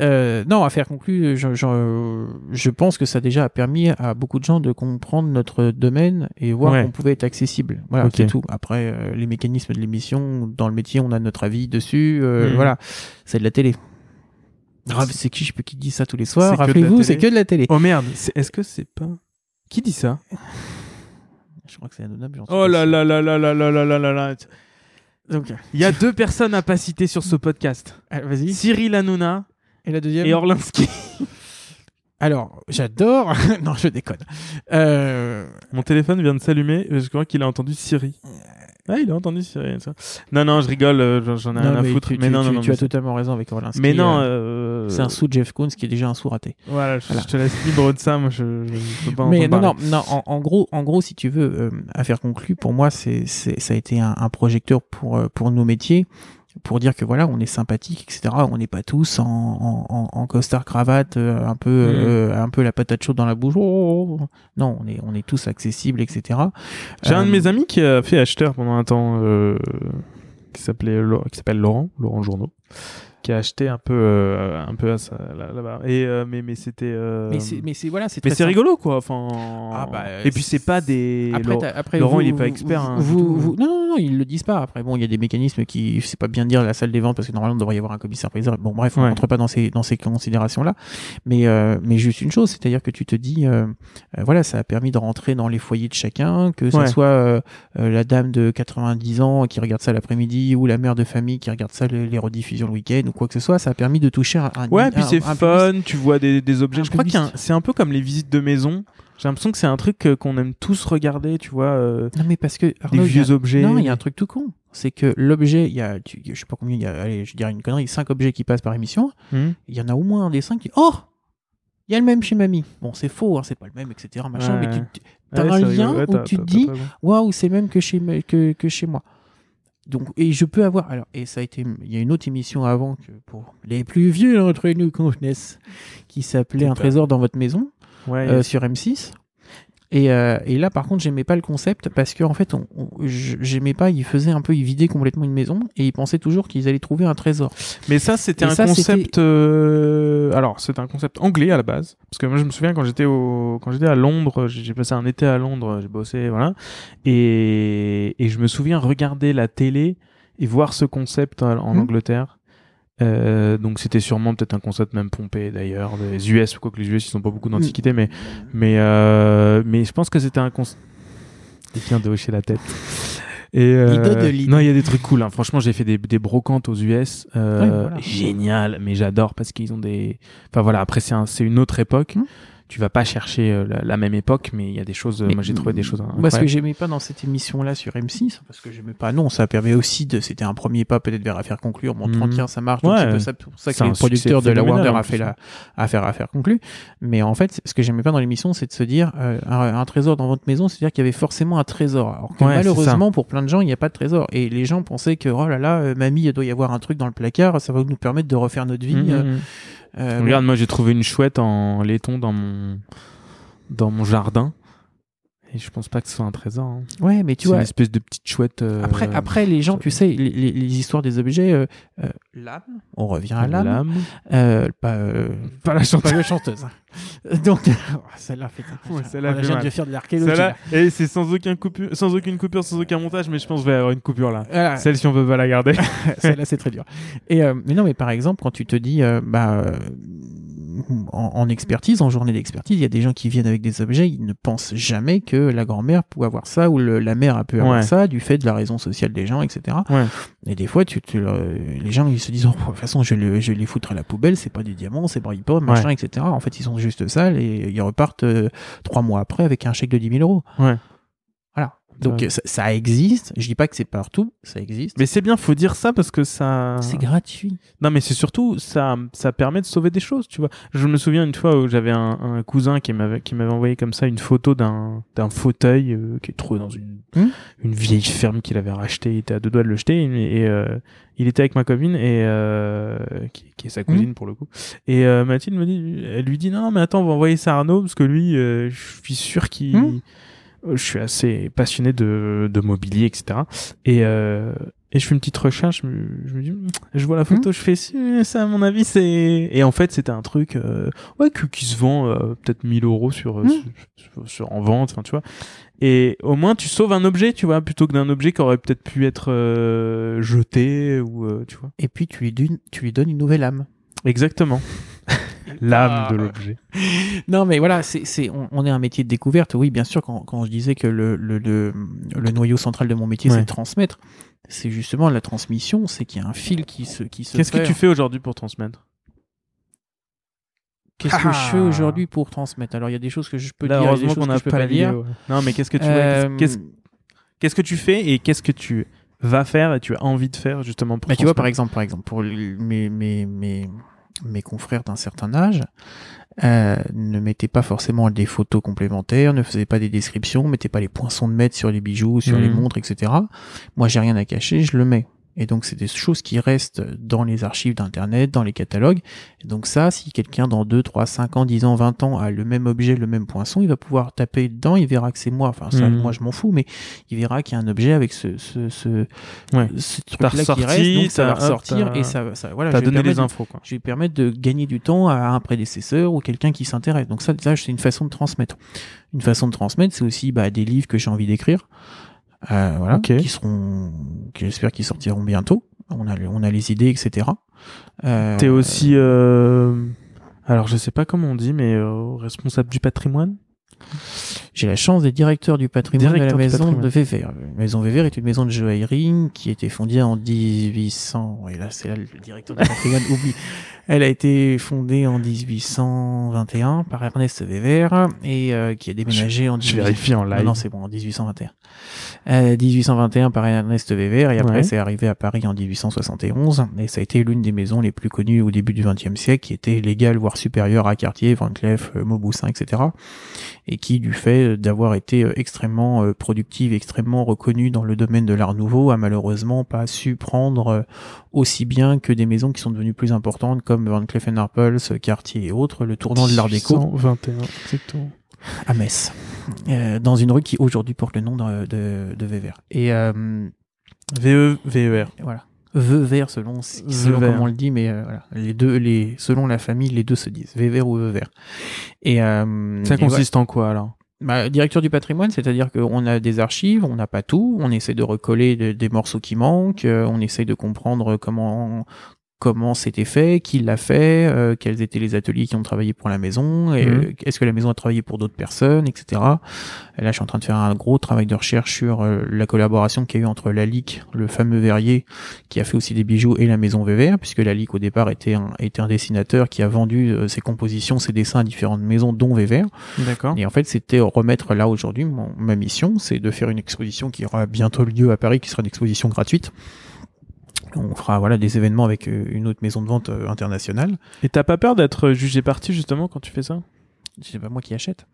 B: Euh, non, à faire conclu, je, je, je pense que ça déjà a permis à beaucoup de gens de comprendre notre domaine et voir
A: Ouais.
B: qu'on pouvait être accessible. Voilà, c'est tout. Après, euh, les mécanismes de l'émission, dans le métier, on a notre avis dessus.
A: Mhm.
B: Voilà, c'est de la télé. C'est qui, je peux qui dit ça tous les soirs? Rappelez-vous, c'est que de la télé.
A: oh merde est-ce que c'est pas qui dit ça?
B: Je crois que c'est suis
A: oh là là là là là là là là là là
B: Donc,
A: il y a deux personnes à pas citer sur ce podcast
B: ah, vas-y.
A: Cyril Hanouna
B: Et la deuxième
A: et Orlinski
B: Alors, j'adore. non, je déconne. Euh,
A: Mon téléphone vient de s'allumer. Je crois qu'il a entendu Siri. Ah, il a entendu Siri. Ça. Non, non, je rigole. euh, j'en- ai rien à
B: mais
A: foutre.
B: tu,
A: mais
B: tu-
A: non,
B: tu-
A: non, non.
B: tu
A: mais
B: as
A: c'est-
B: totalement raison avec Orlinski.
A: Mais non.
B: euh,
A: euh,
B: c'est un sous de Jeff Koons qui est déjà un sous raté.
A: Voilà, je,
B: Voilà.
A: je te laisse libre de ça. Moi, je, je, je peux pas
B: Mais non, non, non. En, en gros, en gros, si tu veux, euh, affaire conclue, pour moi, c'est, c'est, ça a été un, un projecteur pour euh, pour nos métiers, pour dire que voilà, on est sympathique, etc. On n'est pas tous en, en, en, costard cravate, euh, un peu euh, un peu la patate chaude dans la bouche. Oh, non, on est on est tous accessibles, etc.
A: J'ai un de
B: Euh,
A: mes amis qui a fait acheteur pendant un temps, euh, qui s'appelait qui s'appelle Laurent, Laurent Journeau, qui a acheté un peu, euh, un peu à ça, là- là-bas. Et euh, mais mais c'était. euh,
B: Mais c'est mais c'est voilà, c'est
A: mais c'est rigolo quoi. Enfin.
B: Ah bah,
A: et puis c'est pas des.
B: Après,
A: Laurent-
B: après
A: Laurent,
B: vous-
A: il est pas
B: vous-
A: expert, hein,
B: vous- vous- non, non, non, ils le disent pas. Après, bon, il y a des mécanismes qui, c'est pas bien dire la salle des ventes parce que normalement, il devrait y avoir un commissaire priseur. Bon, bref, on
A: Ouais.
B: rentre pas dans ces dans ces considérations-là. Mais euh, mais juste une chose, c'est-à-dire que tu te dis, euh, euh, voilà, ça a permis de rentrer dans les foyers de chacun, que ça
A: Ouais.
B: soit la dame de 90 ans qui regarde ça l'après-midi ou la mère de famille qui regarde ça les, les rediffusions le week-end ou quoi que ce soit. Ça a permis de toucher un. un
A: Ouais, puis c'est
B: public-
A: fun, tu vois des, des objets.
B: un
A: Je crois
B: public.
A: c'est un peu comme les visites de maison. J'ai l'impression que c'est un truc qu'on aime tous regarder, tu vois, euh,
B: Non, mais parce que Arnaud, a-
A: vieux objets.
B: Non, il y a un truc tout con. C'est que l'objet, il y a, tu- je sais pas combien, il y a, allez, je dirais une connerie, cinq objets qui passent par émission.
A: Hmm.
B: Il y en a au moins un des cinq qui, oh, il y a le même chez mamie. Bon, c'est faux, hein, c'est pas le même, etc. Machin,
A: Ouais.
B: mais tu, tu- T'as
A: Ouais,
B: un lien
A: rigolo. Ouais,
B: où tu te dis- waouh, c'est le même que chez, que, que chez moi. Donc, et je peux avoir, alors, et ça a été, il y a une autre émission avant que pour les plus vieux d'entre nous qu'on connaisse, qui s'appelait Un trésor dans votre maison
A: Ouais,
B: euh, sur M6. Et, euh, et là, par contre, j'aimais pas le concept parce qu'en fait, on, on- j'aimais pas. Ils faisaient un peu, ils vidaient complètement une maison et ils pensaient toujours qu'ils allaient trouver un trésor.
A: Mais ça, c'était
B: Et
A: un
B: ça,
A: concept. euh, Alors, c'était un concept anglais à la base, parce que moi, je me souviens quand j'étais au, quand j'étais à Londres, j'ai passé un été à Londres, j'ai bossé, voilà, et et je me souviens regarder la télé et voir ce concept en, en
B: Mhm.
A: Angleterre. Euh, donc c'était sûrement peut-être un concept même pompé d'ailleurs des US quoique les US ils ont pas beaucoup d'antiquité mais mais euh, mais je pense que c'était un concept il vient de hocher la tête et euh,
B: de
A: non il y a des trucs cool hein. franchement j'ai fait des, des brocantes aux US euh,
B: voilà.
A: génial mais j'adore parce qu'ils ont des enfin voilà après c'est un, c'est une autre époque
B: Mhm.
A: Tu vas pas chercher euh, la, la même époque mais il y a des choses
B: Mais-
A: moi j'ai trouvé des choses
B: Moi, ce que j'aimais pas dans cette émission-là sur M6, parce que j'aimais pas, non, ça permet aussi de, c'était un premier pas peut-être vers Affaire conclure, montrant
A: Mhm.
B: tiens, ça marche, donc
A: Ouais.
B: c'est pour ça, que producteurs
A: succès
B: de la Warner a fait la, affaire, affaire conclue. Mais en fait, ce que j'aimais pas dans l'émission, c'est de se dire, euh, un, un trésor dans votre maison, c'est-à-dire qu'il y avait forcément un trésor. Alors que
A: Ouais,
B: malheureusement, pour plein de gens, il n'y a pas de trésor. Et les gens pensaient que, oh là là, euh, mamie, il doit y avoir un truc dans le placard, ça va nous permettre de refaire notre vie.
A: Mhm.
B: euh, euh, bon.
A: Regarde, moi j'ai trouvé une chouette en laiton dans mon dans mon jardin. Et je pense pas que ce soit un trésor. hein.
B: Ouais, mais tu
A: C'est
B: vois,
A: une espèce de petite chouette. euh,
B: Après, après, les gens, tu sais, les, les- les histoires des objets, euh, euh, l'âme, on revient à l'âme, pas,
A: Pas la chanteuse.
B: pas la chanteuse. Donc, oh, celle-là fait.
A: Ouais, celle-là
B: je de faire de l'archéologie. Là.
A: et c'est sans aucun coupure, sans aucune coupure, sans aucun montage, mais je pense qu'il va y avoir une coupure là.
B: Voilà,
A: Celle si on peut pas la garder.
B: celle-là, c'est très dur. Et mais non, mais par exemple, quand tu te dis, bah, en, en expertise, en journée d'expertise, il y a des gens qui viennent avec des objets, ils ne pensent jamais que la grand-mère pouvait avoir ça ou le- la mère a pu avoir
A: Ouais.
B: ça du fait de la raison sociale des gens, etc.
A: Ouais.
B: Et des fois, tu, tu leur- les gens ils se disent, oh, de toute façon, je vais, les, je les foutre à la poubelle, c'est pas des diamants, c'est pas pas, machin, etc. En fait, ils sont juste sales et ils repartent euh, trois mois après avec un chèque de 10 000 euros. Donc
A: Ouais.
B: ça, ça existe. Je dis pas que c'est partout, ça existe.
A: Mais c'est bien, faut dire ça parce que ça.
B: c'est gratuit.
A: Non, mais c'est surtout ça, ça permet de sauver des choses, tu vois. Je me souviens une fois où j'avais un, un cousin qui m'avait qui m'avait envoyé comme ça une photo d'un d'un fauteuil euh, qui est trouvé dans une
B: Hmm.
A: une vieille ferme qu'il avait racheté. Il était à deux doigts de le jeter et, et, euh, il était avec ma copine et euh, qui, qui est sa cousine pour le coup. Et euh, Mathilde me dit, elle lui dit non, mais attends, on va envoyer ça à Arnaud parce que lui, euh, je suis sûr qu'il
B: Hmm.
A: Euh, je suis assez passionné de, de mobilier, etc. Et, euh, et je fais une petite recherche, je me, je me dis, Hmm, je vois la photo, je fais, si, ça, à mon avis, c'est... Et en fait, c'était un truc euh, ouais, que- qui se vend euh, peut-être 1000 euros sur, euh,
B: Mm.
A: sur, sur- sur- en vente, enfin, tu vois. Et au moins, tu sauves un objet, tu vois, plutôt que d'un objet qui aurait peut-être pu être euh, jeté, ou, euh, tu vois.
B: Et puis tu lui, donnes- tu lui donnes une nouvelle âme.
A: Exactement. L'âme
B: Ah.
A: de l'objet.
B: Non, mais voilà, c'est, c'est, on, on est un métier de découverte. Oui, bien sûr, quand, quand je disais que le, le, le, le noyau central de mon métier,
A: Ouais.
B: c'est de transmettre, c'est justement la transmission, c'est qu'il y a un fil qui se, qui se
A: Qu'est-ce que tu fais aujourd'hui pour transmettre?
B: Qu'est-ce que je fais
A: Ah.
B: aujourd'hui pour transmettre? Alors, il y a des choses que je peux
A: Là,
B: dire, il y a des
A: heureusement
B: choses
A: qu'on
B: que
A: n'a
B: je peux
A: pas
B: pas dire.
A: vidéo. Non, mais qu'est-ce que tu
B: Euh,
A: Qu'est-ce qu'est-ce que tu fais et qu'est-ce que tu vas faire et tu as envie de faire justement pour
B: Bah, tu vois, par
A: transmettre?
B: exemple, par exemple, pour mes, mes, mes, mes confrères d'un certain âge, euh, ne mettaient pas forcément des photos complémentaires, ne faisaient pas des descriptions, mettaient pas les poinçons de mètre sur les bijoux, sur les
A: Mhm.
B: montres, etc. Moi, j'ai rien à cacher, je le mets. Et donc, c'est des choses qui restent dans les archives d'Internet, dans les catalogues. Et donc ça, si quelqu'un dans 2, 3, 5 ans, 10 ans, 20 ans a le même objet, le même poinçon, il va pouvoir taper dedans, il verra que c'est moi. Enfin, ça,
A: Mhm.
B: moi, je m'en fous, mais il verra qu'il y a un objet avec ce, ce, ce,
A: Ouais.
B: ce truc-là qui reste, donc ça va ressortir et ça, ça voilà,
A: T'as donné les infos quoi.
B: je vais permettre de gagner du temps à un prédécesseur ou quelqu'un qui s'intéresse. Donc ça, ça, c'est une façon de transmettre. Une façon de transmettre, c'est aussi bah, des livres que j'ai envie d'écrire, euh, voilà,
A: Ok.
B: qui seront, qui j'espère qu'ils sortiront bientôt. On a, on a les idées, etc. Euh,
A: T'es aussi euh, alors je sais pas comment on dit mais euh, responsable du patrimoine?
B: J'ai la chance d'être directeur du patrimoine
A: Directeur
B: de la maison de Vévert. La maison Vévert est une maison de joaillerie qui a été fondée en 1800. Et là, c'est là le directeur du patrimoine oublie. Elle a été fondée en 1821 par Ernest Vévert et euh, qui a déménagé en
A: Je
B: 18...
A: vérifie en
B: Non,
A: live.
B: non, c'est bon, en 1821. Euh, 1821 par Ernest Weber et après
A: Ouais.
B: c'est arrivé à Paris en 1871 et ça a été l'une des maisons les plus connues au début du XXe siècle qui était légale voire supérieure à Cartier, Van Cleef, euh, Mauboussin, etc. et qui du fait d'avoir été euh, extrêmement euh, productive, extrêmement reconnue dans le domaine de l'art nouveau a malheureusement pas su prendre euh, aussi bien que des maisons qui sont devenues plus importantes comme Van Cleef Arpels, Cartier et autres, le tournant de l'art déco
A: 121 exactement.
B: À Metz, euh, dans une rue qui aujourd'hui porte le nom de, de, de Weber. Et euh,
A: VE VER.
B: voilà. Weber selon, selon comment on le dit, mais euh, voilà. Les deux, les, selon la famille, les deux se disent Weber ou Weber. Et euh,
A: Ça
B: voilà.
A: consiste en quoi alors?
B: Bah, directeur du patrimoine, c'est-à-dire qu'on a des archives, on n'a pas tout, on essaie de recoller de- des morceaux qui manquent, on essaie de comprendre comment comment c'était fait, qui l'a fait, euh, quels étaient les ateliers qui ont travaillé pour la maison, et,
A: Mhm.
B: est-ce que la maison a travaillé pour d'autres personnes, etc. Et là, je suis en train de faire un gros travail de recherche sur euh, la collaboration qu'il y a eu entre la le fameux verrier, qui a fait aussi des bijoux, et la maison Weber, puisque la au départ était un, était un dessinateur qui a vendu euh, ses compositions, ses dessins à différentes maisons, dont Weber.
A: D'accord.
B: Et en fait, c'était remettre là aujourd'hui, ma mission, c'est de faire une exposition qui aura bientôt lieu à Paris, qui sera une exposition gratuite. On fera voilà des événements avec euh, une autre maison de vente euh, internationale.
A: Et t'as pas peur d'être jugé parti justement quand tu fais ça?
B: C'est pas moi qui achète.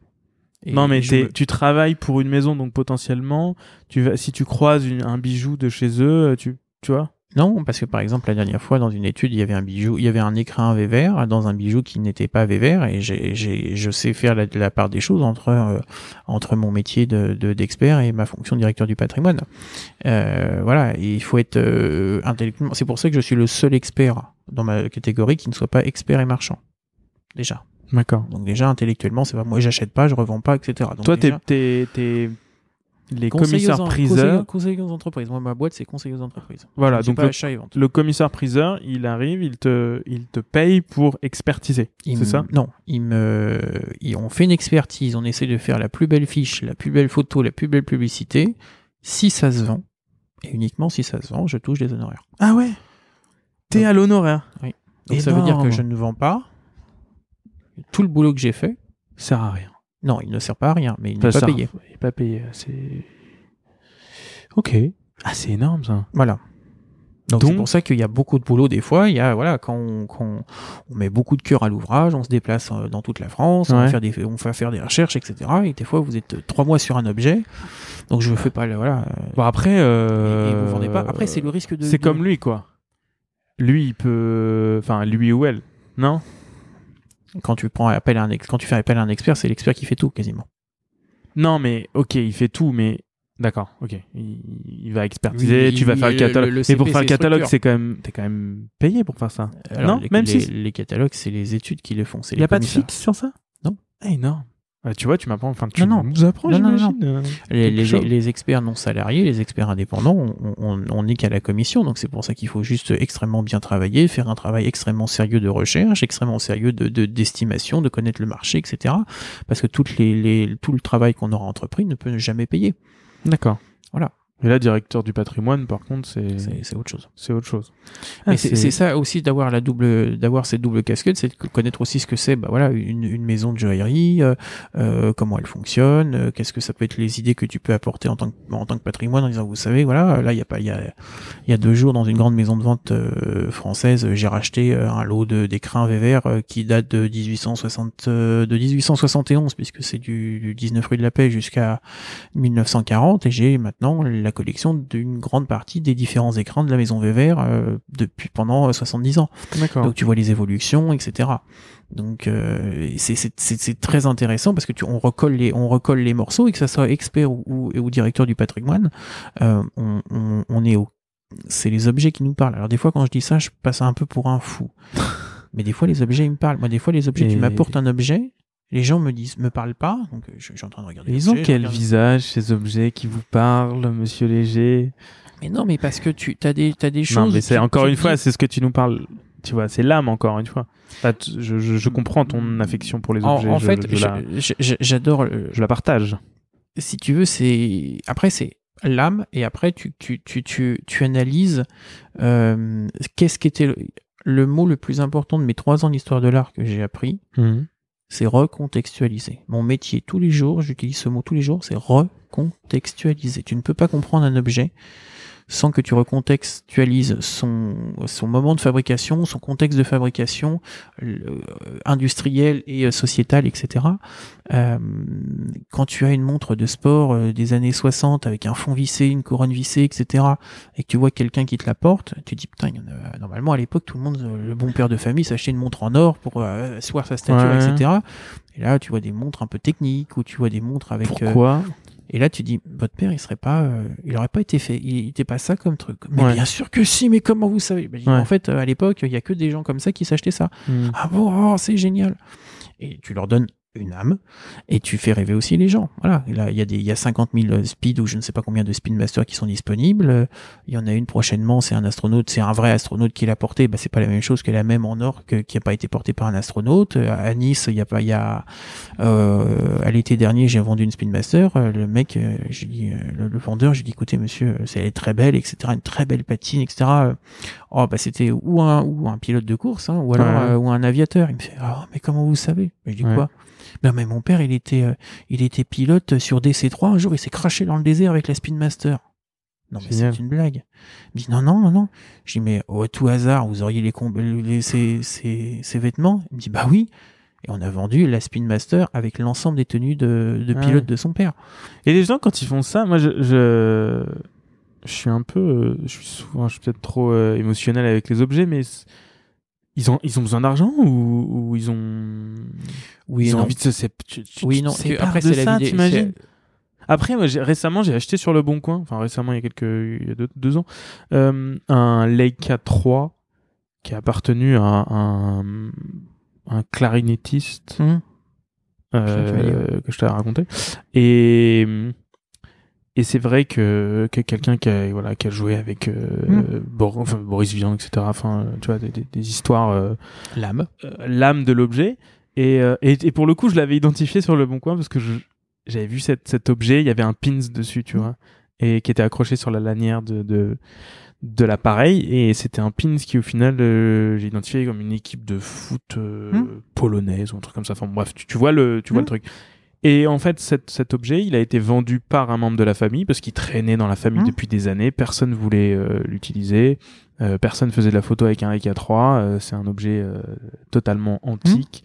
B: Et
A: Non mais
B: me-
A: tu travailles pour une maison donc potentiellement tu vas si tu croises une- un bijou de chez eux tu tu vois?
B: Non, parce que par exemple la dernière fois dans une étude, il y avait un bijou, il y avait un écrin Weber dans un bijou qui n'était pas Weber et j'ai, j'ai, je sais faire la, la part des choses entre euh, entre mon métier de, de- d'expert et ma fonction de directeur du patrimoine. Euh, voilà, et il faut être euh, intellectuellement. C'est pour ça que je suis le seul expert dans ma catégorie qui ne soit pas expert et marchand. Déjà.
A: D'accord.
B: Donc déjà intellectuellement, c'est pas moi, j'achète pas, je revends pas, etc. Donc
A: Toi t'es
B: déjà,
A: t'es t'es les
B: conseiller
A: commissaires
B: aux en-
A: priseurs
B: conseiller- conseiller aux entreprises. Moi, ma boîte, c'est conseiller aux entreprises.
A: voilà donc le,
B: achat et vente.
A: le commissaire priseur il arrive il te il te paye pour expertiser c'est ça?
B: Non, il me, il- on fait une expertise, on essaie de faire la plus belle fiche, la plus belle photo, la plus belle publicité. Si ça se vend, et uniquement si ça se vend, je touche des honoraires.
A: ah ouais? T'es à l'honoraire
B: Donc ça veut dire que je ne vends pas. Tout le boulot que j'ai fait,
A: sert à rien
B: non, il ne sert pas à rien, mais il n'est pas
A: sert-
B: payé.
A: il est pas payé c'est Ok. Ah, c'est énorme ça.
B: Voilà. Donc c'est pour ça qu'il y a beaucoup de boulot des fois. Il y a voilà quand on, quand on- on met beaucoup de cœur à l'ouvrage, on se déplace euh, dans toute la France, on, va faire des, on va faire des recherches, etc. Et des fois vous êtes euh, trois mois sur un objet. Donc je fais pas le- voilà. euh,
A: Bon, après.
B: et-
A: Euh...
B: et vous vendez pas. Après c'est le risque de.
A: C'est
B: de-
A: comme lui, quoi. Lui, il peut. Enfin, lui ou elle. Non?
B: Quand tu prends appel à un ex- quand tu fais appel à un expert, c'est l'expert qui fait tout quasiment.
A: Non, mais ok, il fait tout, mais. D'accord, ok. Il, il va expertiser,
B: Oui,
A: tu vas faire le
B: le-
A: catalogue.
B: le
A: mais pour faire le catalogue, c'est quand même. T'es quand même payé pour faire ça.
B: Alors,
A: Non,
B: les,
A: même
B: les,
A: si-
B: les catalogues, c'est les études qui les font.
A: Il n'y
B: les
A: a pas de fixe sur ça?
B: Non.
A: Ah, énorme. Ah, tu vois, tu m'apprends. Enfin, tu
B: Non, non.
A: nous apprends,
B: Non, non,
A: j'imagine. euh,
B: Les, les, les experts non salariés, les experts indépendants, on- on on n'est qu'à la commission, donc c'est pour ça qu'il faut juste extrêmement bien travailler, faire un travail extrêmement sérieux de recherche, extrêmement sérieux de de- d'estimation, de, connaître le marché, etc. Parce que toutes les, les, tout le travail qu'on aura entrepris ne peut jamais payer.
A: D'accord.
B: Voilà.
A: Et là, directeur du patrimoine, par contre, c'est
B: C'est autre chose.
A: c'est autre chose.
B: Mais
A: Ah,
B: c'est ça aussi d'avoir la double, d'avoir cette double casquette, c'est de connaître aussi ce que c'est, bah voilà, une, une maison de joaillerie, euh, euh, comment elle fonctionne, euh, qu'est-ce que ça peut être les idées que tu peux apporter en tant que, en tant que patrimoine, en disant, vous savez, voilà, là il y a pas, il y a, il y a deux jours dans une grande maison de vente euh, française, j'ai racheté euh, un lot de d'écrins Vévert qui date de 1860, euh, de 1871 puisque c'est du, du 19 rue de la Paix jusqu'à 1940 et j'ai maintenant la collection d'une grande partie des différents écrans de la maison Weber euh, depuis pendant euh, 70 ans.
A: D'accord.
B: Donc tu vois les évolutions, etc. Donc euh, c'est c'est- c'est c'est très intéressant parce que tu on recolle les on recolle les morceaux et que ça soit expert ou, ou, ou directeur du patrimoine, euh, on, on, on est au c'est les objets qui nous parlent. Alors des fois quand je dis ça, je passe un peu pour un fou. Mais des fois les objets ils me parlent. Moi des fois les objets
A: Et-
B: tu m'apportes un objet, les gens me disent me parlent pas, donc euh, je, je suis en train de regarder.
A: Ils ont quel
B: regarde-
A: visage, ces objets qui vous parlent, monsieur Léger
B: Mais non, mais parce que tu as des t'as des
A: Non,
B: choses.
A: mais c'est encore une fois, c'est ce que tu nous parles. Tu vois, c'est l'âme, encore une fois. Je, je, je comprends ton affection pour les objets.
B: en fait,
A: la,
B: je- j'adore.
A: je la partage.
B: si tu veux, c'est après c'est l'âme et après tu tu tu tu, tu analyses euh, qu'est-ce qui était le, le mot le plus important de mes trois ans d'histoire de l'art que j'ai appris, c'est recontextualiser. Mon métier tous les jours, j'utilise ce mot tous les jours, c'est recontextualiser. Tu ne peux pas comprendre un objet sans que tu recontextualises son, son moment de fabrication, son contexte de fabrication le- industriel et euh, sociétal, etc. Euh, quand tu as une montre de sport euh, des années 60 avec un fond vissé, une couronne vissée, etc., et que tu vois quelqu'un qui te la porte, tu te dis putain, il y en a- normalement à l'époque tout le monde, euh, le bon père de famille, s'achetait une montre en or pour euh, asseoir sa stature,
A: Ouais.
B: etc. Et là, tu vois des montres un peu techniques ou tu vois des montres avec. euh,
A: Pourquoi?
B: Et là, tu dis, votre père, il serait pas, euh, il aurait pas été fait, il était pas ça comme truc. Mais
A: Ouais.
B: bien sûr que si, mais comment vous savez? Ben, je dis,
A: Ouais.
B: En fait, euh, à l'époque, il y a que des gens comme ça qui s'achetaient ça.
A: Hmm.
B: Ah bon, oh, c'est génial. Et tu leur donnes une âme et tu fais rêver aussi les gens. Voilà. Il y a des, il y a 50 000 speed ou je ne sais pas combien de Speedmaster qui sont disponibles. Il y en a une prochainement, c'est un astronaute, c'est un vrai astronaute qui l'a porté. Bah, c'est pas la même chose que la même en or que, qui a pas été portée par un astronaute. À Nice, il y a pas, il y a, euh, à l'été dernier, j'ai vendu une Speedmaster. Le mec, euh, j'ai dit, euh, le, le vendeur, j'ai dit, écoutez, monsieur, c'est elle est très belle, etc. Une très belle patine, etc. Oh, bah, c'était ou un, ou un pilote de course, hein, ou alors,
A: Ouais.
B: euh, ou un aviateur. Il me fait, ah, mais comment vous savez? Je dis
A: Ouais.
B: quoi? Ben, mais mon père, il était, euh, il était pilote sur DC3. Un jour, il s'est craché dans le désert avec la Speedmaster. Non, mais c'est une blague. Il me dit, non, non, non, non. Je dis, mais au tout hasard, vous auriez les, ces, ces, ces vêtements? Il me dit, bah oui. Et on a vendu la Speedmaster avec l'ensemble des tenues de, de
A: Ah
B: pilote
A: ouais.
B: de son père.
A: Et les gens, quand ils font ça, moi, je, je, je suis un peu, euh, je suis souvent, je suis peut-être trop euh, émotionnel avec les objets, mais ils ont, ils ont besoin d'argent ou, ou ils ont,
B: Oui,
A: ils ont
B: non.
A: envie de se, sép- tu, tu-
B: Oui, non. tu- Après, c'est la c'est-
A: Après, moi, récemment, j'ai acheté sur le Bon Coin, enfin récemment, il y a quelques, il y a deux, deux ans, euh, un Leica 3 qui a appartenu à un, un clarinettiste euh,
B: tu vas dire.
A: que je t'avais raconté. Et, et c'est vrai que, que quelqu'un qui a, voilà, qui a joué avec euh,
B: Mm.
A: Bor- enfin, Boris Vian, etc. Enfin, euh, tu vois, des, des, des histoires, euh,
B: L'âme.
A: euh, l'âme de l'objet. Et, euh, et, et pour le coup, je l'avais identifié sur le bon coin parce que j'avais vu cet, cet objet, il y avait un pins dessus, tu vois, et qui était accroché sur la lanière de, de, de l'appareil. Et c'était un pins qui, au final, euh, j'ai identifié comme une équipe de foot euh,
B: Hmm.
A: polonaise ou un truc comme ça. Enfin bref, tu, tu vois le, tu vois le truc. Et en fait, cet, cet objet, il a été vendu par un membre de la famille parce qu'il traînait dans la famille
B: Mmh.
A: depuis des années. Personne voulait euh, l'utiliser. Euh, personne faisait de la photo avec un AK3. Euh, c'est un objet euh, totalement antique.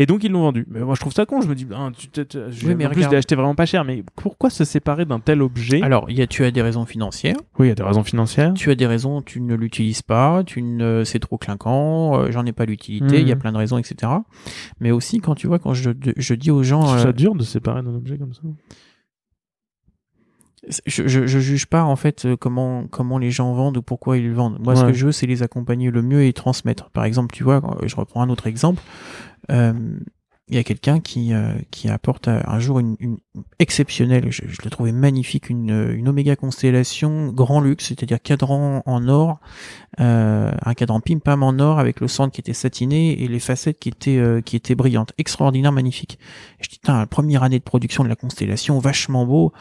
A: Et donc ils l'ont vendu. Mais moi je trouve ça con. Je me dis, ah, tu, tu- tu- je-
B: Oui, mais
A: en plus acheté vraiment pas cher. Mais pourquoi se séparer d'un tel objet?
B: Alors, y a, tu as des raisons financières,
A: Oui, il y a des raisons financières.
B: tu as des raisons, tu ne l'utilises pas, tu ne, c'est trop clinquant, euh, j'en ai pas l'utilité, il y a
A: Mhm.
B: plein de raisons, etc. Mais aussi, quand tu vois, quand je, je dis aux gens,
A: trouve
B: euh,
A: ça dur de se séparer d'un objet comme ça?
B: je, je, je juge pas en fait euh, comment comment les gens vendent ou pourquoi ils vendent. Moi, ce que je veux, c'est les accompagner le mieux et transmettre. Par exemple, tu vois, euh, je reprends un autre exemple. Euh, Il y a quelqu'un qui euh, qui apporte euh, un jour une, une exceptionnelle, je, je l'ai trouvé magnifique, une une Oméga Constellation grand luxe, c'est-à-dire cadran en or, euh, un cadran pim pam en or avec le centre qui était satiné et les facettes qui étaient euh, qui étaient brillantes, extraordinaire, magnifique. Je dis, putain, première année de production de la Constellation, vachement beau.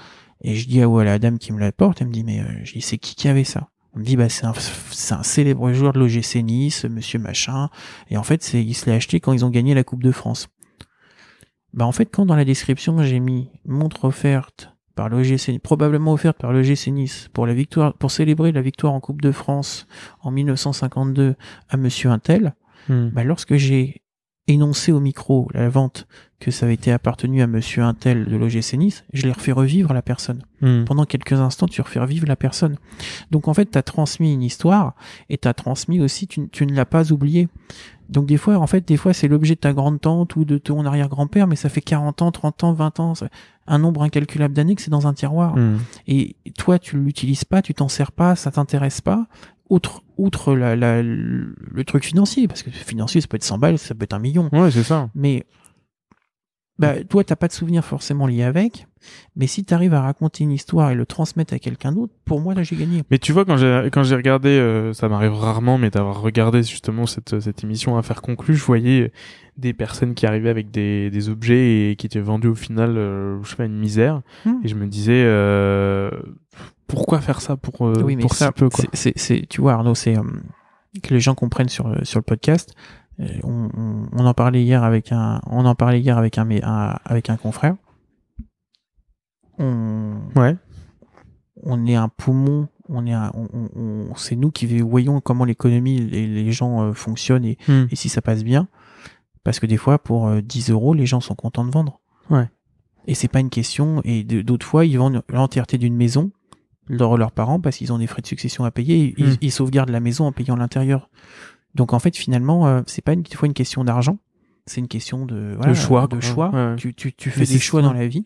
B: Et je dis à ouais, la dame qui me l'apporte, elle me dit mais euh, je dis c'est qui qui avait ça? On me dit bah c'est un un célèbre joueur de l'OGC Nice, Monsieur machin. Et en fait c'est il se l'est acheté quand ils ont gagné la Coupe de France. Bah en fait quand dans la description j'ai mis montre offerte par l'OGC probablement offerte par l'OGC Nice pour la victoire pour célébrer la victoire en Coupe de France en 1952 à Monsieur Intel.
A: Hmm.
B: Bah, lorsque j'ai énoncé au micro la vente que ça avait été appartenu à Monsieur Intel de l'OGC Nice, je l'ai refait revivre la personne.
A: Hmm.
B: Pendant quelques instants, tu refais revivre la personne. Donc en fait, tu as transmis une histoire et tu as transmis aussi, tu, tu ne l'as pas oublié. Donc des fois, en fait, des fois, c'est l'objet de ta grande tante ou de ton arrière-grand-père, mais ça fait 40 ans, 30 ans, 20 ans, un nombre incalculable d'années que c'est dans un tiroir.
A: Hmm.
B: Et toi, tu l'utilises pas, tu t'en sers pas, ça t'intéresse pas. Outre, outre la, la- le le truc financier, parce que financier, ça peut être 100 balles, ça peut être un million.
A: Ouais, c'est ça.
B: Mais bah, toi, t'as pas de souvenir forcément lié avec. Mais si tu arrives à raconter une histoire et le transmettre à quelqu'un d'autre, pour moi, là, j'ai gagné.
A: Mais tu vois, quand j'ai quand j'ai regardé, euh, ça m'arrive rarement, mais d'avoir regardé justement cette cette émission à faire conclue, je voyais des personnes qui arrivaient avec des des objets et qui étaient vendus au final, euh, je sais pas, une misère.
B: Hmm.
A: Et je me disais, euh, pourquoi faire ça pour euh,
B: oui, mais
A: pour
B: ça,
A: si peu quoi?
B: c'est- tu vois, Arnaud, c'est euh, que les gens comprennent sur le- sur le podcast. On, on, on en parlait hier avec un, on en parlait hier avec un, un avec un confrère. On,
A: Ouais.
B: on est un poumon, on est un, on, c'est nous qui voyons comment l'économie et les gens euh, fonctionnent et,
A: Hmm.
B: et si ça passe bien. Parce que des fois, pour euh, 10 euros, les gens sont contents de vendre.
A: Ouais.
B: Et c'est pas une question. Et d'autres fois, ils vendent l'entièreté d'une maison, leur, leurs parents, parce qu'ils ont des frais de succession à payer. Ils,
A: Mm.
B: ils sauvegardent la maison en payant l'intérieur. Donc en fait, finalement, euh, c'est pas une fois une question d'argent. C'est une question de, voilà,
A: choix,
B: De choix.
A: Ouais.
B: Tu, tu, tu fais des choix
A: ça.
B: dans la vie.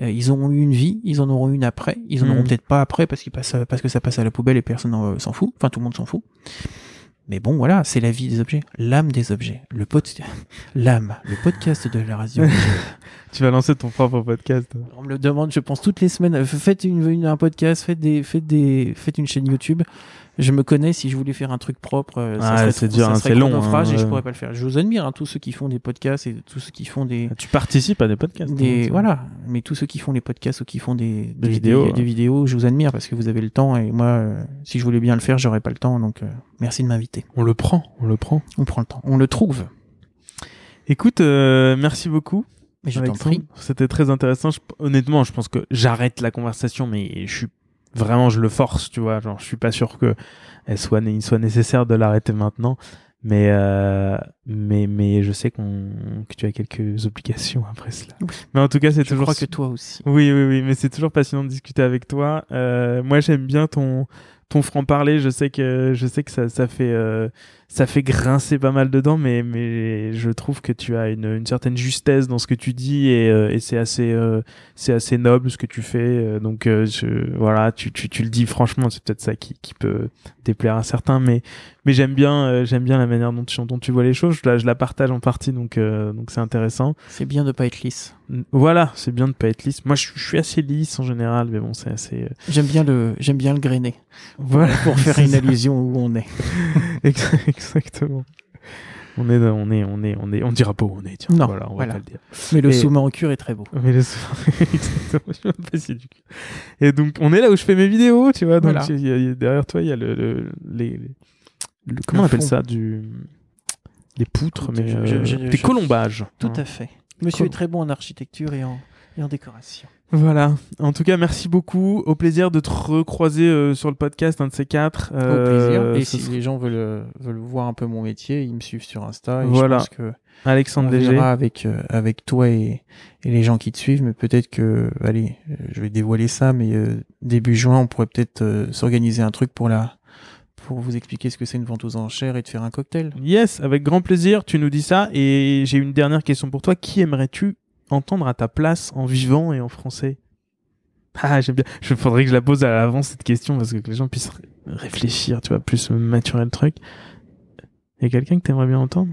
B: Euh, ils auront eu une vie, ils en auront une après. Ils en auront peut-être pas après parce qu'ils passent, parce que ça passe à la poubelle et personne n'en- s'en fout. Enfin, tout le monde s'en fout. Mais bon, voilà, c'est la vie des objets, l'âme des objets, le pod, l'âme, le podcast de la radio.
A: Tu vas lancer ton propre podcast.
B: On me le demande, je pense toutes les semaines. euh, Faites une, une- un podcast, faites des, faites des, faites une chaîne YouTube. Je me connais. Si je voulais faire un truc propre, euh, ça
A: Ah,
B: serait,
A: c'est
B: trop-
A: dur,
B: ça
A: hein,
B: serait
A: c'est long, hein,
B: et je pourrais pas le faire. Je vous admire, hein, tous ceux qui font des podcasts et tous ceux qui font des,
A: Tu participes à des podcasts.
B: des
A: hein,
B: voilà. Mais tous ceux qui font des podcasts ou qui font des,
A: Des vidéos,
B: des, vidéos, je vous admire parce que vous avez le temps et moi, euh, si je voulais bien le faire, j'aurais pas le temps. Donc, euh, merci de m'inviter.
A: On le prend, on le prend.
B: On prend le temps, on le trouve.
A: Écoute, euh, merci beaucoup.
B: Mais je t'en prie.
A: C'était très intéressant. Je- honnêtement, je pense que j'arrête la conversation, mais je suis vraiment, je le force, tu vois. Genre, je suis pas sûr que elle soit, il soit nécessaire de l'arrêter maintenant. Mais, euh, mais, mais je sais qu'on, que tu as quelques obligations après cela.
B: Oui.
A: Mais en tout cas, c'est
B: Je
A: toujours.
B: crois que toi aussi.
A: Oui, oui, oui, mais c'est toujours passionnant de discuter avec toi. Euh, moi, j'aime bien ton ton franc parler. Je sais que je sais que ça ça fait euh, ça fait grincer pas mal dedans, mais mais je trouve que tu as une, une certaine justesse dans ce que tu dis et, euh, et c'est assez euh, c'est assez noble ce que tu fais. Euh, donc euh, je, voilà, tu, tu tu le dis franchement, c'est peut-être ça qui qui peut déplaire à certains, mais mais j'aime bien euh, j'aime bien la manière dont tu dont tu vois les choses. Je la je la partage en partie, donc euh, donc c'est intéressant.
B: C'est bien de pas être lisse.
A: Voilà, c'est bien de pas être lisse. Moi, je, je suis assez lisse en général, mais bon, c'est assez. euh,
B: J'aime bien le, j'aime bien le grainer.
A: Voilà,
B: Pour faire une
A: ça.
B: allusion où on est.
A: Ex- Exactement. On est, on est, on est, on est, on dira pas où on est. Tiens,
B: Non,
A: voilà, on
B: voilà.
A: va pas le dire.
B: Mais le
A: Et-
B: saumon en cure est très beau.
A: Mais le Exactement, je du cul. Et donc, on est là où je fais mes vidéos, tu vois. Donc,
B: Voilà.
A: il y a- il y a- derrière toi, il y a le, le- les, les- le- comment on appelle
B: fond.
A: ça, du, des poutres, mais
B: je-
A: euh,
B: je- je-
A: des
B: je-
A: colombages.
B: Tout
A: hein.
B: à fait. Monsieur est très bon en architecture et en, et en décoration.
A: Voilà. En tout cas, merci beaucoup. Au plaisir de te recroiser euh, sur le podcast, un de ces quatre.
B: Au
A: Euh,
B: plaisir. Et si
A: sera-
B: les gens veulent, euh, veulent voir un peu mon métier, ils me suivent sur Insta. Et
A: Voilà.
B: Je pense que
A: Alexandre
B: on
A: Léger.
B: verra avec, euh, avec toi et, et les gens qui te suivent. Mais peut-être que, allez, je vais dévoiler ça, mais euh, début juin, on pourrait peut-être euh, s'organiser un truc pour la, pour vous expliquer ce que c'est une vente aux enchères et de faire un cocktail.
A: Yes, avec grand plaisir, tu nous dis ça. Et j'ai une dernière question pour toi. Qui aimerais-tu entendre à ta place en vivant et en français Ah, j'aime bien. Je faudrait que je la pose à l'avance cette question parce que, que les gens puissent ré- réfléchir, tu vois, plus maturer le truc. Y a quelqu'un que t'aimerais bien entendre?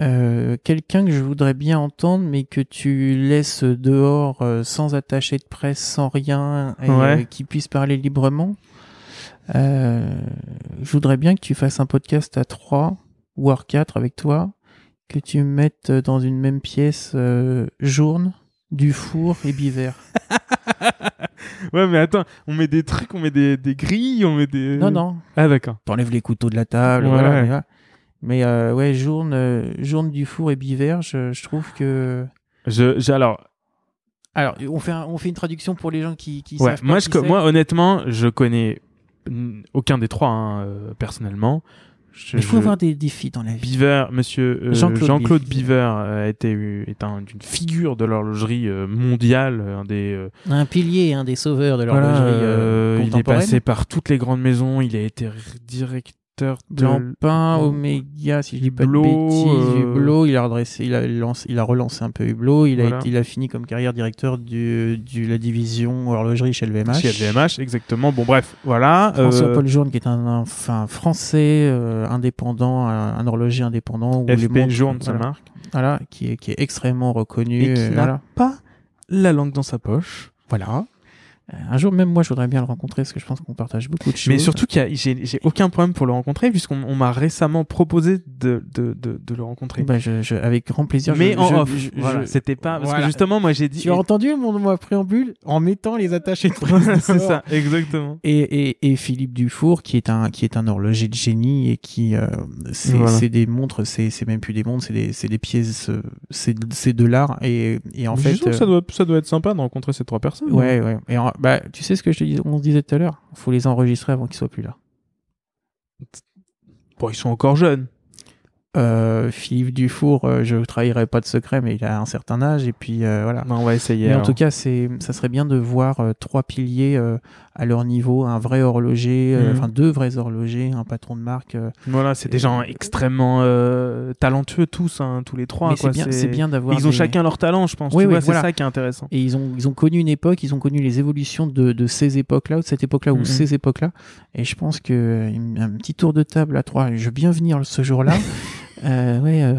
B: Euh, quelqu'un que je voudrais bien entendre, mais que tu laisses dehors euh, sans attaché de presse, sans rien, et
A: Ouais.
B: euh, qui puisse parler librement. Euh, je voudrais bien que tu fasses un podcast à trois, voire quatre avec toi, que tu mettes dans une même pièce euh, Journe, Dufour et Biver.
A: Ouais, mais attends, on met des trucs, on met des, des grilles, on met des.
B: Non, non,
A: Ah, d'accord.
B: t'enlèves les couteaux de la table,
A: Ouais.
B: voilà. Mais, euh, ouais, Journe, euh, Journe, Dufour et Biver, je, je trouve que...
A: Je, alors,
B: Alors, on fait, un- on fait une traduction pour les gens qui, qui
A: ouais,
B: savent pas
A: moi,
B: qui
A: je, moi, honnêtement, je connais aucun des trois, hein, euh, personnellement. Je-
B: Il faut
A: je-
B: avoir des défis dans la vie.
A: Beaver, monsieur euh,
B: Jean-Claude
A: Jean-Claude
B: Beaver.
A: Euh, a été est un, une figure de l'horlogerie euh, mondiale, un des euh,
B: Un pilier, un des sauveurs de
A: voilà,
B: l'horlogerie
A: euh, il est passé par toutes les grandes maisons, il a été r- directeur de
B: Omega, si je dis pas
A: Hublot,
B: de bêtises,
A: euh,
B: Hublot, il a redressé, il a lancé, il a relancé un peu Hublot, il a, été- il a fini comme carrière directeur du, du la division horlogerie chez LVMH.
A: chez LVMH, exactement. Bon bref, voilà. euh,
B: François-Paul Journe, qui est un, enfin, français euh, indépendant, un, un horloger indépendant. où
A: FP Journe, sa marque.
B: voilà, qui est, qui est extrêmement reconnu.
A: Et qui
B: euh,
A: n'a
B: voilà.
A: pas la langue dans sa poche.
B: Voilà. Euh, Un jour, même moi, je voudrais bien le rencontrer parce que je pense qu'on partage beaucoup de choses.
A: Mais surtout qu'il y a- j'ai j'ai aucun problème pour le rencontrer puisqu'on on m'a récemment proposé de, de, de, de le rencontrer.
B: Bah, je, je- avec grand plaisir.
A: mais
B: je-
A: en off. voilà,
B: je-
A: c'était pas parce
B: Voilà.
A: que justement moi j'ai dit
B: Tu as entendu mon, mon préambule en mettant les attachés de presse.
A: c'est ça exactement.
B: Et, et, et Philippe Dufour, qui est un qui est un horloger de génie et qui euh, c'est
A: Voilà.
B: c'est des montres, c'est c'est même plus des montres, c'est des c'est des pièces, euh, c'est c'est de l'art et et en
A: Mais
B: fait.
A: je trouve que
B: euh,
A: ça doit ça doit être sympa de rencontrer ces trois personnes.
B: Ouais, ouais. Et en- bah, tu sais ce que je te dis, on se disait tout à l'heure, faut les enregistrer avant qu'ils soient plus là.
A: Bon ils sont encore jeunes.
B: Euh, Philippe Dufour, euh, je trahirai pas de secret, mais il a un certain âge et puis euh, voilà.
A: Non, on va essayer.
B: Mais en tout cas, c'est, ça serait bien de voir euh, trois piliers à leur niveau, un vrai horloger, euh,
A: Mhm.
B: enfin deux vrais horlogers, un patron de marque. euh,
A: Voilà, c'est des gens extrêmement euh, talentueux tous, hein, tous les trois.
B: c'est bien, bien d'avoir.
A: Ils ont
B: des-
A: chacun leur talent, je pense.
B: Oui, oui,
A: c'est
B: voilà.
A: ça qui est intéressant.
B: Et ils ont, ils ont connu une époque, ils ont connu les évolutions de, de ces époques-là, ou de cette époque-là,
A: Mhm.
B: ou ces époques-là. Et je pense que un petit tour de table à trois, je veux bien venir ce jour-là. euh, ouais, euh,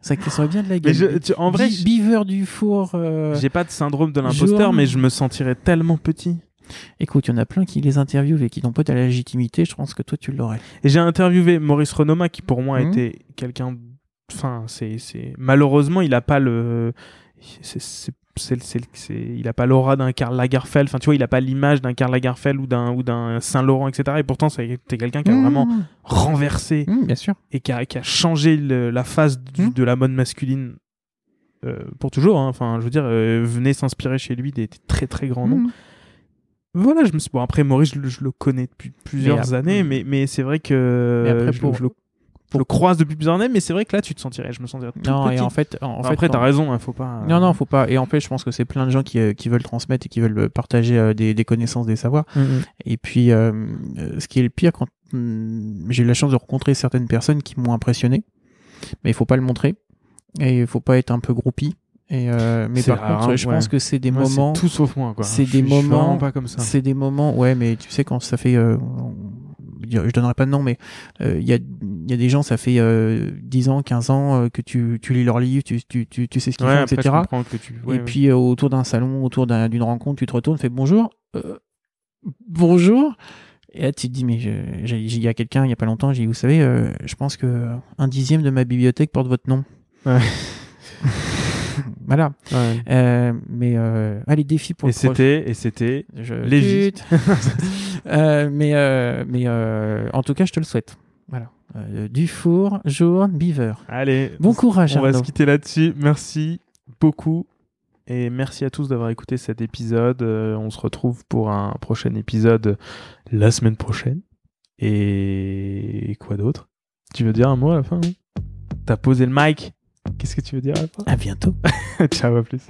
B: ça, ça serait bien de la gueule.
A: Je- tu- en vrai,
B: Bi-
A: je-
B: Beaver du four. euh,
A: j'ai pas de syndrome de l'imposteur, mais je me sentirais tellement petit.
B: Écoute, il y en a plein qui les interviewent et qui n'ont pas ta légitimité. Je pense que toi, tu l'aurais.
A: Et j'ai interviewé Maurice Renoma, qui pour moi
B: Mhm.
A: était quelqu'un. Enfin, c'est, c'est malheureusement, il a pas le. c'est- c'est- c'est- c'est- c'est- il a pas l'aura d'un Karl Lagerfeld. Enfin, tu vois, il a pas l'image d'un Karl Lagerfeld ou d'un ou d'un Saint Laurent, etc. Et pourtant, c'était quelqu'un qui a vraiment
B: Mmh.
A: renversé
B: Mmh, bien sûr.
A: et qui a, qui a changé le- la face du-
B: Mhm.
A: de la mode masculine euh, pour toujours. hein. Enfin, je veux dire, euh, venez s'inspirer chez lui des, des très très grands noms. Voilà, je me suis bon après Maurice, je, le- je le connais depuis plusieurs
B: Mais
A: années, mais mais c'est vrai que
B: Mais après,
A: je,
B: pour-
A: je le, je le croise depuis plusieurs années, mais c'est vrai que là tu te sentirais, je me sentirais tout
B: Non,
A: petit.
B: et en fait, en, en
A: Enfin,
B: fait,
A: après t'as raison, hein, faut pas.
B: Non, non, faut pas. Et en fait, je pense que c'est plein de gens qui, euh, qui veulent transmettre et qui veulent euh, partager euh, des, des connaissances, des savoirs.
A: Mm, mm.
B: Et puis, euh, ce qui est le pire, quand j'ai eu la chance de rencontrer certaines personnes qui m'ont impressionné, mais il faut pas le montrer et il faut pas être un peu groupie. Et euh, mais par
A: rare,
B: contre,
A: hein,
B: je
A: ouais.
B: pense que c'est des
A: Moi, c'est
B: moments.
A: tout sauf moi quoi.
B: c'est des
A: je
B: moments-
A: vraiment pas comme ça.
B: C'est des moments, ouais, mais tu sais, quand ça fait. euh, je donnerai pas de nom, mais euh, il y, a, il y a des gens, ça fait euh, 10 ans, 15 ans euh, que tu, tu lis leurs livres, tu, tu, tu, tu sais ce qu'ils
A: Ouais,
B: font,
A: après,
B: etc.
A: comprends que tu. ouais,
B: et puis euh, autour d'un salon, autour d'un- d'une rencontre, tu te retournes, fais bonjour. Euh, bonjour. Et là, tu te dis, mais j'ai dit à quelqu'un il y a pas longtemps, j'ai dit, vous savez, euh, je pense que un dixième de ma bibliothèque porte votre nom.
A: Ouais.
B: voilà.
A: Ouais.
B: Euh, mais euh, ah, les défis pour
A: Et c'était et c'était
B: je... Euh, mais mais en tout cas, je te le souhaite. Voilà. Dufour, jour, Beaver.
A: Allez,
B: Bon courage,
A: on va se quitter là-dessus. Merci beaucoup. Et merci à tous d'avoir écouté cet épisode. On se retrouve pour un prochain épisode la semaine prochaine. Et quoi d'autre? Tu veux dire un mot à la fin? Hein T'as posé le mic? Qu'est-ce que tu veux dire fin?
B: À bientôt.
A: Ciao, à plus.